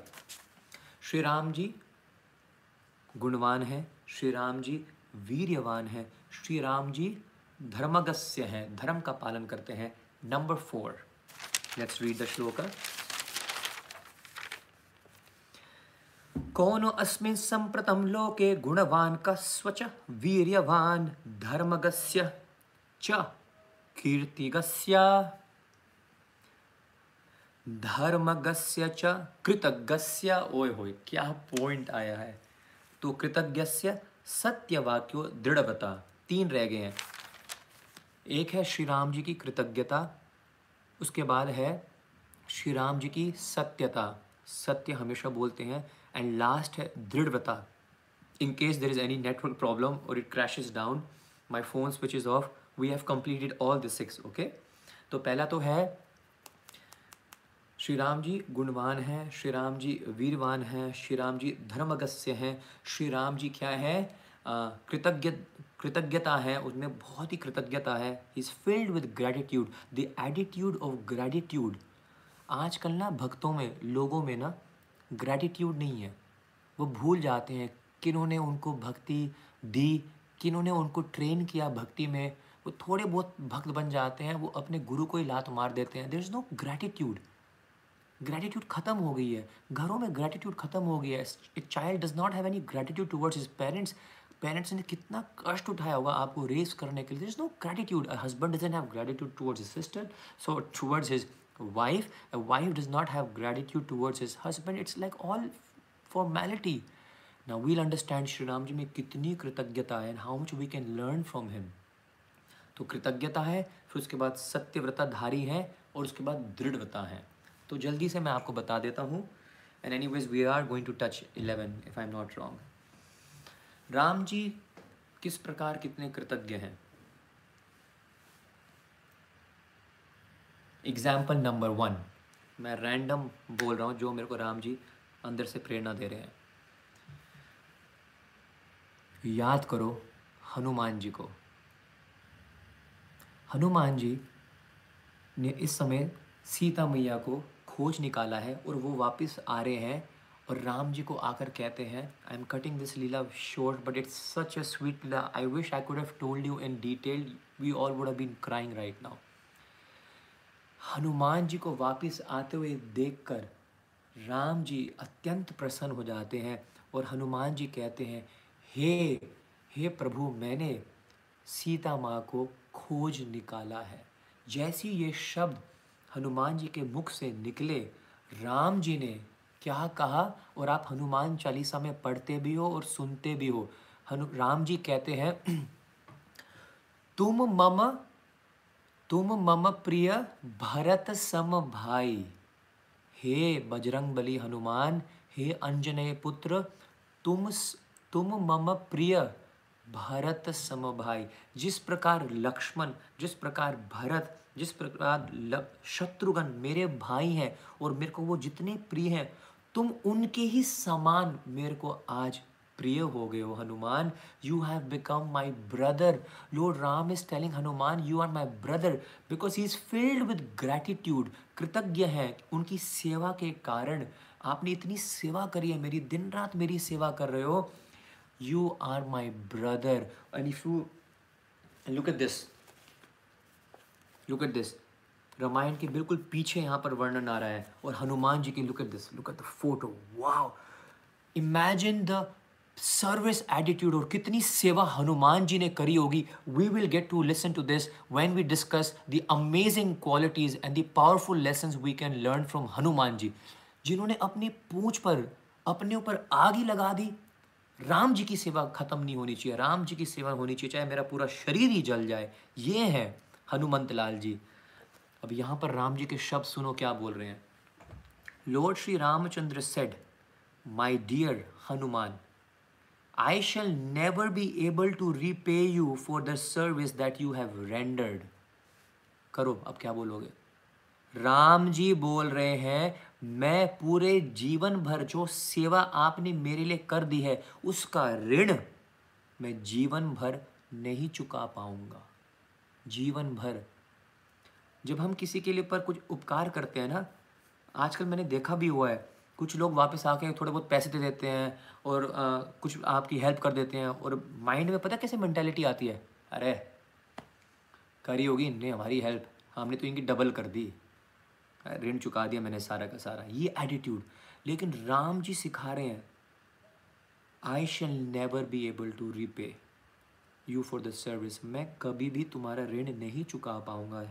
श्री राम जी गुणवान है श्री राम जी वीर्यवान है श्री राम जी धर्मगस्य हैं, धर्म का पालन करते हैं। Number four let's read the shloka कौन अस्मिन् संप्रतम लोके गुणवान का स्वच? वीर्यवान धर्मगस्य च कीर्तिगस्य। धर्मगस्य च कृतज्ञस्य ओए होए, क्या पॉइंट आया है? तो कृतज्ञस्य सत्यवाक्यो दृढ़वता तीन रह गए हैं। एक है श्री राम जी की कृतज्ञता, उसके बाद है श्री राम जी की सत्यता। सत्य हमेशा बोलते हैं एंड लास्ट है दृढ़ता in case there is any network problem और it crashes down my phone switch is off we have completed all this six okay तो पहला तो है श्री राम जी गुणवान हैं श्री राम जी वीरवान हैं श्री राम जी धर्मगस्य हैं श्री राम जी क्या है? कृतज्ञ, कृतज्ञता है, उसमें बहुत ही कृतज्ञता है। Is filled with gratitude the attitude of gratitude आजकल ना भक्तों में, लोगों में ना ग्रैटिट्यूड नहीं है। वो भूल जाते हैं किन्होंने उनको भक्ति दी, किन्होंने उनको ट्रेन किया भक्ति में। वो थोड़े बहुत भक्त बन जाते हैं, वो अपने गुरु को ही लात मार देते हैं। There is no gratitude gratitude खत्म हो गई है। घरों में ग्रेटिट्यूड खत्म हो गई है। एक child does not have any gratitude towards his parents parents ने कितना कष्ट उठाया होगा आपको रेस करने के लिए। No gratitude husband doesn't have gratitude towards his sister so towards his wife wife does not have have towards towards his it's like all formality. Now, we'll understand Shri Ram ji में कितनी कृतज्ञता है and how much we can learn from him. तो कृतज्ञता है, फिर उसके बाद सत्यव्रता धारी है और उसके बाद दृढ़ता है। तो जल्दी से मैं आपको बता देता हूँ। And anyways we are going to touch eleven if I am not wrong Ram ji किस प्रकार कितने कृतज्ञ हैं? एग्ज़ाम्पल नंबर वन मैं रैंडम बोल रहा हूँ जो मेरे को राम जी अंदर से प्रेरणा दे रहे हैं। याद करो हनुमान जी को। हनुमान जी ने इस समय सीता मैया को खोज निकाला है और वो वापस आ रहे हैं और राम जी को आकर कहते हैं I am cutting this leela short but it's such a sweet leela I wish I could have told you in detail we all would have been crying right now Hanuman ji को वापस आते हुए देखकर राम जी अत्यंत प्रसन्न हो जाते हैं और हनुमान जी कहते हैं, हे हे प्रभु, मैंने सीता माँ को खोज निकाला है। जैसी ये शब्द हनुमान जी के मुख से निकले। राम जी ने क्या कहा? और आप हनुमान चालीसा में पढ़ते भी हो और सुनते भी हो। हनु, राम जी कहते हैं, तुम मम तुम मम प्रिय भरत सम भाई। हे बजरंग बली हनुमान, हे अंजनय पुत्र, तुम तुम मम प्रिय भरत सम भाई। जिस प्रकार लक्ष्मण, जिस प्रकार भरत जिस प्रकार शत्रुघ्न मेरे भाई हैं और मेरे को वो जितने प्रिय हैं, तुम उनके ही समान मेरे को आज प्रिय हो गए हो, Hanuman. You have become my brother lord Ram is telling Hanuman you are my brother because he is filled with gratitude कृतज्ञ है, उनकी सेवा के कारण। आपने इतनी सेवा करी है, मेरी दिन रात मेरी सेवा कर रहे हो। You are my brother and if you look at this look at this Ramayan के बिल्कुल पीछे यहाँ पर वर्णन आ रहा है और हनुमान जी की look at this look at the photo wow imagine the service attitude और कितनी सेवा हनुमान जी ने करी होगी. We will get to listen to this when we discuss the amazing qualities and the powerful lesson we can learn from Hanuman ji. जिन्होंने अपनी पूछ पर, अपने ऊपर आग ही लगा दी. राम जी की सेवा खत्म नहीं होनी चाहिए. राम जी की सेवा होनी चाहिए, चाहे मेरा पूरा शरीर ही जल जाए. ये है हनुमंत लाल जी। अब यहाँ पर राम जी के शब्द सुनो, क्या बोल रहे हैं? Lord Shri Ramchandra said my dear Hanuman I shall never be able to repay you for the service that you have rendered करो, अब क्या बोलोगे? राम जी बोल रहे हैं, मैं पूरे जीवन भर जो सेवा आपने मेरे लिए कर दी है, उसका ऋण मैं जीवन भर नहीं चुका पाऊँगा। जीवन भर। जब हम किसी के लिए पर कुछ उपकार करते हैं ना आजकल मैंने देखा भी हुआ है कुछ लोग वापस आके थोड़े बहुत पैसे दे देते हैं और आ, कुछ आपकी हेल्प कर देते हैं और माइंड में पता कैसे मैंटेलिटी आती है? अरे करी होगी इनने हमारी हेल्प हमने तो इनकी डबल कर दी। ऋण चुका दिया मैंने सारा का सारा ये एटीट्यूड लेकिन राम जी सिखा रहे हैं I shall never be able to repay you for the service मैं कभी भी तुम्हारा ऋण नहीं चुका पाऊँगा।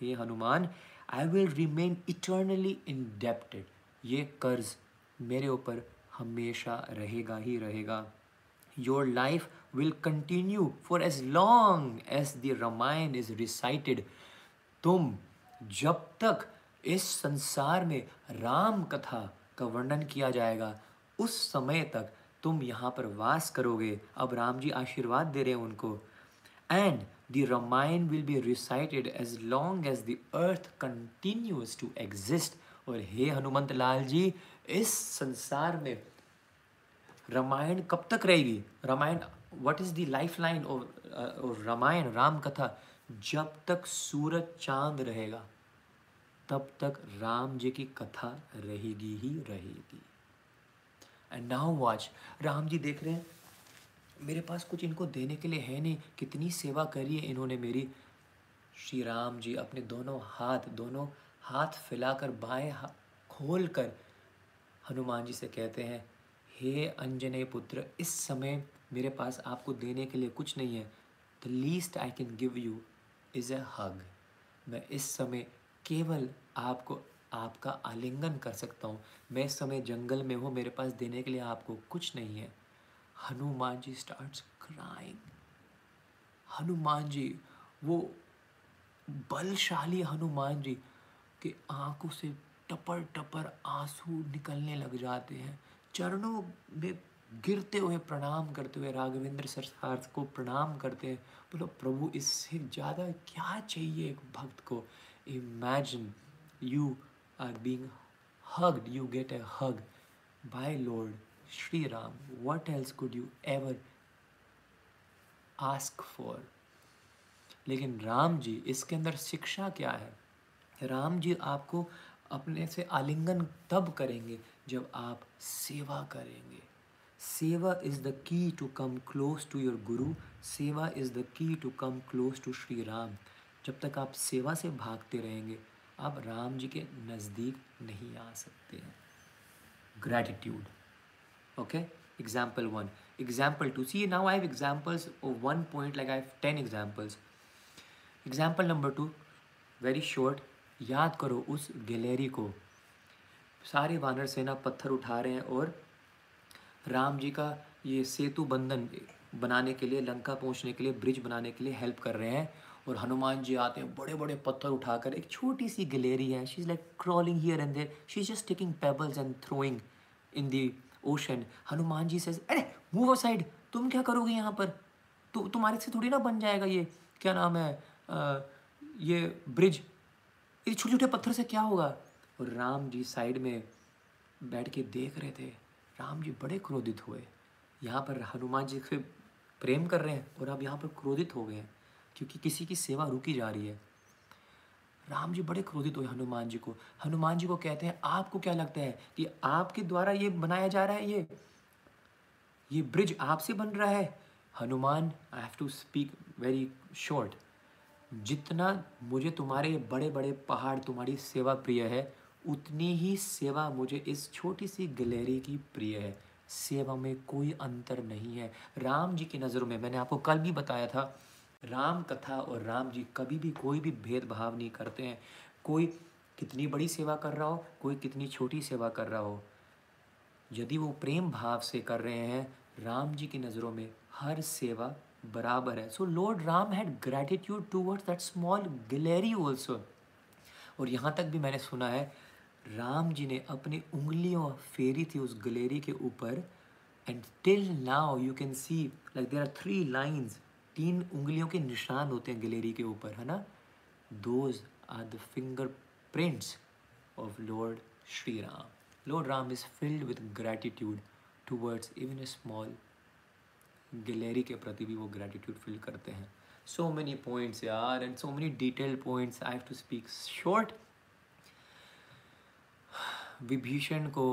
हे Hanuman I will remain eternally indebted ये कर्ज मेरे ऊपर हमेशा रहेगा ही रहेगा। Your life will continue for as long as the Ramayan is recited तुम जब तक इस संसार में राम कथा का वर्णन किया जाएगा, उस समय तक तुम यहाँ पर वास करोगे, अब राम जी आशीर्वाद दे रहे हैं उनको। And the Ramayan will be recited as long as the earth continues to exist और हे हनुमंत लाल जी, इस संसार में रामायण कब तक रहेगी? Ramayan what is the life line और रामायण राम कथा जब तक सूरज चाँद रहेगा, तब तक राम जी की कथा रहेगी ही रहेगी। And now watch Ram ji देख रहे हैं, मेरे पास कुछ इनको देने के लिए है नहीं, कितनी सेवा करी है इन्होंने मेरी। श्री राम जी अपने दोनों हाथ दोनों हाथ फैलाकर बाएँ खोल कर हनुमान जी से कहते हैं, हे अंजने पुत्र, इस समय मेरे पास आपको देने के लिए कुछ नहीं है। The least I can give you is a hug मैं इस समय केवल आपको आपका आलिंगन कर सकता हूँ। मैं समय जंगल में हूँ, मेरे पास देने के लिए आपको कुछ नहीं है। हनुमान जी स्टार्ट क्राइंग हनुमान जी, वो बलशाली हनुमान जी के आँखों से टपर टपर आँसू निकलने लग जाते हैं। चरणों में गिरते हुए प्रणाम करते हुए राघवेंद्र सरसार को प्रणाम करते हैं। बोलो, प्रभु, इससे ज़्यादा क्या चाहिए एक भक्त को? Imagine you are being hugged. You get a hug by lord shri ram what else could you ever ask for? लेकिन राम जी, इसके अंदर शिक्षा क्या है? राम जी आपको अपने से आलिंगन तब करेंगे जब आप सेवा करेंगे। Seva is the key to come close to your guru seva is the key to come close to Shri Ram जब तक आप सेवा से भागते रहेंगे आप राम जी के नज़दीक नहीं आ सकते हैं। Gratitude okay example one example two see now I examples one point like I ten examples example number two very short याद करो उस गैलरी को। सारे वानर सेना पत्थर उठा रहे हैं और राम जी का ये सेतु बंधन बनाने के लिए, लंका पहुँचने के लिए, ब्रिज बनाने के लिए हेल्प कर रहे हैं। और हनुमान जी आते हैं बड़े बड़े पत्थर उठाकर एक छोटी सी गलेरी है she is like crawling here and there she is just taking pebbles and throwing in the ocean Hanuman ji से अरे मूव साइड तुम क्या करोगे यहाँ पर? तो तुम्हारे से थोड़ी ना बन जाएगा ये क्या नाम है आ, ये ब्रिज ये छोटे छोटे पत्थर से क्या होगा? और राम जी साइड में बैठ के देख रहे थे। राम जी बड़े क्रोधित हुए। यहाँ पर हनुमान जी से प्रेम कर रहे हैं और अब यहाँ पर क्रोधित हो गए हैं। क्योंकि किसी की सेवा रुकी जा रही है। राम जी बड़े क्रोधित हुए हनुमान जी को। हनुमान जी को कहते हैं, आपको क्या लगता है कि आपके द्वारा ये बनाया जा रहा है ये? ये ब्रिज आपसे बन रहा है? Hanuman I have to speak very short जितना मुझे तुम्हारे बड़े बड़े पहाड़, तुम्हारी सेवा प्रिय है, उतनी ही सेवा मुझे इस छोटी सी गलेरी की प्रिय है। सेवा में कोई अंतर नहीं है। राम जी की नज़रों में मैंने आपको कल भी बताया था राम कथा और राम जी कभी भी कोई भी भेदभाव नहीं करते हैं। कोई कितनी बड़ी सेवा कर रहा हो, कोई कितनी छोटी सेवा कर रहा हो। यदि वो प्रेम भाव से कर रहे हैं, राम जी की नज़रों में हर सेवा बराबर है। So lord Ram had gratitude towards that small gilehri also और यहाँ तक भी मैंने सुना है, राम जी ने अपनी उंगलियों फेरी थी उस गलेरी के ऊपर। And till now you can see like there are three lines तीन उंगलियों के निशान होते हैं गलेरी के ऊपर, है ना? Those are the fingerprints of lord Shri Ram lord Ram is filled with gratitude towards even a small gilehri के प्रति भी वो ग्रैटिट्यूड फील करते हैं। सो मेनी पॉइंट्स यार and so many detail points I have to speak short Vibhishan को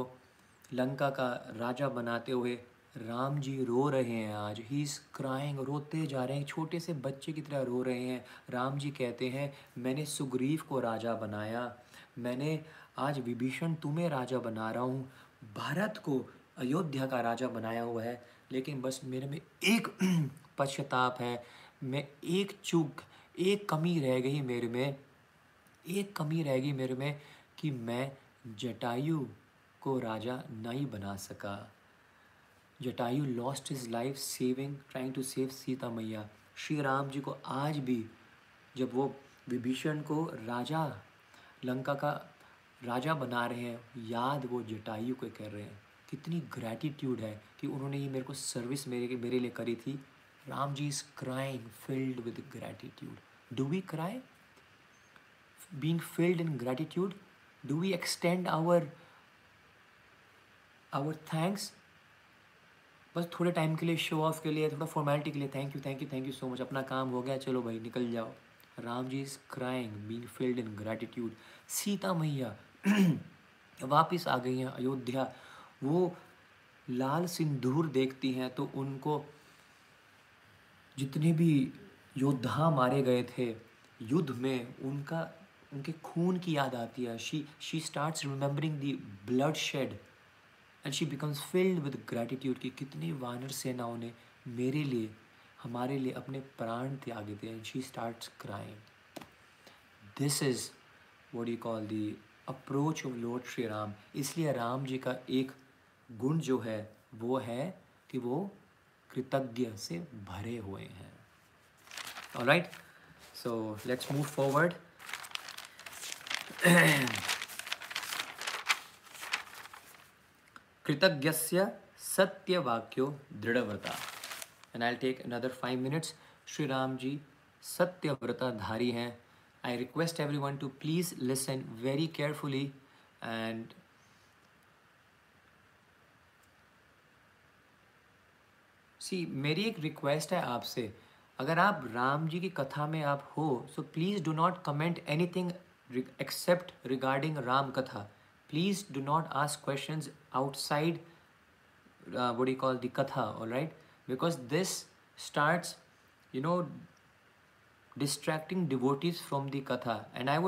लंका का राजा बनाते हुए राम जी रो रहे हैं आज। ही इस क्राइंग रोते जा रहे हैं। छोटे से बच्चे की तरह रो रहे हैं। राम जी कहते हैं, मैंने सुग्रीव को राजा बनाया। मैंने आज विभीषण तुम्हें राजा बना रहा हूँ। भारत को अयोध्या का राजा बनाया हुआ है। लेकिन बस मेरे में एक पश्चाताप है। मैं एक चूक एक कमी रह गई मेरे में। एक कमी रह गई मेरे में कि मैं जटायु को राजा नहीं बना सका। Jatayu lost his life saving trying to save Sita Maiya Shri Ram जी को आज भी जब वो विभीषण को राजा लंका का राजा बना रहे हैं याद वो जटायु को कर रहे हैं कितनी ग्रैटिट्यूड है कि उन्होंने ये मेरे को सर्विस मेरे मेरे लिए करी थी। Ram ji is crying filled with gratitude do we cry being filled in gratitude do we extend our our thanks बस थोड़े टाइम के लिए शो ऑफ़ के लिए, थोड़ा फॉर्मेलिटी के लिए thank you thank you thank you so much अपना काम हो गया, चलो भाई, निकल जाओ. Ram ji is crying being filled in gratitude Sita Maiya, वापस आ गई हैं अयोध्या. वो लाल सिंदूर देखती हैं तो उनको जितने भी योद्धा मारे गए थे युद्ध में, उनका, उनके खून की याद आती है. She she starts remembering the bloodshed and she becomes filled with gratitude कि कितनी वानर सेनाओं ने मेरे लिए, हमारे लिए अपने प्राण त्यागे थे and she starts crying this is what you call the approach of lord Shri Ram इसलिए राम जी का एक गुण जो है, वो है कि वो कृतज्ञ से भरे हुए हैं। Right so let's move forward कृतज्ञस्य सत्यवाक्यो दृढ़व्रता। And I take another five minutes Shri Ram ji सत्यव्रता धारी हैं। I request everyone to please listen very carefully and see मेरी एक रिक्वेस्ट है आपसे। अगर आप राम जी की कथा में आप हो so please do not comment anything except regarding Ram katha. Please do not ask questions outside uh, what do you call the katha all right? Because this starts you know distracting devotees from the katha. And i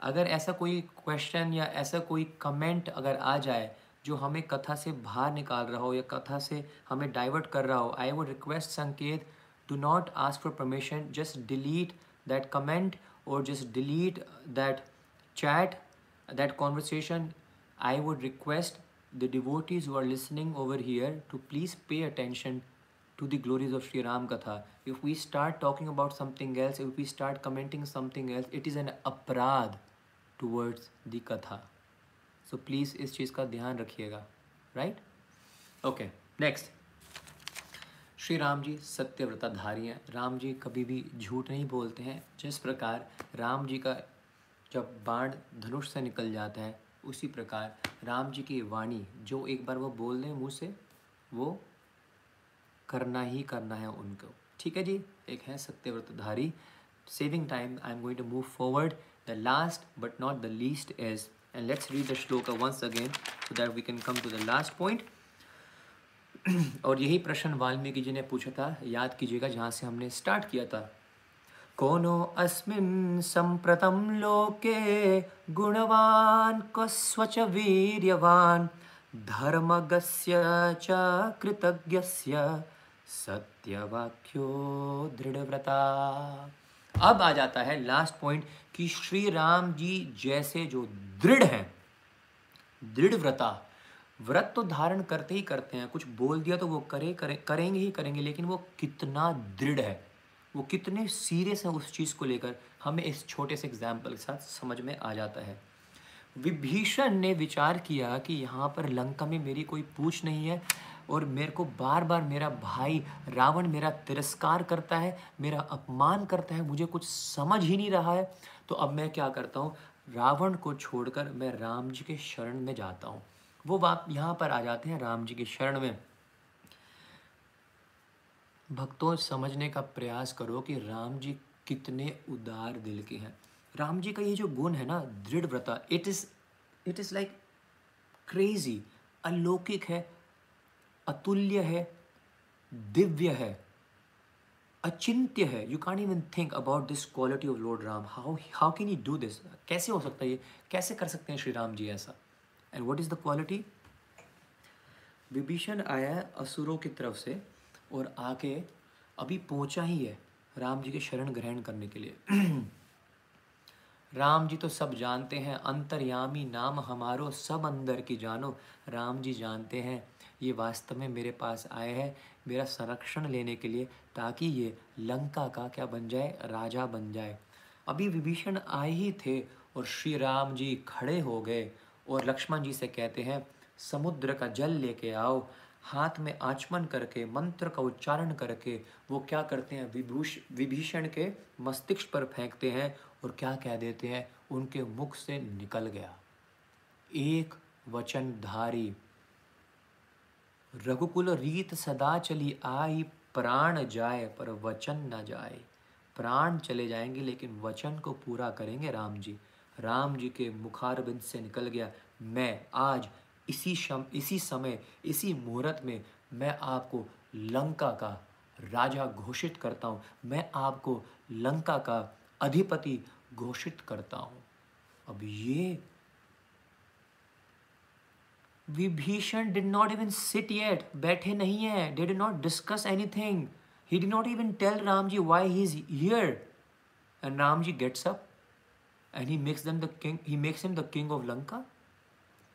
अगर ऐसा कोई question या ऐसा कोई comment अगर आ जाए जो हमें कथा से बाहर निकाल रहा हो या कथा से हमें डाइवर्ट कर रहा हो I would request Sanket do not ask for permission just delete that comment और just delete that chat that conversation i would request the devotees who are listening over here to please pay attention to the glories of Sri Ram Katha. If we start talking about something else, if we start commenting something else, it is an aparad towards the Katha. So please इस चीज़ का ध्यान रखिएगा right? Okay, next. Shri Ram ji सत्यव्रताधारी हैं राम जी कभी भी झूठ नहीं बोलते हैं जिस प्रकार राम जी का जब बाण धनुष से निकल जाता है उसी प्रकार राम जी की वाणी, जो एक बार वो बोल दें मुँह से, वो करना ही करना है उनको। ठीक है जी? एक है सत्यव्रतधारी। Saving time I am going to move forward the last but not the least is and let's read the shloka once again so that we can come to the last point और यही प्रश्न वाल्मीकि जी ने पूछा था। याद कीजिएगा, जहाँ से हमने स्टार्ट किया था। कोनो अस्मिन् संप्रतम लोके गुणवान कस्वच वीर्यवान। धर्मगस्य च कृतज्ञस्य सत्यवाक्यो दृढ़व्रता। अब आ जाता है लास्ट पॉइंट कि श्री राम जी जैसे जो दृढ़ हैं दृढ़ व्रता व्रत तो धारण करते ही करते हैं कुछ बोल दिया तो वो करे, करे करेंगे ही करेंगे लेकिन वो कितना दृढ़ है। वो कितने सीरियस हैं उस चीज़ को लेकर, हमें इस छोटे से एग्ज़ाम्पल के साथ समझ में आ जाता है। विभीषण ने विचार किया कि यहाँ पर लंका में मेरी कोई पूछ नहीं है और मेरे को बार बार मेरा भाई रावण मेरा तिरस्कार करता है, मेरा अपमान करता है, मुझे कुछ समझ ही नहीं रहा है। तो अब मैं क्या करता हूँ, रावण को छोड़कर मैं राम जी के शरण में जाता हूँ। वो बात यहाँ पर आ जाते हैं राम जी के शरण में। भक्तों, समझने का प्रयास करो कि राम जी कितने उदार दिल के हैं। राम जी का ये जो गुण है ना दृढ़ व्रता it is it is like crazy अलौकिक है, अतुल्य है, दिव्य है, अचिंत्य है। You can even think about this quality of lord Ram how how can you do this कैसे हो सकता है ये? कैसे कर सकते हैं श्री राम जी ऐसा? And what is the quality Vibhishan आया असुरों की तरफ़ से। और आके अभी पहुँचा ही है राम जी के शरण ग्रहण करने के लिए। राम जी तो सब जानते हैं, अंतर्यामी नाम हमारो, सब अंदर की जानो। राम जी जानते हैं, ये वास्तव में मेरे पास आए हैं, मेरा संरक्षण लेने के लिए, ताकि ये लंका का क्या बन जाए, राजा बन जाए। अभी विभीषण आए ही थे और श्री राम जी खड़े हो गए और लक्ष्मण जी से कहते हैं, समुद्र का जल लेके आओ हाथ में आचमन करके, मंत्र का उच्चारण करके, वो क्या करते हैं? विभूष विभीषण के मस्तिष्क पर फेंकते हैं और क्या कह देते हैं? उनके मुख से निकल गया। एक वचनधारी, रघुकुल रीत सदा चली आई, प्राण जाए पर वचन न जाए। प्राण चले जाएँगे, लेकिन वचन को पूरा करेंगे राम जी। राम जी के मुखारबिंद से निकल गया। मैं आज इसी शम, इसी समय, इसी मुहूर्त में मैं आपको लंका का राजा घोषित करता हूँ। मैं आपको लंका का अधिपति घोषित करता हूँ। अब ये Vibhishan did not even sit yet बैठे नहीं है। Did not discuss anything he did not even tell Ram ji why he is here and Ram ji gets up and he makes them the king he makes him the king of Lanka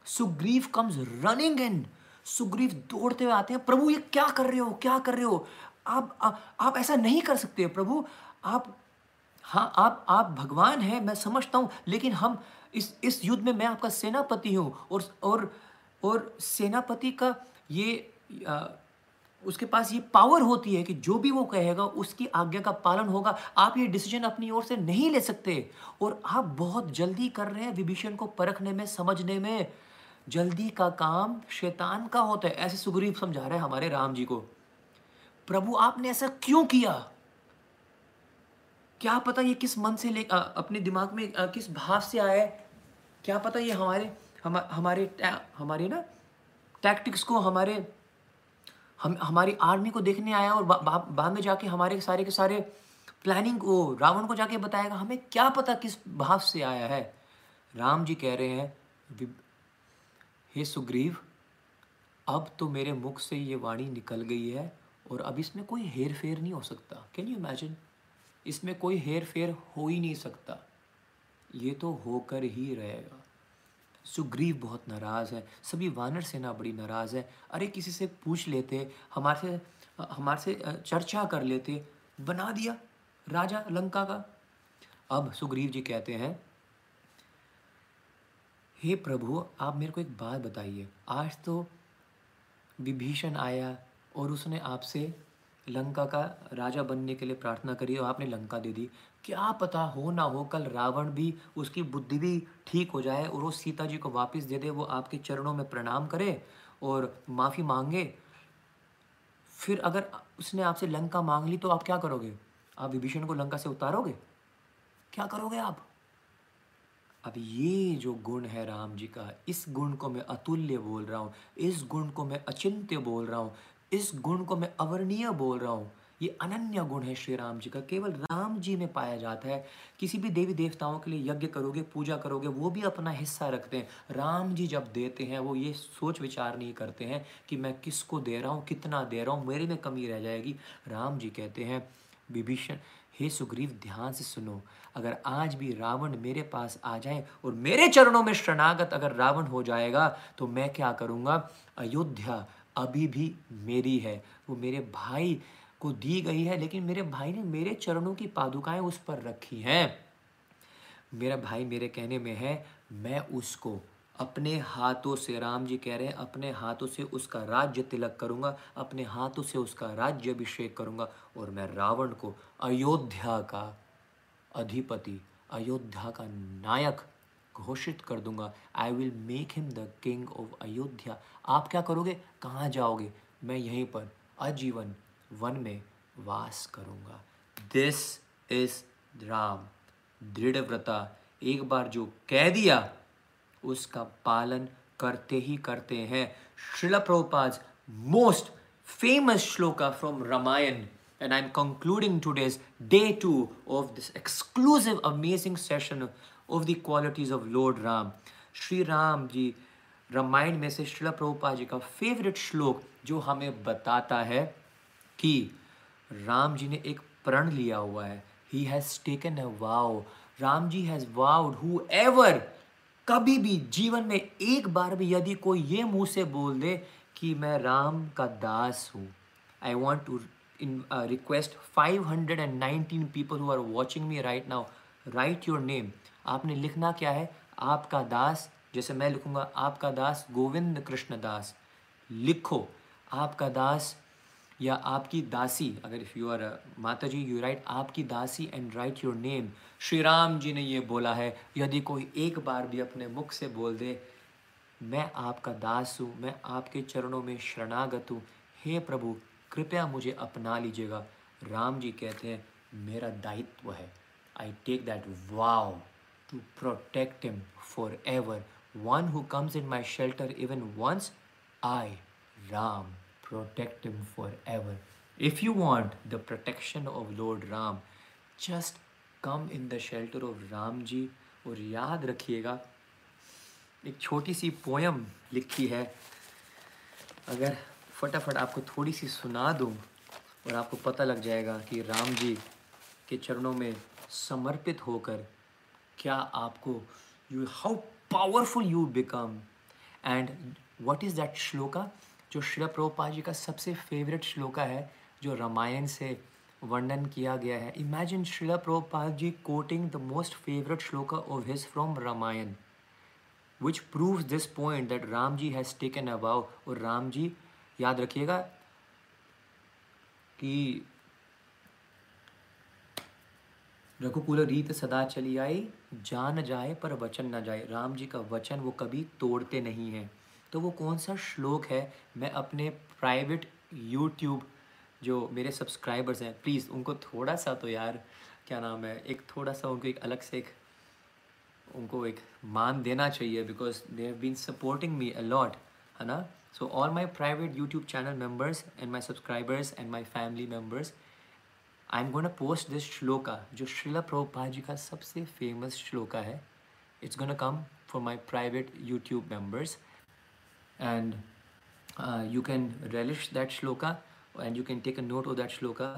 Sugriv comes running in Sugriv दौड़ते हुए आते हैं। प्रभु ये क्या कर रहे हो? क्या कर रहे हो? आप आ, आप ऐसा नहीं कर सकते प्रभु। आप हाँ आप आप भगवान हैं मैं समझता हूँ लेकिन हम इस इस युद्ध में मैं आपका सेनापति हूँ और और और सेनापति का ये आ, उसके पास ये पावर होती है कि जो भी वो कहेगा उसकी आज्ञा का पालन होगा। आप ये डिसीज़न अपनी ओर से नहीं ले सकते। और आप बहुत जल्दी कर रहे हैं विभीषण को परखने में समझने में। जल्दी का काम शैतान का होता है। ऐसे सुग्रीव समझा रहे हमारे राम जी को। प्रभु आपने ऐसा क्यों किया? क्या पता ये किस मन से ले आ, अपने दिमाग में आ, किस भाव से आया क्या पता ये हमारे हम हमारे हमारे ना टैक्टिक्स को हमारे हम हमारी आर्मी को देखने आया और बाद में जाके हमारे सारे के सारे प्लानिंग को रावण को जाके बताएगा हमें क्या पता किस भाव से आया है? राम जी कह रहे हैं हे सुग्रीव, अब तो मेरे मुख से ये वाणी निकल गई है और अब इसमें कोई हेर फेर नहीं हो सकता। कैन यू इमेजिन इसमें कोई हेर फेर हो ही नहीं सकता। ये तो होकर ही रहेगा। सुग्रीव बहुत नाराज़ है। सभी वानर सेना बड़ी नाराज़ है। अरे, किसी से पूछ लेते, हमारे से हमारे से चर्चा कर लेते। बना दिया राजा लंका का। अब सुग्रीव जी कहते हैं हे प्रभु, आप मेरे को एक बात बताइए। आज तो विभीषण आया और उसने आपसे लंका का राजा बनने के लिए प्रार्थना करी और आपने लंका दे दी। क्या पता हो ना हो, कल रावण भी, उसकी बुद्धि भी ठीक हो जाए और वो सीता जी को वापस दे दे, वो आपके चरणों में प्रणाम करे और माफ़ी मांगे। फिर अगर उसने आपसे लंका मांग ली तो आप क्या करोगे? आप विभीषण को लंका से उतारोगे? क्या करोगे आप? अब ये जो गुण है राम जी का, इस गुण को मैं अतुल्य बोल रहा हूँ, इस गुण को मैं अचिंत्य बोल रहा हूँ, इस गुण को मैं अवर्णीय बोल रहा हूँ, ये अनन्य गुण है श्री राम जी का। केवल राम जी में पाया जाता है। किसी भी देवी देवताओं के लिए यज्ञ करोगे, पूजा करोगे, वो भी अपना हिस्सा रखते हैं। राम जी जब देते हैं, वो ये सोच विचार नहीं करते हैं कि मैं किसको दे रहा हूँ, कितना दे रहा हूँ, मेरे में कमी रह जाएगी। राम जी कहते हैं, विभीषण हे सुग्रीव, ध्यान से सुनो। अगर आज भी रावण मेरे पास आ जाए और मेरे चरणों में शरणागत अगर रावण हो जाएगा तो मैं क्या करूँगा? अयोध्या अभी भी मेरी है। वो मेरे भाई को दी गई है, लेकिन मेरे भाई ने मेरे चरणों की पादुकाएँ उस पर रखी हैं। मेरा भाई मेरे कहने में है, मैं उसको अपने हाथों से, राम जी कह रहे हैं, अपने हाथों से उसका राज्य तिलक करूँगा, अपने हाथों से उसका राज्य अभिषेक करूँगा और मैं रावण को अयोध्या का अधिपति, अयोध्या का नायक घोषित कर दूँगा। I will make him the king of Ayodhya. आप क्या करोगे? कहाँ जाओगे? मैं यहीं पर आजीवन वन में वास करूँगा। This is Ram. दृढ़ व्रता एक बार जो कह दिया उसका पालन करते ही करते हैं। Shrila Prabhupada's most famous shloka from Ramayan and I am concluding today's day two of this exclusive amazing session of the qualities of lord Ram Shri Ram ji Ramayan में से श्रील प्रभुपा जी का फेवरेट श्लोक जो हमें बताता है कि राम जी ने एक प्रण लिया हुआ है he has taken a vow Ram ji has vowed whoever कभी भी जीवन में एक बार भी यदि कोई ये मुँह से बोल दे कि मैं राम का दास हूँ I want to uh, request 519 people who are watching me right now write your name आपने लिखना क्या है? आपका दास जैसे मैं लिखूँगा आपका दास गोविंद कृष्ण दास। लिखो आपका दास या आपकी दासी, अगर if you are mata ji you write आपकी दासी and write your name Shri Ram ji ने ये बोला है, यदि कोई एक बार भी अपने मुख से बोल दे, मैं आपका दास हूँ, मैं आपके चरणों में शरणागत हूँ। हे प्रभु, कृपया मुझे अपना लीजिएगा। राम जी कहते हैं, मेरा दायित्व है। I take that vow to protect him for everyone who comes in my shelter even once I Ram him forever if you want the protection of lord Ram just come in the shelter of Ram ji और याद रखिएगा, एक छोटी सी poem लिखी है। अगर फटाफट आपको थोड़ी सी सुना दूँ और आपको पता लग जाएगा कि राम जी के चरणों में समर्पित होकर क्या आपको you how powerful you become and what is that shloka जो श्री प्रभुपा जी का सबसे फेवरेट श्लोका है, जो रामायण से वर्णन किया गया है। Imagine Shrila Prabhupada ji quoting the most favourite shloka of his from Ramayan which proves this point that Ram ji has taken a vow और राम जी, याद रखिएगा कि रघुकुल रीत सदा चली आई, जान जाए पर वचन न जाए। राम जी का वचन वो कभी तोड़ते नहीं हैं। तो वो कौन सा श्लोक है? मैं अपने प्राइवेट यूट्यूब जो मेरे सब्सक्राइबर्स हैं प्लीज़ उनको थोड़ा सा तो यार, क्या नाम है, एक थोड़ा सा उनको एक अलग से एक, उनको एक मान देना चाहिए because they have been supporting me a lot है ना? So all my private YouTube channel members and my subscribers and my family members I am gonna post this shloka जो श्रीला प्रभुपाद जी का सबसे फ़ेमस श्लोका है it's gonna come for my private YouTube members and you can relish that shloka and you can take a note of that shloka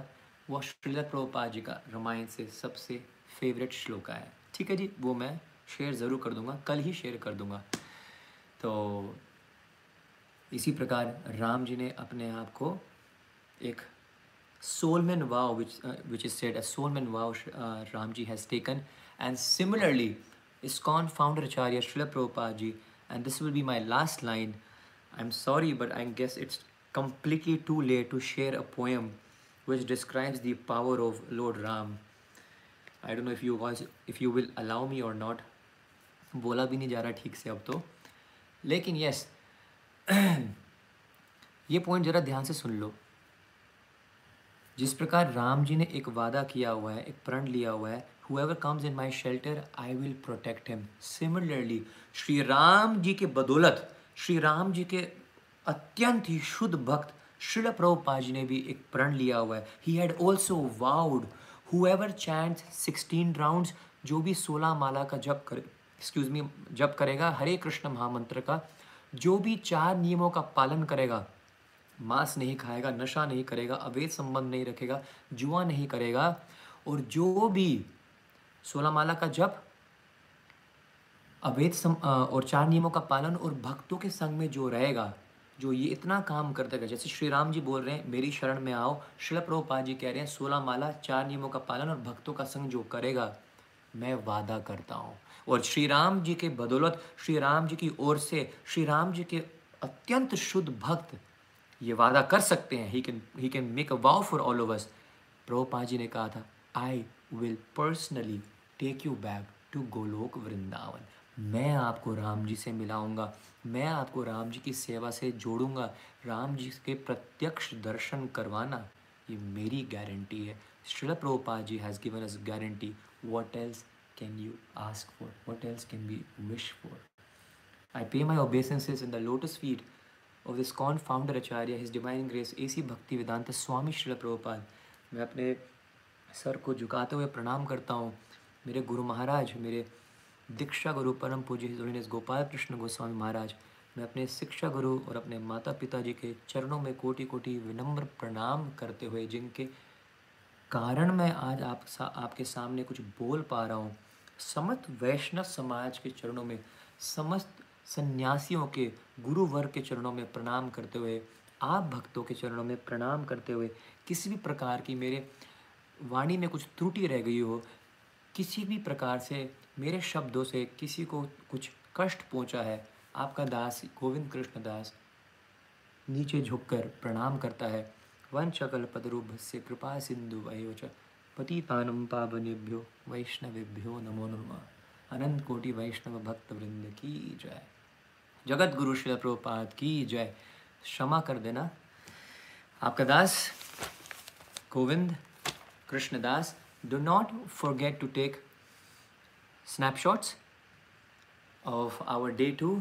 वो श्रीला प्रभुपाद जी का रामायण से सबसे favourite shloka है ठीक है जी वो मैं शेयर ज़रूर कर दूँगा कल ही शेयर कर दूँगा तो इसी प्रकार राम जी ने अपने आप को एक soulman vow which uh, which is said as soulman vow uh, Ramji has taken and similarly ISKCON founder Acharya Srila Prabhupada ji and this will be my last line I'm sorry but I guess it's completely too late to share a poem which describes the power of Lord Ram I don't know if you guys if you will allow me or not बोला भी नहीं जा रहा ठीक से अब तो लेकिन यस ये पॉइंट ज़रा ध्यान से सुन लो जिस प्रकार राम जी ने एक वादा किया हुआ है एक प्रण लिया हुआ है whoever comes in my shelter I will protect him similarly Shri Ram ji के बदौलत श्री राम जी के अत्यंत ही शुद्ध भक्त श्रील प्रभुपा जी ने भी एक प्रण लिया हुआ है। He had also vowed whoever chant sixteen rounds जो भी सोलह माला का जप कर एक्सक्यूज मी जप करेगा, हरे कृष्ण महामंत्र का, जो भी चार नियमों का पालन करेगा, मांस नहीं खाएगा, नशा नहीं करेगा, अवैध संबंध नहीं रखेगा, जुआ नहीं करेगा, और जो भी सोलह माला का जप अवैध सम और चार नियमों का पालन और भक्तों के संग में जो रहेगा, जो ये इतना काम कर देगा जैसे श्री राम जी बोल रहे हैं, मेरी शरण में आओ। शिल प्रभुपा जी कह रहे हैं, सोलह माला, चार नियमों का पालन और भक्तों का संग जो करेगा, मैं वादा करता हूँ। और श्री राम जी के बदौलत, श्री राम जी की ओर से, श्री राम जी के अत्यंत शुद्ध भक्त ये वादा कर सकते हैं। He can he can make a vow for all of us Prabhupada ji ने कहा था I will personally take you back to Goloka Vrindavan मैं आपको राम जी से मिलाऊँगा, मैं आपको राम जी की सेवा से जोड़ूँगा, राम जी के प्रत्यक्ष दर्शन करवाना, ये मेरी गारंटी है। Srila Prabhupada ji has given us guarantee what else can you ask for what else can be wish for I pay my obeisances in the lotus feet of ISKCON founder acharya his divine grace A C Bhaktivedanta Swami Srila Prabhupada मैं अपने sir को झुकाते हुए प्रणाम करता हूँ। मेरे गुरु महाराज, मेरे दीक्षा गुरु परम पूज्य हिज गोपाल कृष्ण गोस्वामी महाराज मैं अपने शिक्षा गुरु और अपने माता पिता जी के चरणों में कोटि कोटि विनम्र प्रणाम करते हुए जिनके कारण मैं आज आप सा, आपके सामने कुछ बोल पा रहा हूँ। समस्त वैष्णव समाज के चरणों में समस्त सन्यासियों के गुरु वर्ग के चरणों में प्रणाम करते हुए आप भक्तों के चरणों में प्रणाम करते हुए किसी भी प्रकार की मेरे वाणी में कुछ त्रुटि रह गई हो किसी भी प्रकार से मेरे शब्दों से किसी को कुछ कष्ट पहुँचा है, आपका दास गोविंद कृष्ण दास नीचे झुककर प्रणाम करता है। वंशकल्पतरुभस्य कृपा सिंधु वयो च। पतितानं पावनेभ्यो वैष्णवेभ्यो नमो नमः। अनंत कोटि वैष्णव भक्त वृंद की जय। जगत गुरु श्री प्रभुपाद की जय। क्षमा कर देना। आपका दास Govind Krishnadas do not forget to take snapshots of our day to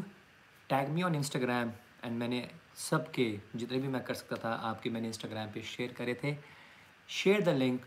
tag me on Instagram and मैंने सबके, जितने भी मैं कर सकता था, आपके मैंने इंस्टाग्राम पे शेयर करे थे। Share the link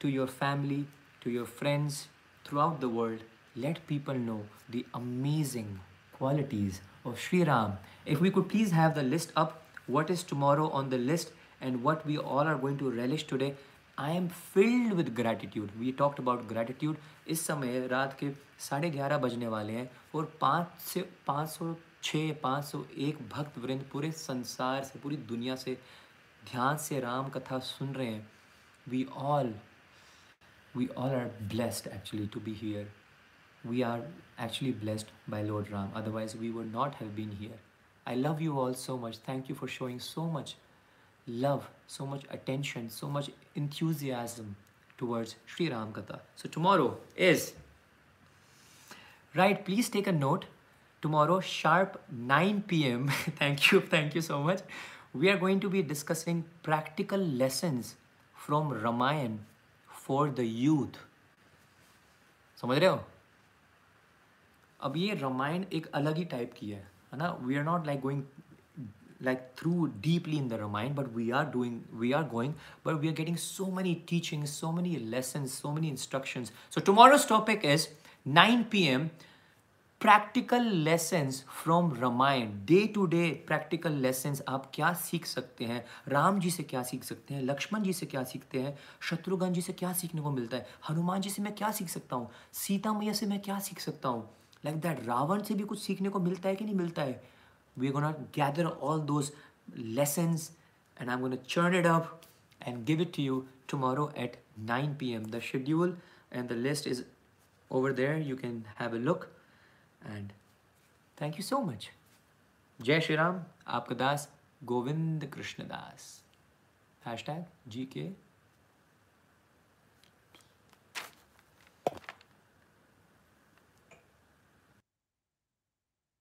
to your family to your friends throughout the world let people know the amazing qualities of Shri Ram if we could please have the list up what is tomorrow on the list and what we all are going to relish today I am filled with gratitude. We talked about gratitude. इस समय रात के साढ़े ग्यारह बजने वाले हैं और पाँच से पाँच सौ छः पाँच सौ एक भक्त वृंद पूरे संसार से पूरी दुनिया से ध्यान से राम कथा सुन रहे हैं we all we all are blessed actually to be here we are actually blessed by Lord Ram. Otherwise, we would not have been here. I love you all so much. Thank you for showing so much love, so much attention, so much enthusiasm towards Sri Ram Katha. So, tomorrow is, right, please take a note tomorrow sharp 9 p.m thank you thank you so much we are going to be discussing practical lessons from ramayan for the youth समझ रहे हो अब ये रामायण एक अलग ही type की है है ना we are not like going Like through deeply in the Ramayana, but we are doing, we are going, but we are getting so many teachings, so many lessons, so many instructions. So tomorrow's topic is 9 p.m. Practical lessons from Ramayana day to day practical lessons आप क्या सीख सकते हैं? राम जी से क्या सीख सकते हैं? लक्ष्मण जी से क्या सीखते हैं? शत्रुघ्न जी से क्या सीखने को मिलता है? हनुमान जी से मैं क्या सीख सकता हूँ? सीता मैया से मैं क्या सीख सकता हूँ? लाइक दैट रावण से भी कुछ सीखने को मिलता है कि नहीं मिलता है? we're going to gather all those lessons and I'm going to churn it up and give it to you tomorrow at 9 p.m. The schedule and the list is over there. You can have a look and thank you so much. Jay Shri Ram, aapka das Govind Krishna Das. Hashtag GK